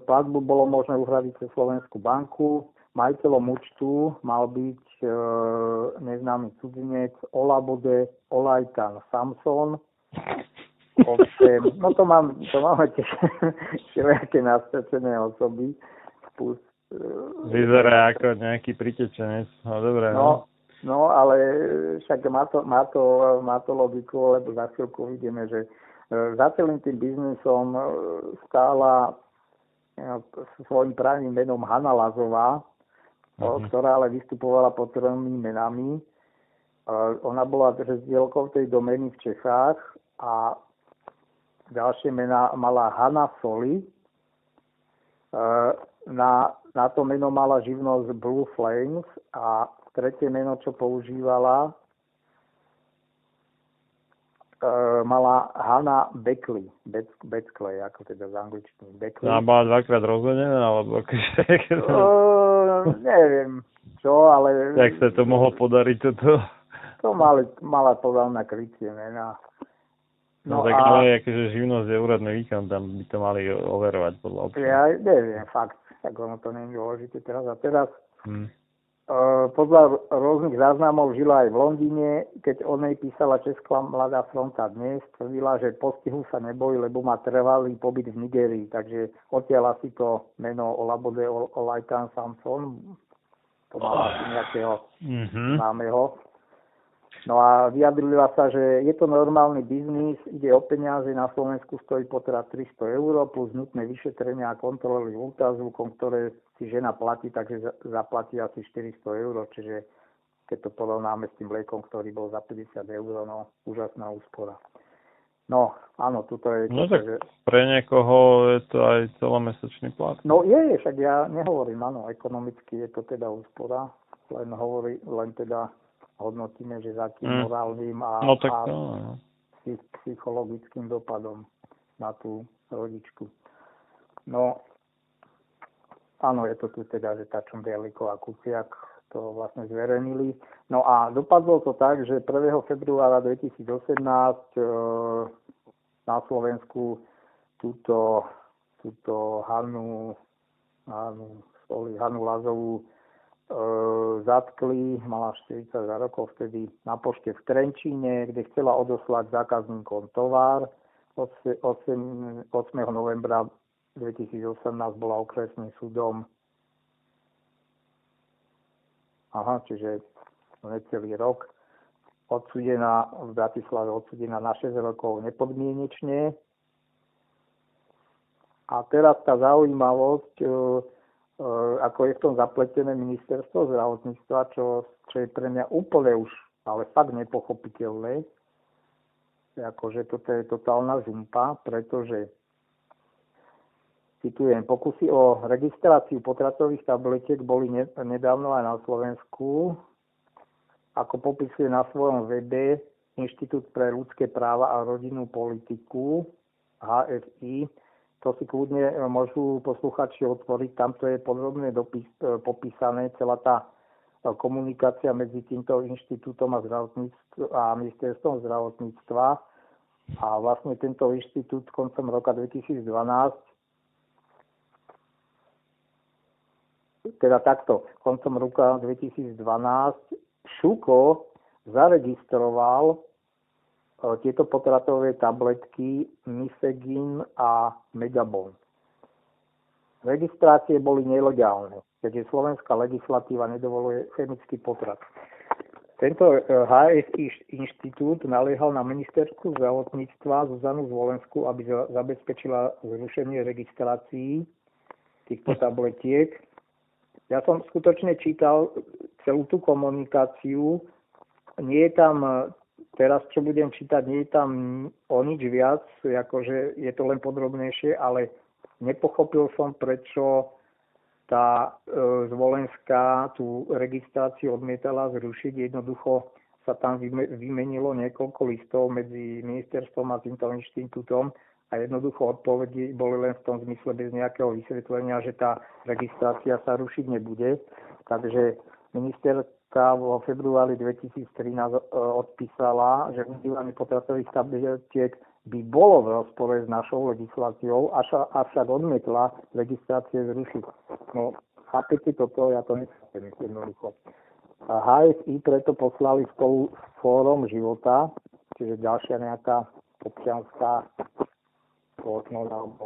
platbu bolo možné uhradiť cez Slovenskú banku. Majiteľom účtu mal byť e, neznámy cudzinec Olabode Olajtan Samson. Ovšem, no to, mám, to máme tiež (laughs) všelijaké nastrčené osoby. Plus, e, Vyzerá ako nejaký pritečenec. No dobre, no. No, no ale však má to, má, to, má to logiku, lebo za chvíľku vidíme, že e, za celým tým biznisom e, stála svojim právnym menom Hanna Lazová, o, ktorá ale vystupovala pod tromi menami. Ona bola držiteľkou tej domény v Čechách a ďalšie mená mala Hanna Soli. E, Na, na to meno mala živnosť Blue Flames a tretie meno, čo používala, e, mala Hanna Beckley. Bec, Beckley, ako teda z angličtiny. Beckley. Ona bola dvakrát rozvedená, alebo. Uh, neviem čo, ale Jak sa to mohlo podariť toto? to mali, mala podľa mňa krycie mená. No, No, tak a ale akože živnosť je úradný výkon, tam by to mali overovať podľa občana. ja neviem, fakt, tak ono to nie je dôležité teraz. A teraz Hm. uh, podľa rôznych záznamov žila aj v Londýne, keď o nej písala Česká mladá fronta dnes, tvrdila, že postihu sa nebojí, lebo má trvalý pobyt v Nigerii, takže odtiaľ asi to meno Olabode Ol- Olajtan Samson, to má asi nejakého Mhm. známeho. No a vyjadrila sa, že je to normálny biznis, ide o peniaze, na Slovensku stojí potrat 300 eur plus nutné vyšetrenia a kontroly ultrazvukom, ktoré si žena platí, takže za- zaplatí asi 400 eur, čiže keď to porovnáme s tým liekom, ktorý bol za 50 eur, no úžasná úspora. No, áno, tuto je... No tak že... pre niekoho je to aj celomesačný plat. No je, však ja nehovorím, áno, ekonomicky je to teda úspora, len hovorí, len teda hodnotíme, že za akým Mm. morálnym a, No tak a no. psychologickým dopadom na tú rodičku. No, áno, je to tu teda, že Tačom Bialikov a Kuciak to vlastne zverejnili. No a dopadlo to tak, že 1. februára 2018 e, na Slovensku túto, túto Hanu, Hanu, Hanu Lazovú zatkli, mala 40 rokov vtedy na pošte v Trenčíne, kde chcela odoslať zákazníkom tovar. 8, 8 novembra 2018 bola okresným súdom Aha, čiže necelý rok odsudená v Bratislave odsudená na 6 rokov nepodmienečne. A teraz tá zaujímavosť, e, e, ako je v tom zapletené ministerstvo zdravotníctva, čo, čo je pre mňa úplne už, ale fakt nepochopiteľné, akože toto je totálna žumpa, pretože Citujem, pokusy o registráciu potratových tabletiek boli nedávno aj na Slovensku. Ako popisuje na svojom webe Inštitút pre ľudské práva a rodinnú politiku HFI, to si kľudne môžu posluchači otvoriť, tamto je podrobne dopis, popísané celá tá komunikácia medzi týmto inštitútom a, a ministerstvom zdravotníctva. A vlastne tento inštitút koncom roka 2012 teda takto, koncom roka 2012 Šuko zaregistroval e, tieto potratové tabletky Misegin a Megabon. Registrácie boli nelegálne, keďže slovenská legislatíva nedovoluje chemický potrat. Tento HSI e, inštitút naliehal na ministerstvu zdravotníctva Zuzanu Zvolensku, aby zabezpečila zrušenie registrácií týchto tabletiek ja som skutočne čítal celú tú komunikáciu. Nie je tam, teraz čo budem čítať, nie je tam o nič viac, akože je to len podrobnejšie, ale nepochopil som, prečo tá e, zvolenská tú registráciu odmietala zrušiť. Jednoducho sa tam vymenilo niekoľko listov medzi ministerstvom a týmto inštitútom a jednoducho odpovedi boli len v tom zmysle bez nejakého vysvetlenia, že tá registrácia sa rušiť nebude. Takže ministerka vo februári 2013 e, odpísala, že užívanie potratových tabletiek by bolo v rozpore s našou legisláciou, avšak odmietla registrácie zrušiť. No, chápete toto? Ja to nechápem jednoducho. HSI preto poslali spolu s Fórom života, čiže ďalšia nejaká občianská spoločnosť alebo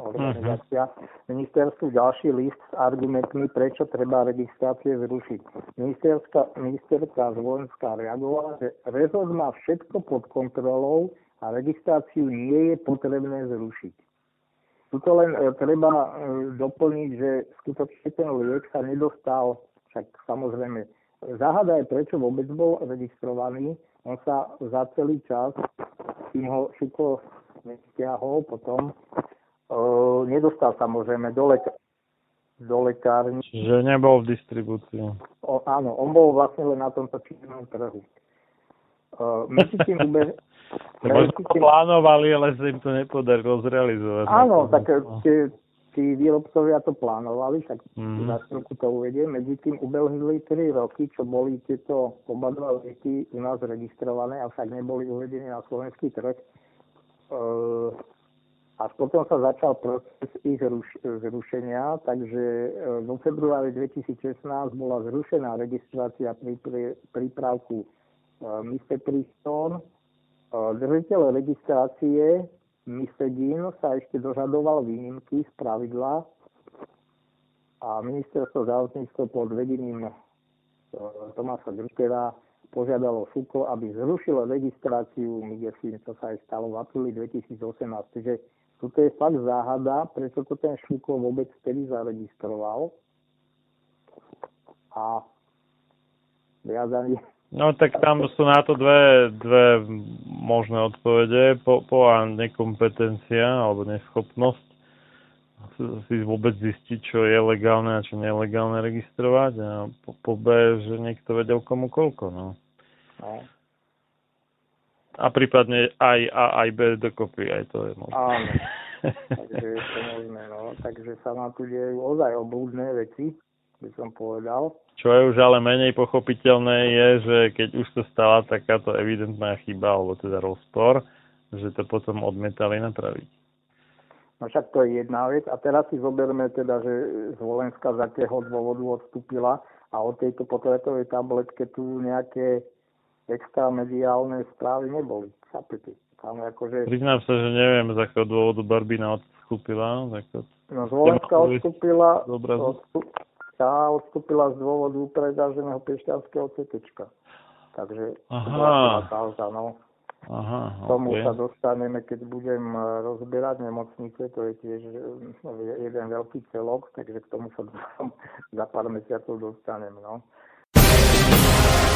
organizácia uh-huh. ministerstvu ďalší list s argumentmi, prečo treba registrácie zrušiť. Ministerská, ministerská zvojenská reagovala, že rezort má všetko pod kontrolou a registráciu nie je potrebné zrušiť. Tuto len e, treba e, doplniť, že skutočne ten liek sa nedostal, však samozrejme, záhada je, prečo vôbec bol registrovaný. On sa za celý čas, kým ho všetko nestiahol potom. E, nedostal samozrejme do, lek- do lekárny. Čiže nebol v distribúcii. O, áno, on bol vlastne len na tomto činnom trhu. Uh, medzi tým ube... (laughs) Možno to plánovali, ale sa im to nepodarilo zrealizovať. Áno, tak tie, tí výrobcovia to plánovali, tak mm. za chvíľku to uvediem. Medzi tým ubehli 3 roky, čo boli tieto oba dva lieky u nás registrované, avšak neboli uvedené na slovenský trh. Eh, a potom sa začal proces ich zrušenia, takže eh, vo februári 2016 bola zrušená registrácia pri prípravku eh, Mifepriston. Držiteľ registrácie Mifegin sa ešte dožadoval výnimky z pravidla a ministerstvo zdravotníctva pod vedením Tomáša Druckera požiadalo FUKO, aby zrušilo registráciu Migefin, čo sa aj stalo v apríli 2018. Čiže toto je fakt záhada, prečo to ten Šuko vôbec vtedy zaregistroval. A viac ani... No tak tam sú na to dve, dve možné odpovede. Po, po a nekompetencia alebo neschopnosť si vôbec zistiť, čo je legálne a čo nelegálne registrovať a po, po B, že niekto vedel komu koľko. No. No. A prípadne aj A, aj B dokopy, aj to je možné. Áno. (laughs) Takže je to možné, no. Takže sa nám tu dejú ozaj oblúdne veci, by som povedal. Čo je už ale menej pochopiteľné je, že keď už to stala takáto evidentná chyba, alebo teda rozpor, že to potom odmietali napraviť. No však to je jedna vec. A teraz si zoberme teda, že Zvolenska z akého dôvodu odstúpila a o tejto potretovej tabletke tu nejaké extra mediálne správy neboli. Chápete? Tam akože... Priznám sa, že neviem, z akého dôvodu Barbina odstúpila. Tak to... No Zvolenska odstúpila, odstú, tá odstúpila z dôvodu predraženého piešťanského CT. Takže Aha. kauza, no. Aha, tomu ok. sa dostaneme, keď budem eh, rozberať nemocnice, to je tiež eh, jeden veľký celok, takže k tomu sa (laughs) za pár mesiacov dostanem. No.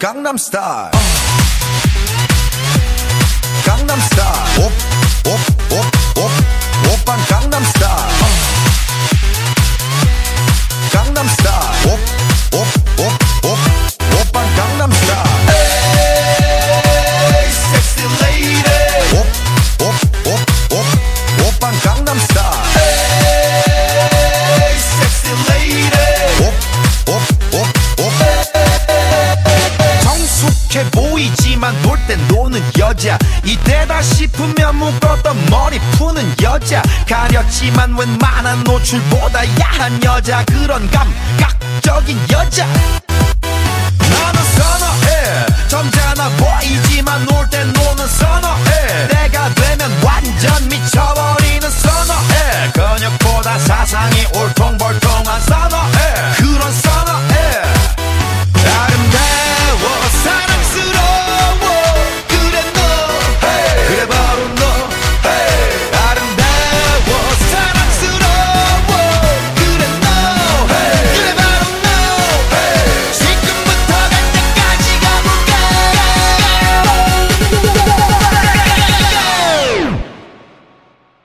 강남스타일 강남스타일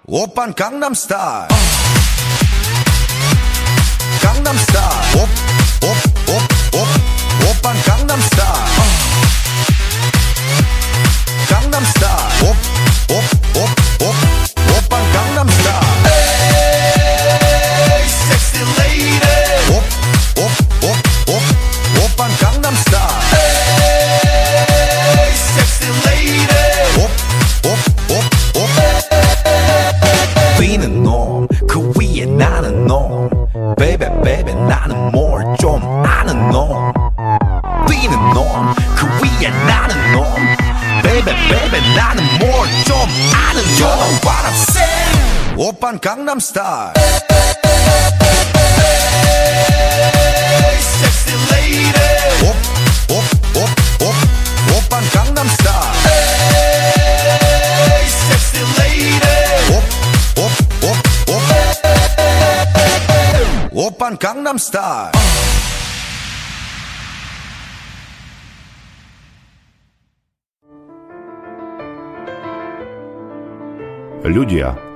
오빤 강남스타일 강남스타일 옵옵옵옵 오빤 강남스타일 강남스타일 옵옵 Gangnam Style. Open Gangnam Style. Ľudia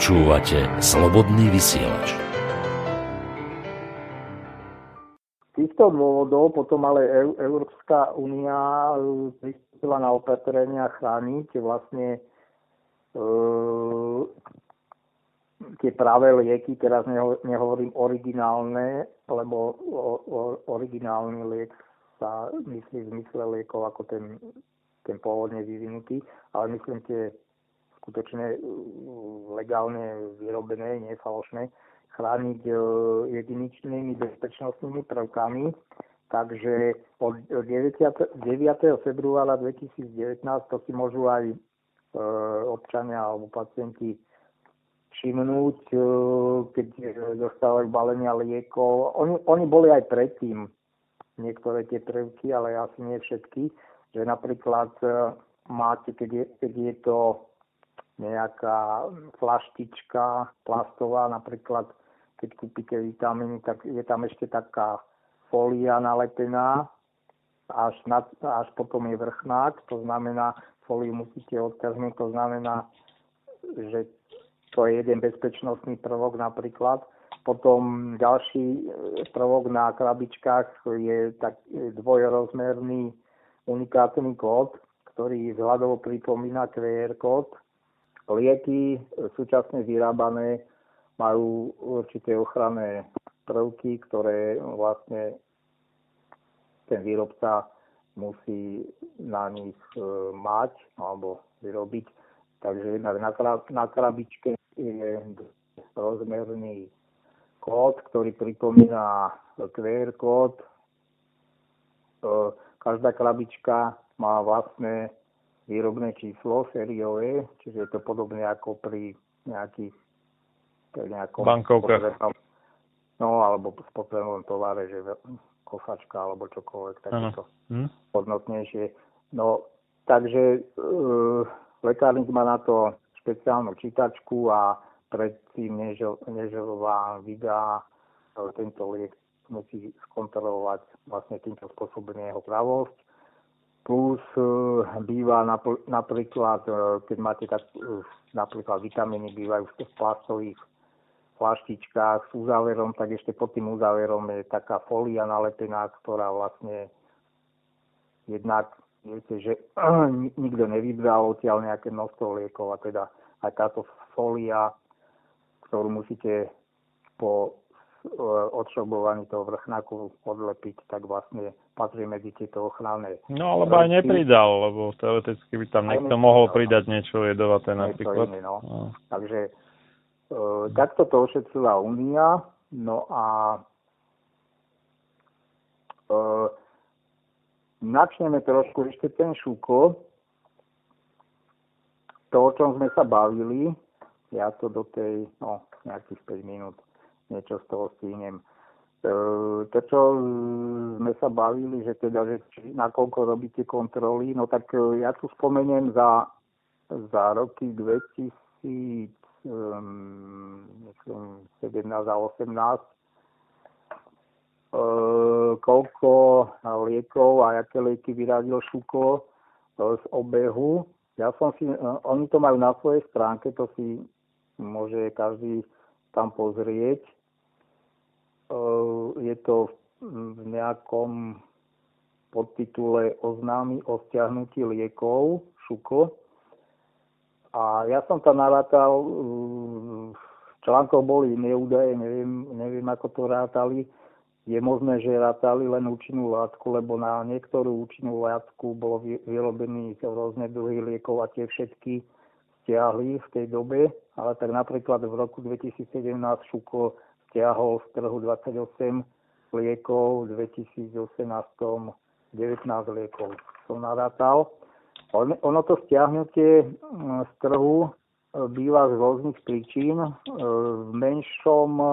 Počúvate Slobodný vysielač. Týchto dôvodov potom ale Eu- Európska únia e, pristúpila na opatrenia chrániť vlastne e, tie práve lieky, teraz neho, nehovorím originálne, lebo o, o, originálny liek sa myslí v zmysle liekov ako ten, ten pôvodne vyvinutý, ale myslím tie skutočne uh, legálne vyrobené, nie falošné, chrániť uh, jediničnými bezpečnostnými prvkami. Takže od 9. 9. februára 2019 to si môžu aj uh, občania alebo pacienti všimnúť, keď dostávajú balenia liekov. Oni, oni boli aj predtým niektoré tie prvky, ale asi nie všetky, že napríklad máte, keď je, keď je to nejaká flaštička plastová, napríklad keď kúpite vitamíny, tak je tam ešte taká folia nalepená, až, nad, až potom je vrchnák, to znamená, fóliu musíte odťahnúť, to znamená, že to je jeden bezpečnostný prvok napríklad. Potom ďalší e, prvok na krabičkách je tak dvojrozmerný unikátny kód, ktorý vzhľadovo pripomína QR kód, Lieky súčasne vyrábané majú určité ochranné prvky, ktoré vlastne ten výrobca musí na nich e, mať alebo vyrobiť. Takže na, na krabičke je rozmerný kód, ktorý pripomína QR kód. E, každá krabička má vlastné výrobné číslo sériové, čiže je to podobne ako pri nejakých nejakom bankovkách. No, alebo spotrebnom tovare, že kosačka alebo čokoľvek takéto hm? hodnotnejšie. No, takže e, lekárnik má na to špeciálnu čítačku a predtým, než, než vám vydá e, tento liek, musí skontrolovať vlastne týmto spôsobom jeho pravosť plus e, býva napríklad, e, keď máte tak, e, napríklad vitamíny bývajú v tých plastových flaštičkách s uzáverom, tak ešte pod tým uzáverom je taká folia nalepená, ktorá vlastne jednak, viete, že (clears throat) nikto nevybral odtiaľ nejaké množstvo liekov a teda aj táto folia, ktorú musíte po odšrobovaní toho vrchnáku odlepiť, tak vlastne patrí medzi tieto ochranné. No alebo aj nepridal, lebo teoreticky by tam niekto mohol pridať niečo jedovaté napríklad. Iné, no. No. Takže e, takto to ošetrila Únia, no a e, načneme trošku ešte ten šuko, to, o čom sme sa bavili, ja to do tej, no, nejakých 5 minút niečo z toho stihnem. E, to, čo sme sa bavili, že teda, že či, nakoľko robíte kontroly, no tak e, ja tu spomeniem za, za roky 2017 a 18 e, koľko liekov a aké lieky vyradil Šuko z obehu. Ja som si, oni to majú na svojej stránke, to si môže každý tam pozrieť. Eh, je to v nejakom podtitule oznámy o stiahnutí liekov, šuko. A ja som tam narátal, eh, článkoch boli iné údaje, neviem, neviem ako to rátali. Je možné, že rátali len účinnú látku, lebo na niektorú účinnú látku bolo vyrobených rôzne druhy liekov a tie všetky stiahli v tej dobe, ale tak napríklad v roku 2017 Šuko stiahol z trhu 28 liekov, v 2018 19 liekov som narátal. Ono to stiahnutie z trhu býva z rôznych príčin. E, v menšom e,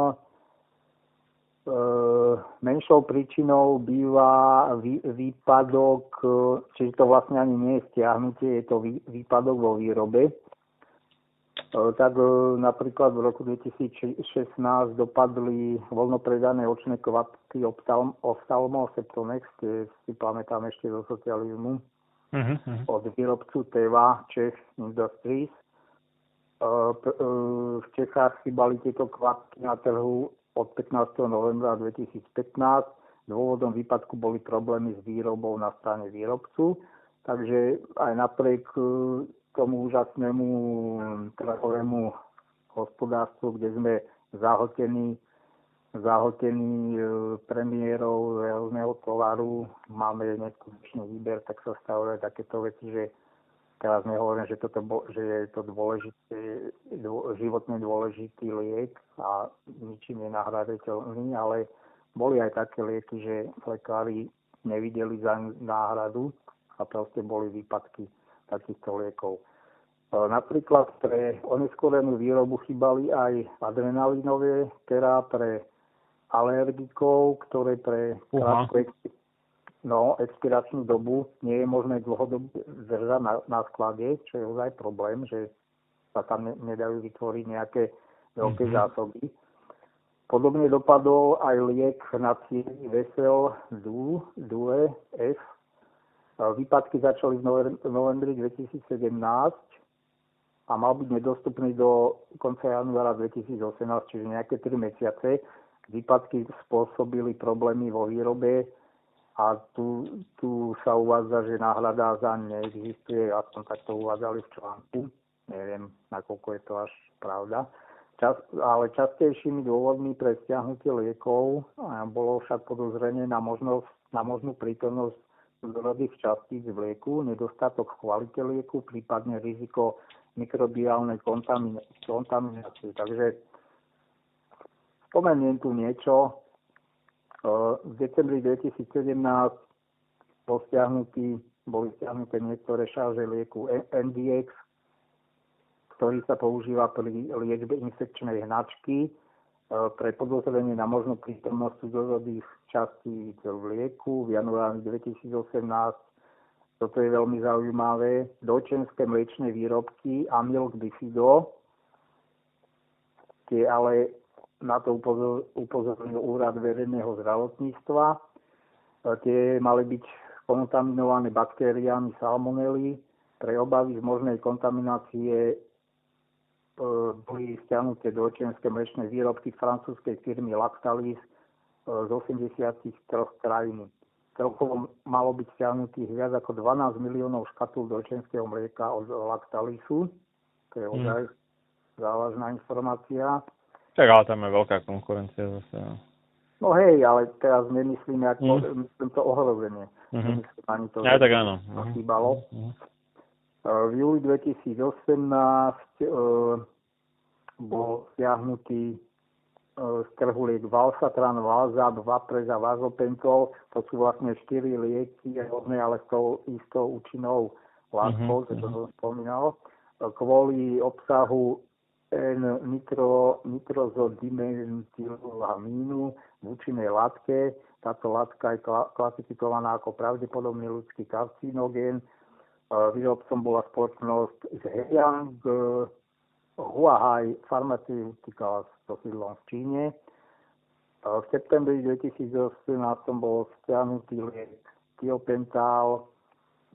menšou príčinou býva výpadok, e, čiže to vlastne ani nie je stiahnutie, je to výpadok vo výrobe. Tak napríklad v roku 2016 dopadli voľnopredané očné kvapky Ophthalmo Septonex, tie si pamätám ešte zo socializmu, uh-huh. od výrobcu Teva Czech Industries v Čechách chýbali tieto kvapky na trhu od 15. novembra 2015. Dôvodom výpadku boli problémy s výrobou na strane výrobcu. Takže aj napriek e, tomu úžasnému trhovému hospodárstvu, kde sme zahltení, zahltení e, premiérov rôzneho tovaru, máme neskutočný výber, tak sa stavuje takéto veci, že Teraz nehovorím, že, toto, že je to dôležitý, životne dôležitý liek a ničím nenahraditeľný, ale boli aj také lieky, že lekári nevideli za náhradu a proste boli výpadky takýchto liekov. E, napríklad pre oneskorenú výrobu chýbali aj adrenalinové, ktorá pre alergikov, ktoré pre krátku No, expiračnú dobu nie je možné dlhodobo držať na, na sklade, čo je ozaj problém, že sa tam ne, nedajú vytvoriť nejaké veľké mm-hmm. zásoby. Podobne dopadol aj liek na cieli Vesel DU, DUE F. Výpadky začali v novembri 2017 a mal byť nedostupný do konca januára 2018, čiže nejaké 3 mesiace. Výpadky spôsobili problémy vo výrobe a tu, tu sa uvádza, že náhľadá za neexistuje, aspoň tak to uvádzali v článku, neviem, nakoľko je to až pravda. Čas, ale častejšími dôvodmi pre stiahnutie liekov bolo však podozrenie na, možnosť, na možnú prítomnosť zrodých častíc v lieku, nedostatok v kvalite lieku, prípadne riziko mikrobiálnej kontaminácie. Takže spomeniem tu niečo, v decembri 2017 bol stiahnutý, boli stiahnuté niektoré šarže lieku NDX, ktorý sa používa pri liečbe infekčnej hnačky pre podozrenie na možnú prítomnosť cudzozodých častí v lieku v januári 2018. Toto je veľmi zaujímavé. Dočenské mliečne výrobky Amilk Bifido, tie ale na to upozornil Úrad verejného zdravotníctva. E, tie mali byť kontaminované baktériami salmonely. Pre obavy z možnej kontaminácie boli stiahnuté do očienské mlečné výrobky francúzskej firmy Lactalis e, z 83 krajín. Celkovo malo byť stiahnutých viac ako 12 miliónov škatul dočenského mlieka od Lactalisu. To je ozaj mm. závažná informácia. Tak ale tam je veľká konkurencia zase. No, no hej, ale teraz nemyslíme ako, mm. myslím to ohrozenie. Mm-hmm. Nemyslím ani to, ja, tak áno. to chýbalo. Mm-hmm. V júli 2018 uh, bol stiahnutý uh, z trhu liek Valsatran, Valzab, Vapres a Vazopentol. To sú vlastne štyri lieky, hodné, ale s tou istou účinnou látkou, mm-hmm. to som spomínal. Kvôli obsahu N-nitro, nitrozodimetylamínu v účinnej látke. Táto látka je klasifikovaná ako pravdepodobný ľudský karcinogén. Výrobcom bola spoločnosť Zhejiang Huahai Pharmaceuticals so sídlom v Číne. V septembri 2018 bol stiahnutý liek Tiopental.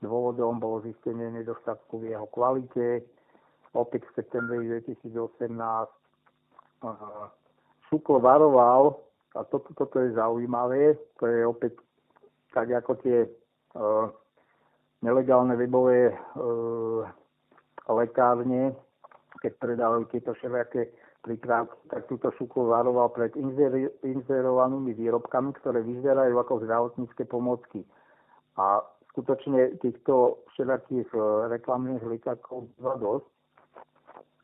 Dôvodom bolo zistenie nedostatku v jeho kvalite opäť v septembri 2018 Šuklo varoval, a toto, toto je zaujímavé, to je opäť tak ako tie uh, nelegálne webové uh, lekárne, keď predávajú tieto všelijaké prípravky, tak túto šuku varoval pred inzerovanými výrobkami, ktoré vyzerajú ako zdravotnícke pomocky. A skutočne týchto všelijakých e, reklamných litákov býva dosť.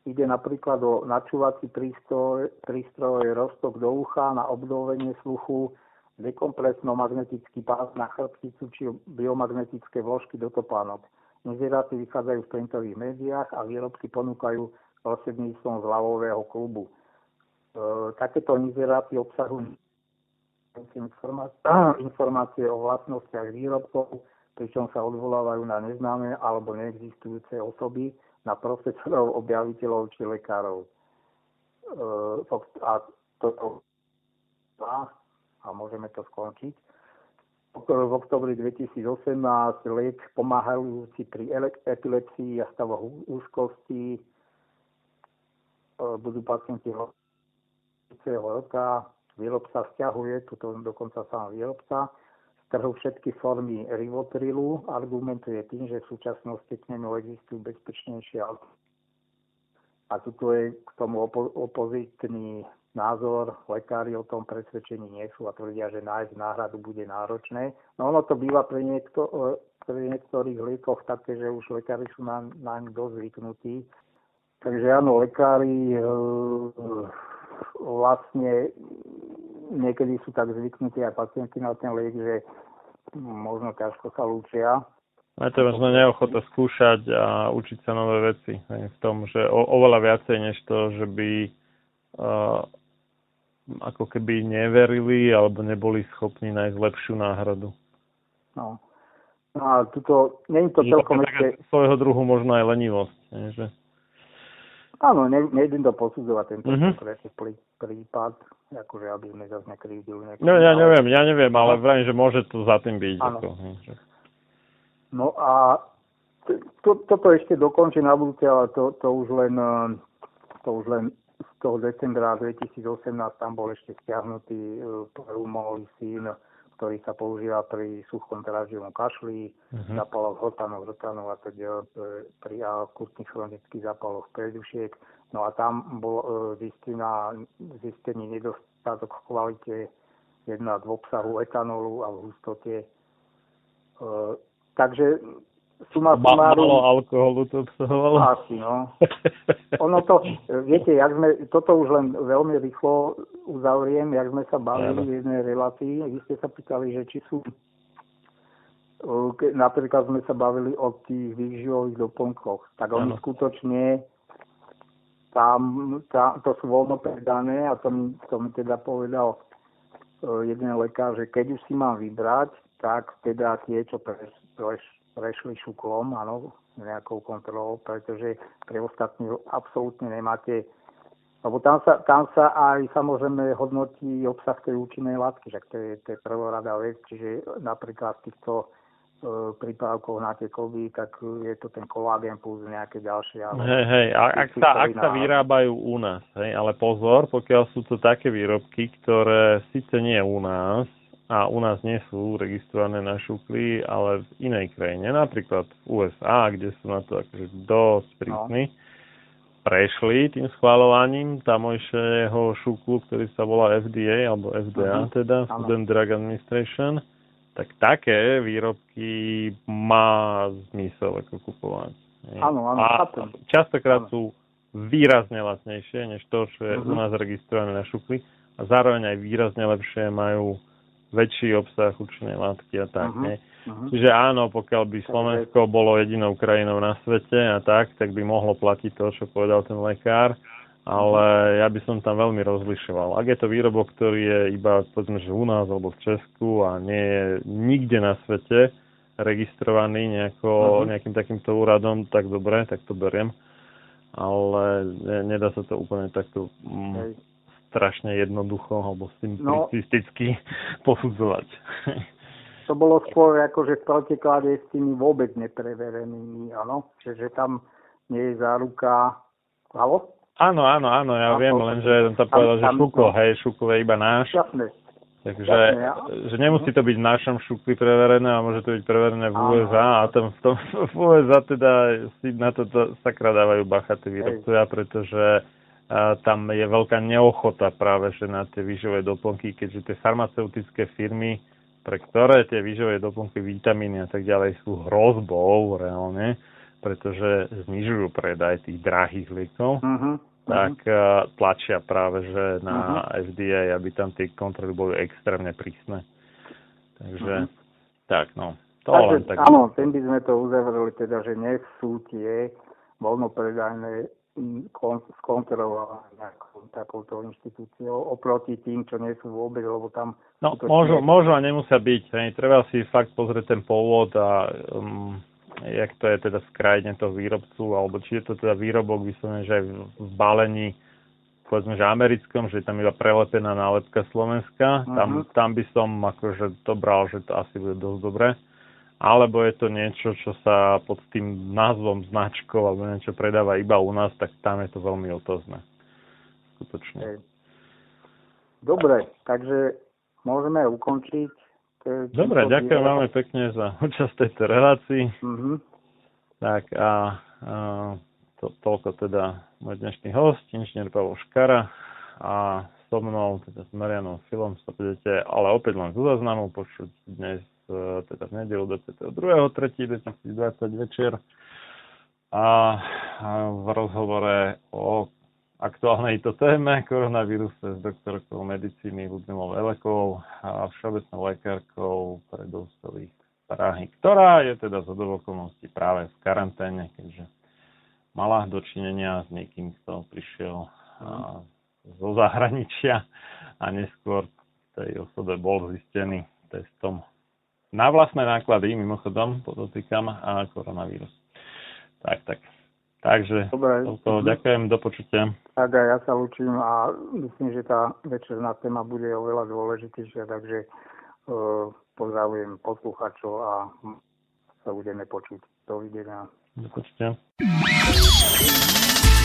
Ide napríklad o načúvací prístroj, prístroj roztok do ucha na obnovenie sluchu, dekompresno-magnetický pás na chrbticu či biomagnetické vložky do topánok. Inzeráty vychádzajú v printových médiách a výrobky ponúkajú prostredníctvom zľavového klubu. E, takéto inzeráty obsahujú (clears throat) informácie o vlastnostiach výrobkov, pričom sa odvolávajú na neznáme alebo neexistujúce osoby, na profesorov, objaviteľov či lekárov. E, a toto a môžeme to skončiť. V oktobri 2018 liek pomáhajúci pri epilepsii a stavoch úzkosti e, budú pacienti roka. Výrobca stiahuje, tuto dokonca sám výrobca, trhu všetky formy rivotrilu. Argumentuje tým, že v súčasnosti k nemu existujú bezpečnejšie a tuto je k tomu opo- opozitný názor, lekári o tom presvedčení nie sú a tvrdia, že nájsť náhradu bude náročné. No ono to býva pri, niekto, e, pri niektorých liekoch také, že už lekári sú na, na ne dosť zvyknutí. Takže áno, lekári e, vlastne niekedy sú tak zvyknutí aj pacienti na ten liek, že možno ťažko sa lúčia. A to možno neochota skúšať a učiť sa nové veci. V tom, že o, oveľa viacej než to, že by uh, ako keby neverili alebo neboli schopní nájsť lepšiu náhradu. No. no a tuto, nie je to celkom ešte... Svojho druhu možno aj lenivosť. Nie, že... Áno, ne, nejdem to posudzovať tento mm-hmm. prí, prípad, akože aby sme zase nekrivdili nejaký... No ja neviem, ja neviem, ale vrajím, že môže to za tým byť. Áno. Ako, že... No a to, toto ešte dokončí na budúce, ale to, to už len to už len toho decembra 2018 tam bol ešte stiahnutý e, prúmový syn, ktorý sa používa pri suchom teražiovom kašli, uh-huh. zápaloch hrtanov, hrtanov a teda pri akutných chronických zápaloch predušiek. No a tam bol e, zistená, zistený nedostatok v kvalite jednak v obsahu etanolu a v hustote. E, takže suma sumárum... Malo alkoholu to obsahovalo? Asi, no. Ono to, viete, jak sme, toto už len veľmi rýchlo uzavriem, jak sme sa bavili v jednej relácii, vy ste sa pýtali, že či sú napríklad sme sa bavili o tých výživových doplnkoch, tak oni skutočne tam, tam, to sú voľno predané a to mi, to mi teda povedal jeden lekár, že keď už si mám vybrať, tak teda tie, čo pre, pre, prešli šuklom, áno, nejakou kontrolou, pretože pre ostatní absolútne nemáte lebo tam sa, tam sa aj samozrejme hodnotí obsah tej účinnej látky, že to je, to je prvorada vec, čiže napríklad v týchto e, prípravkoch na tie kovy, tak je to ten kolágen plus nejaké ďalšie. Ale hej, hej, a, ak, sa, ak sa vyrábajú u nás, hej, ale pozor, pokiaľ sú to také výrobky, ktoré síce nie u nás, a u nás nie sú registrované na šukli, ale v inej krajine, napríklad v USA, kde sú na to akože dosť prísni, no. prešli tým schváľovaním tamojšieho šuklu, ktorý sa volá FDA, alebo FDA uh-huh. teda, Food and Drug Administration, tak také výrobky má zmysel ako kupovať. Áno, áno, a častokrát áno. sú výrazne lacnejšie, než to, čo je uh-huh. u nás registrované na šukli a zároveň aj výrazne lepšie majú väčší obsah účinnej látky a tak. Uh-huh. Nie? Uh-huh. Čiže áno, pokiaľ by Slovensko bolo jedinou krajinou na svete a tak, tak by mohlo platiť to, čo povedal ten lekár, ale ja by som tam veľmi rozlišoval. Ak je to výrobok, ktorý je iba povedzme, že u nás alebo v Česku a nie je nikde na svete registrovaný nejako, uh-huh. nejakým takýmto úradom, tak dobre, tak to beriem. Ale nedá sa to úplne takto mm, strašne jednoducho alebo simplisticky no, (laughs) posudzovať. To bolo skôr akože v protiklade s tými vôbec nepreverenými, áno. Čiže tam nie je záruka... Halo? Áno, áno, áno, ja a viem, len že som to povedal, že šuklo, hej, šuklo je iba náš. Jasné. Takže ja. že nemusí to byť v našom šukli preverené, a môže to byť preverené v USA a tam v, tom, (laughs) v USA teda si na to, to sakra dávajú bacha tí výrobcovia, pretože a, tam je veľká neochota práve že na tie výživové doplnky, keďže tie farmaceutické firmy, pre ktoré tie výživové doplnky, vitamíny a tak ďalej sú hrozbou reálne, pretože znižujú predaj tých drahých liekov. Uh-huh. tak uh, tlačia práve že na Mhm. FDA, aby tam tie kontroly boli extrémne prísne. Takže Mhm. tak, no. To Takže, len tak. áno, tým by sme to uzavreli, teda, že nie sú tie voľnopredajné skontrolované nejakou takouto inštitúciou oproti tým, čo nie sú vôbec, lebo tam No, môžu, môžu a nemusia byť. Hej. Treba si fakt pozrieť ten pôvod a um, jak to je teda v krajine toho výrobcu, alebo či je to teda výrobok vyslovene, že v, balení povedzme, že americkom, že je tam iba prelepená nálepka Slovenska, Mhm. tam, tam by som akože to bral, že to asi bude dosť dobré. Alebo je to niečo, čo sa pod tým názvom značkou alebo niečo predáva iba u nás, tak tam je to veľmi otázne. Skutočne. Dobre, takže môžeme ukončiť. Je Dobre, ďakujem veľmi pekne za účasť tejto relácii. Mhm. Tak a, a to, toľko teda môj dnešný host, inžinier Pavel Škara a so mnou, teda s Marianom Filom sa budete, ale opäť len zo záznamu počuť dnes, teda v nedelu 22.3.2020 večer. A, v rozhovore o aktuálnej to téme koronavíruse s doktorkou medicíny Ludmilou Elekovou a všeobecnou lekárkou pre dospelých Prahy, ktorá je teda z okolností práve v karanténe, keďže mala dočinenia s niekým, kto prišiel a, zo zahraničia a neskôr tej osobe bol zistený testom na vlastné náklady, mimochodom, podotýkam, a koronavírus. Tak, tak. Takže, Dobre. toľko, ďakujem, do počutia. Tak aj ja sa učím a myslím, že tá večerná téma bude oveľa dôležitejšia, takže uh, pozdravujem posluchačov a sa budeme počuť. Dovidenia. Do počutia.